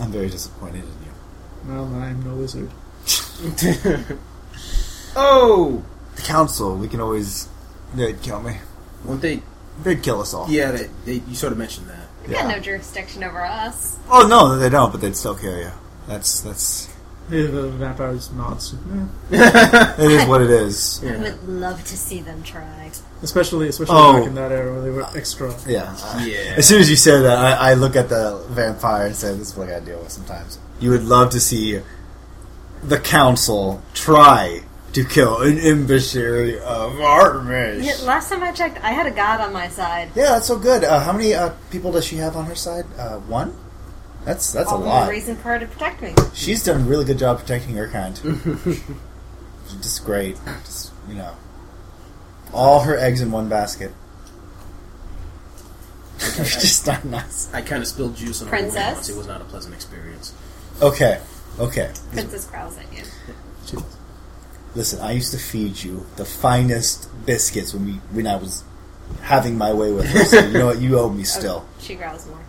Speaker 2: I'm very disappointed in you.
Speaker 4: Well, I'm no wizard.
Speaker 1: oh,
Speaker 2: The council, we can always they'd kill me.
Speaker 1: won't they?
Speaker 2: They'd kill us all.
Speaker 1: Yeah, they, they. You sort of mentioned that.
Speaker 3: You got no jurisdiction over us.
Speaker 2: Oh no, they don't, but they'd still kill you. That's that's
Speaker 4: Yeah, The vampire nods. Eh.
Speaker 2: it is what it is.
Speaker 3: I
Speaker 1: Yeah.
Speaker 3: would love to see them try.
Speaker 4: Especially, especially
Speaker 2: Oh.
Speaker 4: back in that era where they were extra.
Speaker 2: Yeah.
Speaker 1: Yeah.
Speaker 2: As soon as you say that, I, I look at the vampire and say, "This is what I gotta deal with." Sometimes you would love to see the council try to kill an emissary of Artemis.
Speaker 3: Yeah, last time I checked, I had a god on my side.
Speaker 2: Yeah, that's so good. Uh, how many uh, people does she have on her side? Uh, one. That's that's
Speaker 3: All
Speaker 2: a
Speaker 3: the
Speaker 2: lot.
Speaker 3: reason for her to protect me.
Speaker 2: She's done a really good job protecting her kind. She's just great. Just you know, all her eggs in one basket. It's just not nice.
Speaker 1: I kind of spilled juice on a
Speaker 3: Princess?
Speaker 1: woman once. It was not a pleasant experience.
Speaker 2: Okay, okay.
Speaker 3: Princess growls at you.
Speaker 2: Listen, I used to feed you the finest biscuits when we when I was having my way with her. So you know what? You owe me oh, still.
Speaker 3: Oh, she growls more.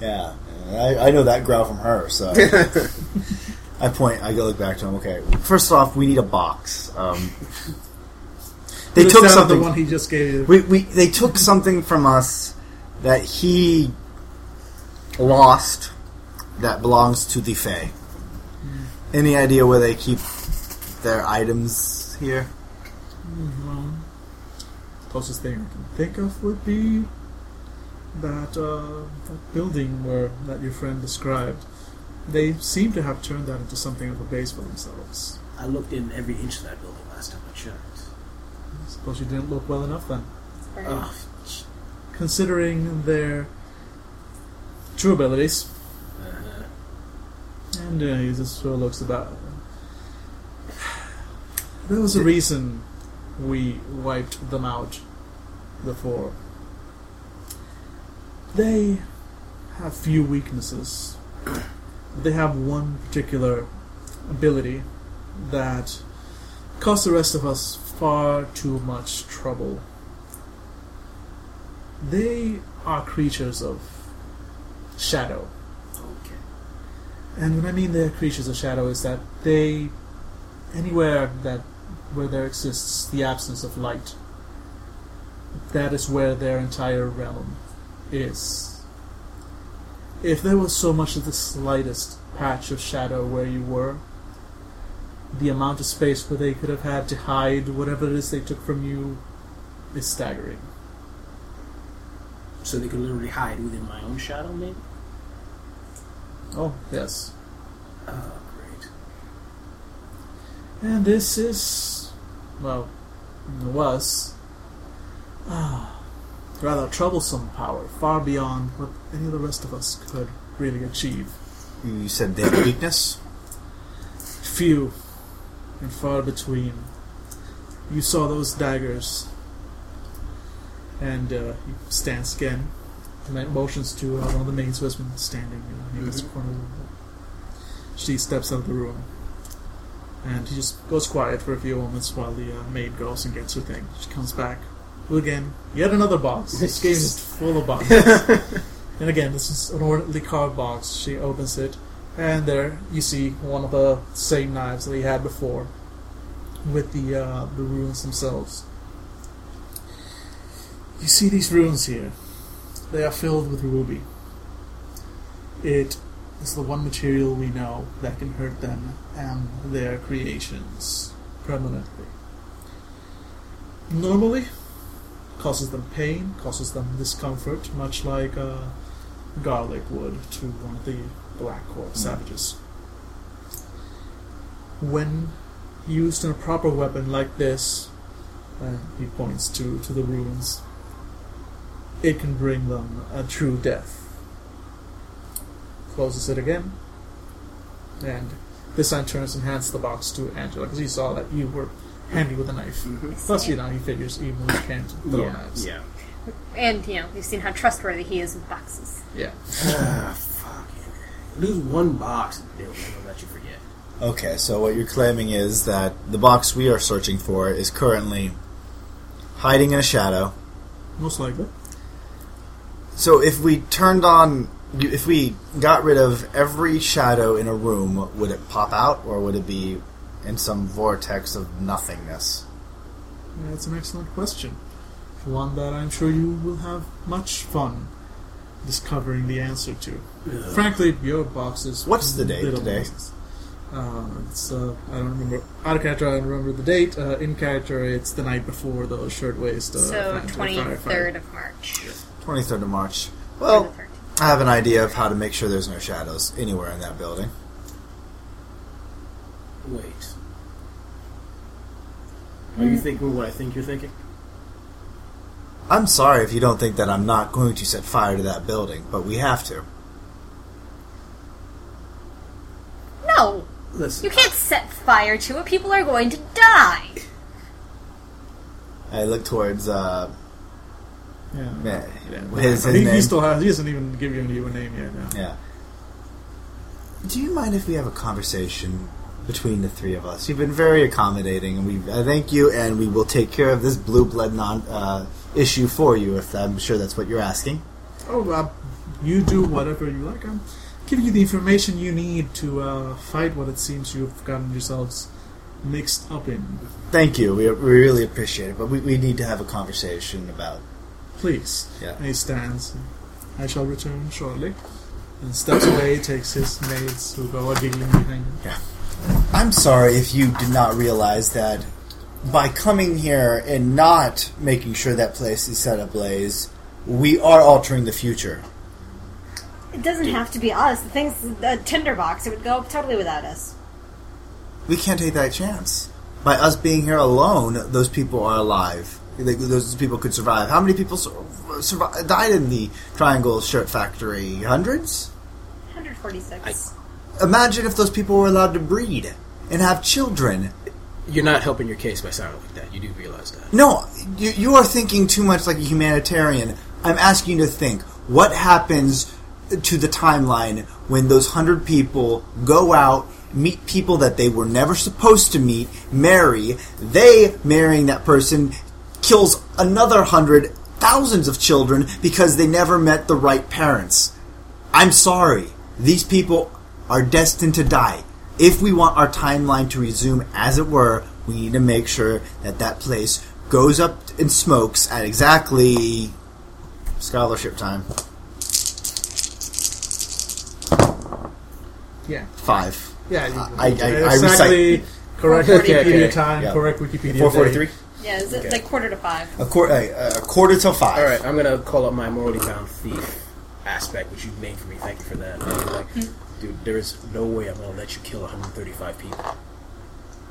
Speaker 2: Yeah, I, I know that growl from her. So I point. I go look back to him. Okay, first off, we need a box. Um, they
Speaker 4: The
Speaker 2: took something.
Speaker 4: The one he just gave.
Speaker 2: We, we they took something from us that he lost that belongs to the Fae. Any idea where they keep their items here?
Speaker 4: Well, closest thing I can think of would be that uh, that building where that your friend described. They seem to have turned that into something of a base for themselves.
Speaker 1: I looked in every inch of that building last time I checked.
Speaker 4: I suppose you didn't look well enough then,
Speaker 3: Very
Speaker 1: Oh,
Speaker 4: considering their true abilities.
Speaker 1: uh,
Speaker 4: And uh, he just sort of looks about. There was a reason we wiped them out before. They have few weaknesses. They have one particular ability that costs the rest of us far too much trouble. They are creatures of shadow.
Speaker 1: okay.
Speaker 4: And when I mean they're creatures of shadow, is that they, anywhere that where there exists the absence of light, that is where their entire realm is. If there was so much as the slightest patch of shadow where you were, the amount of space where they could have had to hide whatever it is they took from you is staggering.
Speaker 1: So they could literally hide within my own shadow, maybe?
Speaker 4: Oh, yes.
Speaker 1: Oh, great.
Speaker 4: And this is, well, it was, ah, rather troublesome power, far beyond what any of the rest of us could really achieve.
Speaker 2: You said they have weakness.
Speaker 4: Few and far between. You saw those daggers, and uh, he stands again, and motions to uh, one of the maids who has been standing uh, in this corner of the room. She steps out of the room, and he just goes quiet for a few moments while the uh, maid goes and gets her thing. She comes back. Again, yet another box. This game is full of boxes. and again, this is an ornately carved box. She opens it, and there you see one of the same knives that he had before, with the uh, the runes themselves. You see these runes here. They are filled with ruby. It is the one material we know that can hurt them and their creations permanently. Normally, causes them pain, causes them discomfort, much like uh, garlic would to one of the Black Court savages. When used in a proper weapon like this, and he points to, to the runes, it can bring them a true death. Closes it again, and this time turns and hands the box to Angela because he saw that you were handy with a knife. Plus, you know, he figures even we can't throw
Speaker 1: yeah,
Speaker 4: knives.
Speaker 1: yeah.
Speaker 3: And, you know, we've seen how trustworthy he is with boxes.
Speaker 4: Yeah.
Speaker 1: Ah, fuck. Lose one box, they'll never let you forget.
Speaker 2: Okay, so what you're claiming is that the box we are searching for is currently hiding in a shadow.
Speaker 4: Most likely.
Speaker 2: So if we turned on, if we got rid of every shadow in a room, would it pop out or would it be in some vortex of nothingness?
Speaker 4: That's an excellent question. One that I'm sure you will have much fun discovering the answer to. Frankly, your boxes.
Speaker 2: What's the date today?
Speaker 4: Uh, it's uh, I don't remember out of character. I don't remember the date. Uh, in character, it's the night before the shirtwaist. Uh,
Speaker 3: so, 23rd of March.
Speaker 2: 23rd of March. Well, I have an idea of how to make sure there's no shadows anywhere in that building.
Speaker 1: Wait. Are you thinking what I think you're thinking?
Speaker 2: I'm sorry if you don't think that I'm not going to set fire to that building, but we have to.
Speaker 3: No!
Speaker 1: Listen.
Speaker 3: You can't set fire to it. People are going to die.
Speaker 2: I look towards uh,
Speaker 4: Yeah.
Speaker 2: man,
Speaker 4: Yeah.
Speaker 2: his, his
Speaker 4: he,
Speaker 2: name.
Speaker 4: he still has. He hasn't even given you a name yet. Yeah.
Speaker 2: Yeah. Do you mind if we have a conversation between the three of us? You've been very accommodating, and we I thank you, and we will take care of this blue blood non uh, issue for you. If I'm sure that's what you're asking.
Speaker 4: Oh, uh, you do whatever you like. I'm giving you the information you need to uh, fight what it seems you've gotten yourselves mixed up in.
Speaker 2: Thank you. We, we really appreciate it, but we, we need to have a conversation about.
Speaker 4: Please.
Speaker 2: Yeah.
Speaker 4: And he stands. I shall return shortly. And steps away, takes his maids who go a giggling behind him.
Speaker 2: I'm sorry if you did not realize that by coming here and not making sure that place is set ablaze, we are altering the future.
Speaker 3: It doesn't have to be us. The thing's a tinderbox. It would go totally without us.
Speaker 2: We can't take that chance. By us being here alone, those people are alive. Those people could survive. How many people sur- survi- died in the Triangle Shirt Factory? Hundreds?
Speaker 3: 146.
Speaker 2: Imagine if those people were allowed to breed and have children.
Speaker 1: You're not helping your case by sounding like that. You do realize that.
Speaker 2: No, you, you are thinking too much like a humanitarian. I'm asking you to think what happens to the timeline when those hundred people go out, meet people that they were never supposed to meet, marry, they marrying that person kills another hundred, thousands of children because they never met the right parents. I'm sorry. These people are destined to die. If we want our timeline to resume as it were, we need to make sure that that place goes up in smokes at exactly scholarship time.
Speaker 4: Yeah.
Speaker 2: Five.
Speaker 4: Yeah. You,
Speaker 2: I- I- I
Speaker 4: exactly correct
Speaker 1: Okay,
Speaker 4: Wikipedia
Speaker 1: okay.
Speaker 4: time,
Speaker 2: Yeah.
Speaker 4: correct Wikipedia
Speaker 2: Four
Speaker 4: day.
Speaker 2: forty-three.
Speaker 3: Yeah, it's
Speaker 1: Okay.
Speaker 3: like quarter to five.
Speaker 2: A quarter. A quarter till five.
Speaker 1: All right, I'm gonna call up my morally bound thief aspect, which you've named for me. Thank you for that. And you're like, dude, there is no way I'm gonna let you kill 135 people.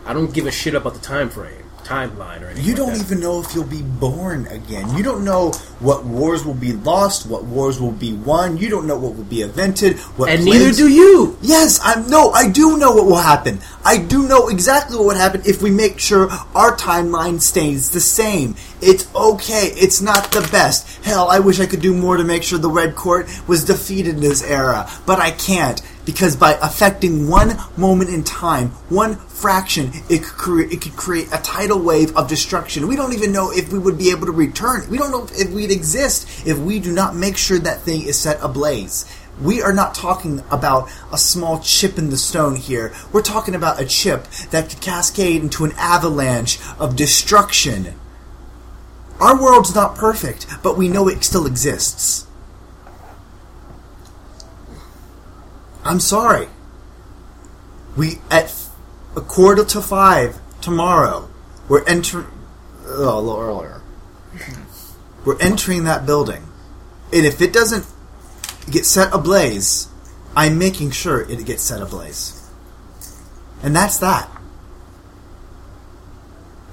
Speaker 1: I don't give a shit about the time frame, timeline, or anything.
Speaker 2: You don't
Speaker 1: that.
Speaker 2: even know if you'll be born again. You don't know what wars will be lost, what wars will be won. You don't know what will be invented. What
Speaker 1: and neither do you.
Speaker 2: Yes, I'm. no, I do know what will happen. I do know exactly what would happen if we make sure our timeline stays the same. It's okay. It's not the best. Hell, I wish I could do more to make sure the Red Court was defeated in this era, but I can't because by affecting one moment in time, one fraction, it could create it could create a tidal wave of destruction. We don't even know if we would be able to return. We don't know if we'd exist if we do not make sure that thing is set ablaze. We are not talking about a small chip in the stone here. We're talking about a chip that could cascade into an avalanche of destruction. Our world's not perfect, but we know it still exists. I'm sorry. We at a quarter to five tomorrow. We're entering. Oh, a little earlier. We're entering that building, and if it doesn't get set ablaze, I'm making sure it gets set ablaze. And that's that.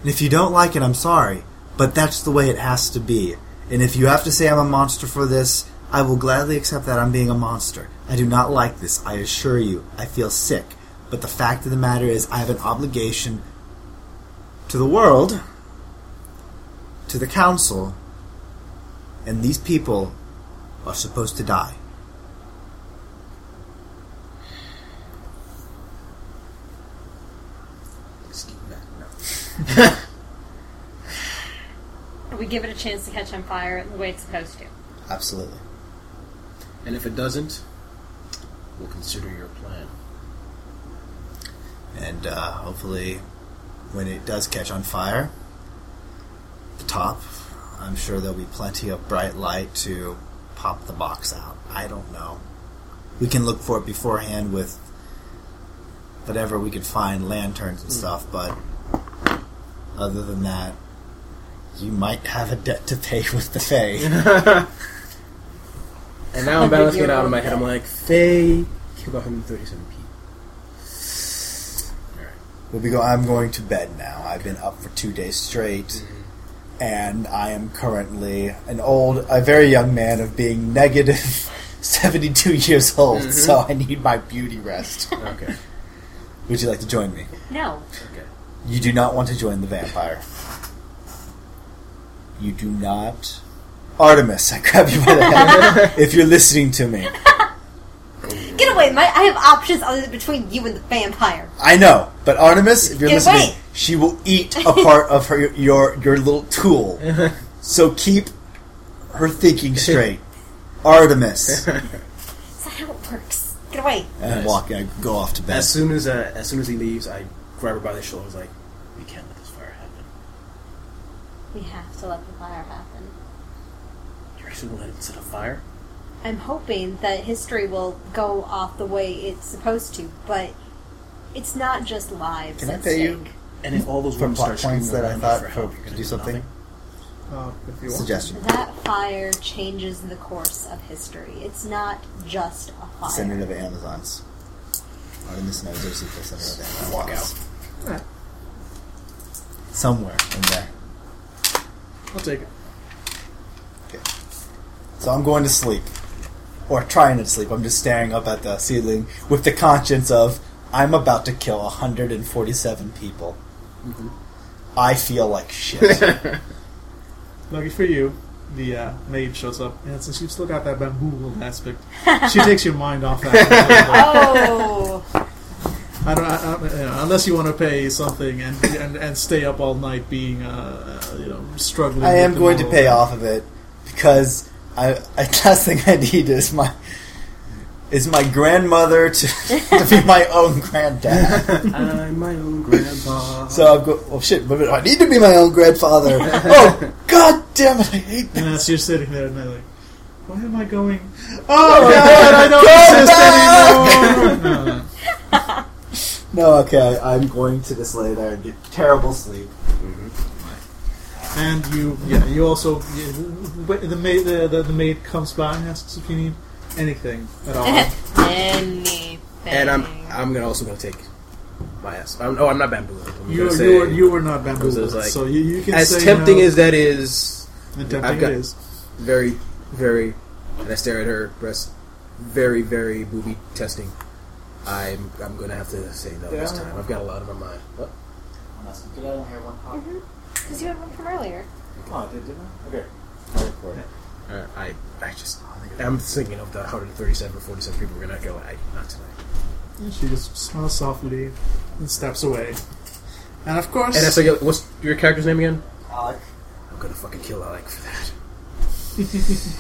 Speaker 2: And if you don't like it, I'm sorry, but that's the way it has to be. And if you have to say I'm a monster for this, I will gladly accept that I'm being a monster. I do not like this, I assure you. I feel sick. But the fact of the matter is, I have an obligation to the world, to the council, and these people are supposed to die.
Speaker 1: Excuse me. No.
Speaker 3: We give it a chance to catch on fire the way it's supposed to.
Speaker 2: Absolutely.
Speaker 1: And if it doesn't, we'll consider your plan.
Speaker 2: And uh, hopefully, when it does catch on fire, the top, I'm sure there'll be plenty of bright light to pop the box out. I don't know. We can look for it beforehand with whatever we could find, lanterns and stuff, but other than that, you might have a debt to pay with the Fae.
Speaker 1: And now I'm balancing it out in my head. I'm like, Fae killed 137 people. Alright.
Speaker 2: We'll be go- I'm going to bed now. I've been up for two days straight, mm-hmm. and I am currently an old, a very young man of being negative 72 years old, mm-hmm. so I need my beauty rest.
Speaker 1: Okay.
Speaker 2: Would you like to join me?
Speaker 3: No.
Speaker 1: Okay.
Speaker 2: You do not want to join the vampire. You do not. Artemis, I grab you by the head. if you're listening to me,
Speaker 3: Get away! My, I have options other than between you and the vampire.
Speaker 2: I know, but Artemis, if you're
Speaker 3: Get
Speaker 2: listening,
Speaker 3: away.
Speaker 2: she will eat a part of her your your little tool. So keep her thinking straight. Artemis,
Speaker 3: That's not how it works. Get away.
Speaker 2: and
Speaker 1: Nice.
Speaker 2: walk. I go off to bed.
Speaker 1: As soon as uh, as soon as he leaves, I grab her by the shoulders, like, we can't let this fire happen.
Speaker 3: We have to let the fire happen.
Speaker 1: You're actually gonna let it set a fire?
Speaker 3: I'm hoping that history will go off the way it's supposed to, but it's not just lives
Speaker 2: Can I
Speaker 3: at
Speaker 2: pay you?
Speaker 1: And if all those
Speaker 2: For
Speaker 1: women
Speaker 2: plot
Speaker 1: start
Speaker 2: points that I thought
Speaker 1: for
Speaker 2: for-
Speaker 1: help,
Speaker 2: to
Speaker 1: you're
Speaker 2: do
Speaker 1: gonna do
Speaker 2: something?
Speaker 4: Uh, if you want.
Speaker 2: Suggestion.
Speaker 3: That fire changes the course of history. It's not just a fire.
Speaker 2: Center of the Amazons. Artemis knows there's the center of the Amazons.
Speaker 1: Walk out.
Speaker 4: Alright,
Speaker 2: somewhere in there.
Speaker 4: I'll take it.
Speaker 2: So I'm going to sleep. Or trying to sleep. I'm just staring up at the ceiling with the conscience of I'm about to kill 147 people. I feel like shit.
Speaker 4: Lucky for you, the uh, maid shows up, and since you've still got that bamboo aspect, she takes your mind off that.
Speaker 3: Oh,
Speaker 4: I don't, I, I, you know, unless you want to pay something and, and and stay up all night being, uh, uh, you know, struggling.
Speaker 2: I am going to pay off of it because I, I last thing I need is my is my grandmother to, to be my own granddad.
Speaker 1: I'm my own grandpa.
Speaker 2: So I'm go. Oh shit! But I need to be my own grandfather. oh god damn it! I hate
Speaker 4: And
Speaker 2: that.
Speaker 4: as you're sitting there, and they're like, "Why am I going? Oh, oh God, I don't exist anymore." No, no.
Speaker 2: No, okay. I'm going to just lay there and get terrible sleep. Mm-hmm.
Speaker 4: And you, yeah, you also you, wait, the maid, the, the, the maid comes by and asks if you need anything at all.
Speaker 3: anything.
Speaker 1: and I'm I'm gonna also gonna take my ass. I'm, oh, I'm not bamboo. I'm
Speaker 4: you, are,
Speaker 1: say,
Speaker 4: you, are, you were not bamboozled,
Speaker 1: like-
Speaker 4: so you, you can
Speaker 1: as
Speaker 4: say
Speaker 1: tempting
Speaker 4: no,
Speaker 1: as that is,
Speaker 4: tempting
Speaker 1: I've got-
Speaker 4: it is.
Speaker 1: very, very, and I stare at her breast, very, very booby testing. I'm I'm gonna have to say no this time. I've got a lot on my mind. What?
Speaker 2: Did I only hear one pop?
Speaker 3: Because you had one from earlier.
Speaker 2: Oh, did, did I? Okay. I'll record it.
Speaker 1: Uh, I I just I'm thinking of the 137 or 47 people we're gonna go. I not tonight.
Speaker 4: And she just smiles softly and steps away. And of course,
Speaker 1: And I say, what's your character's name again?
Speaker 2: Alec.
Speaker 1: I'm gonna fucking kill Alec for that.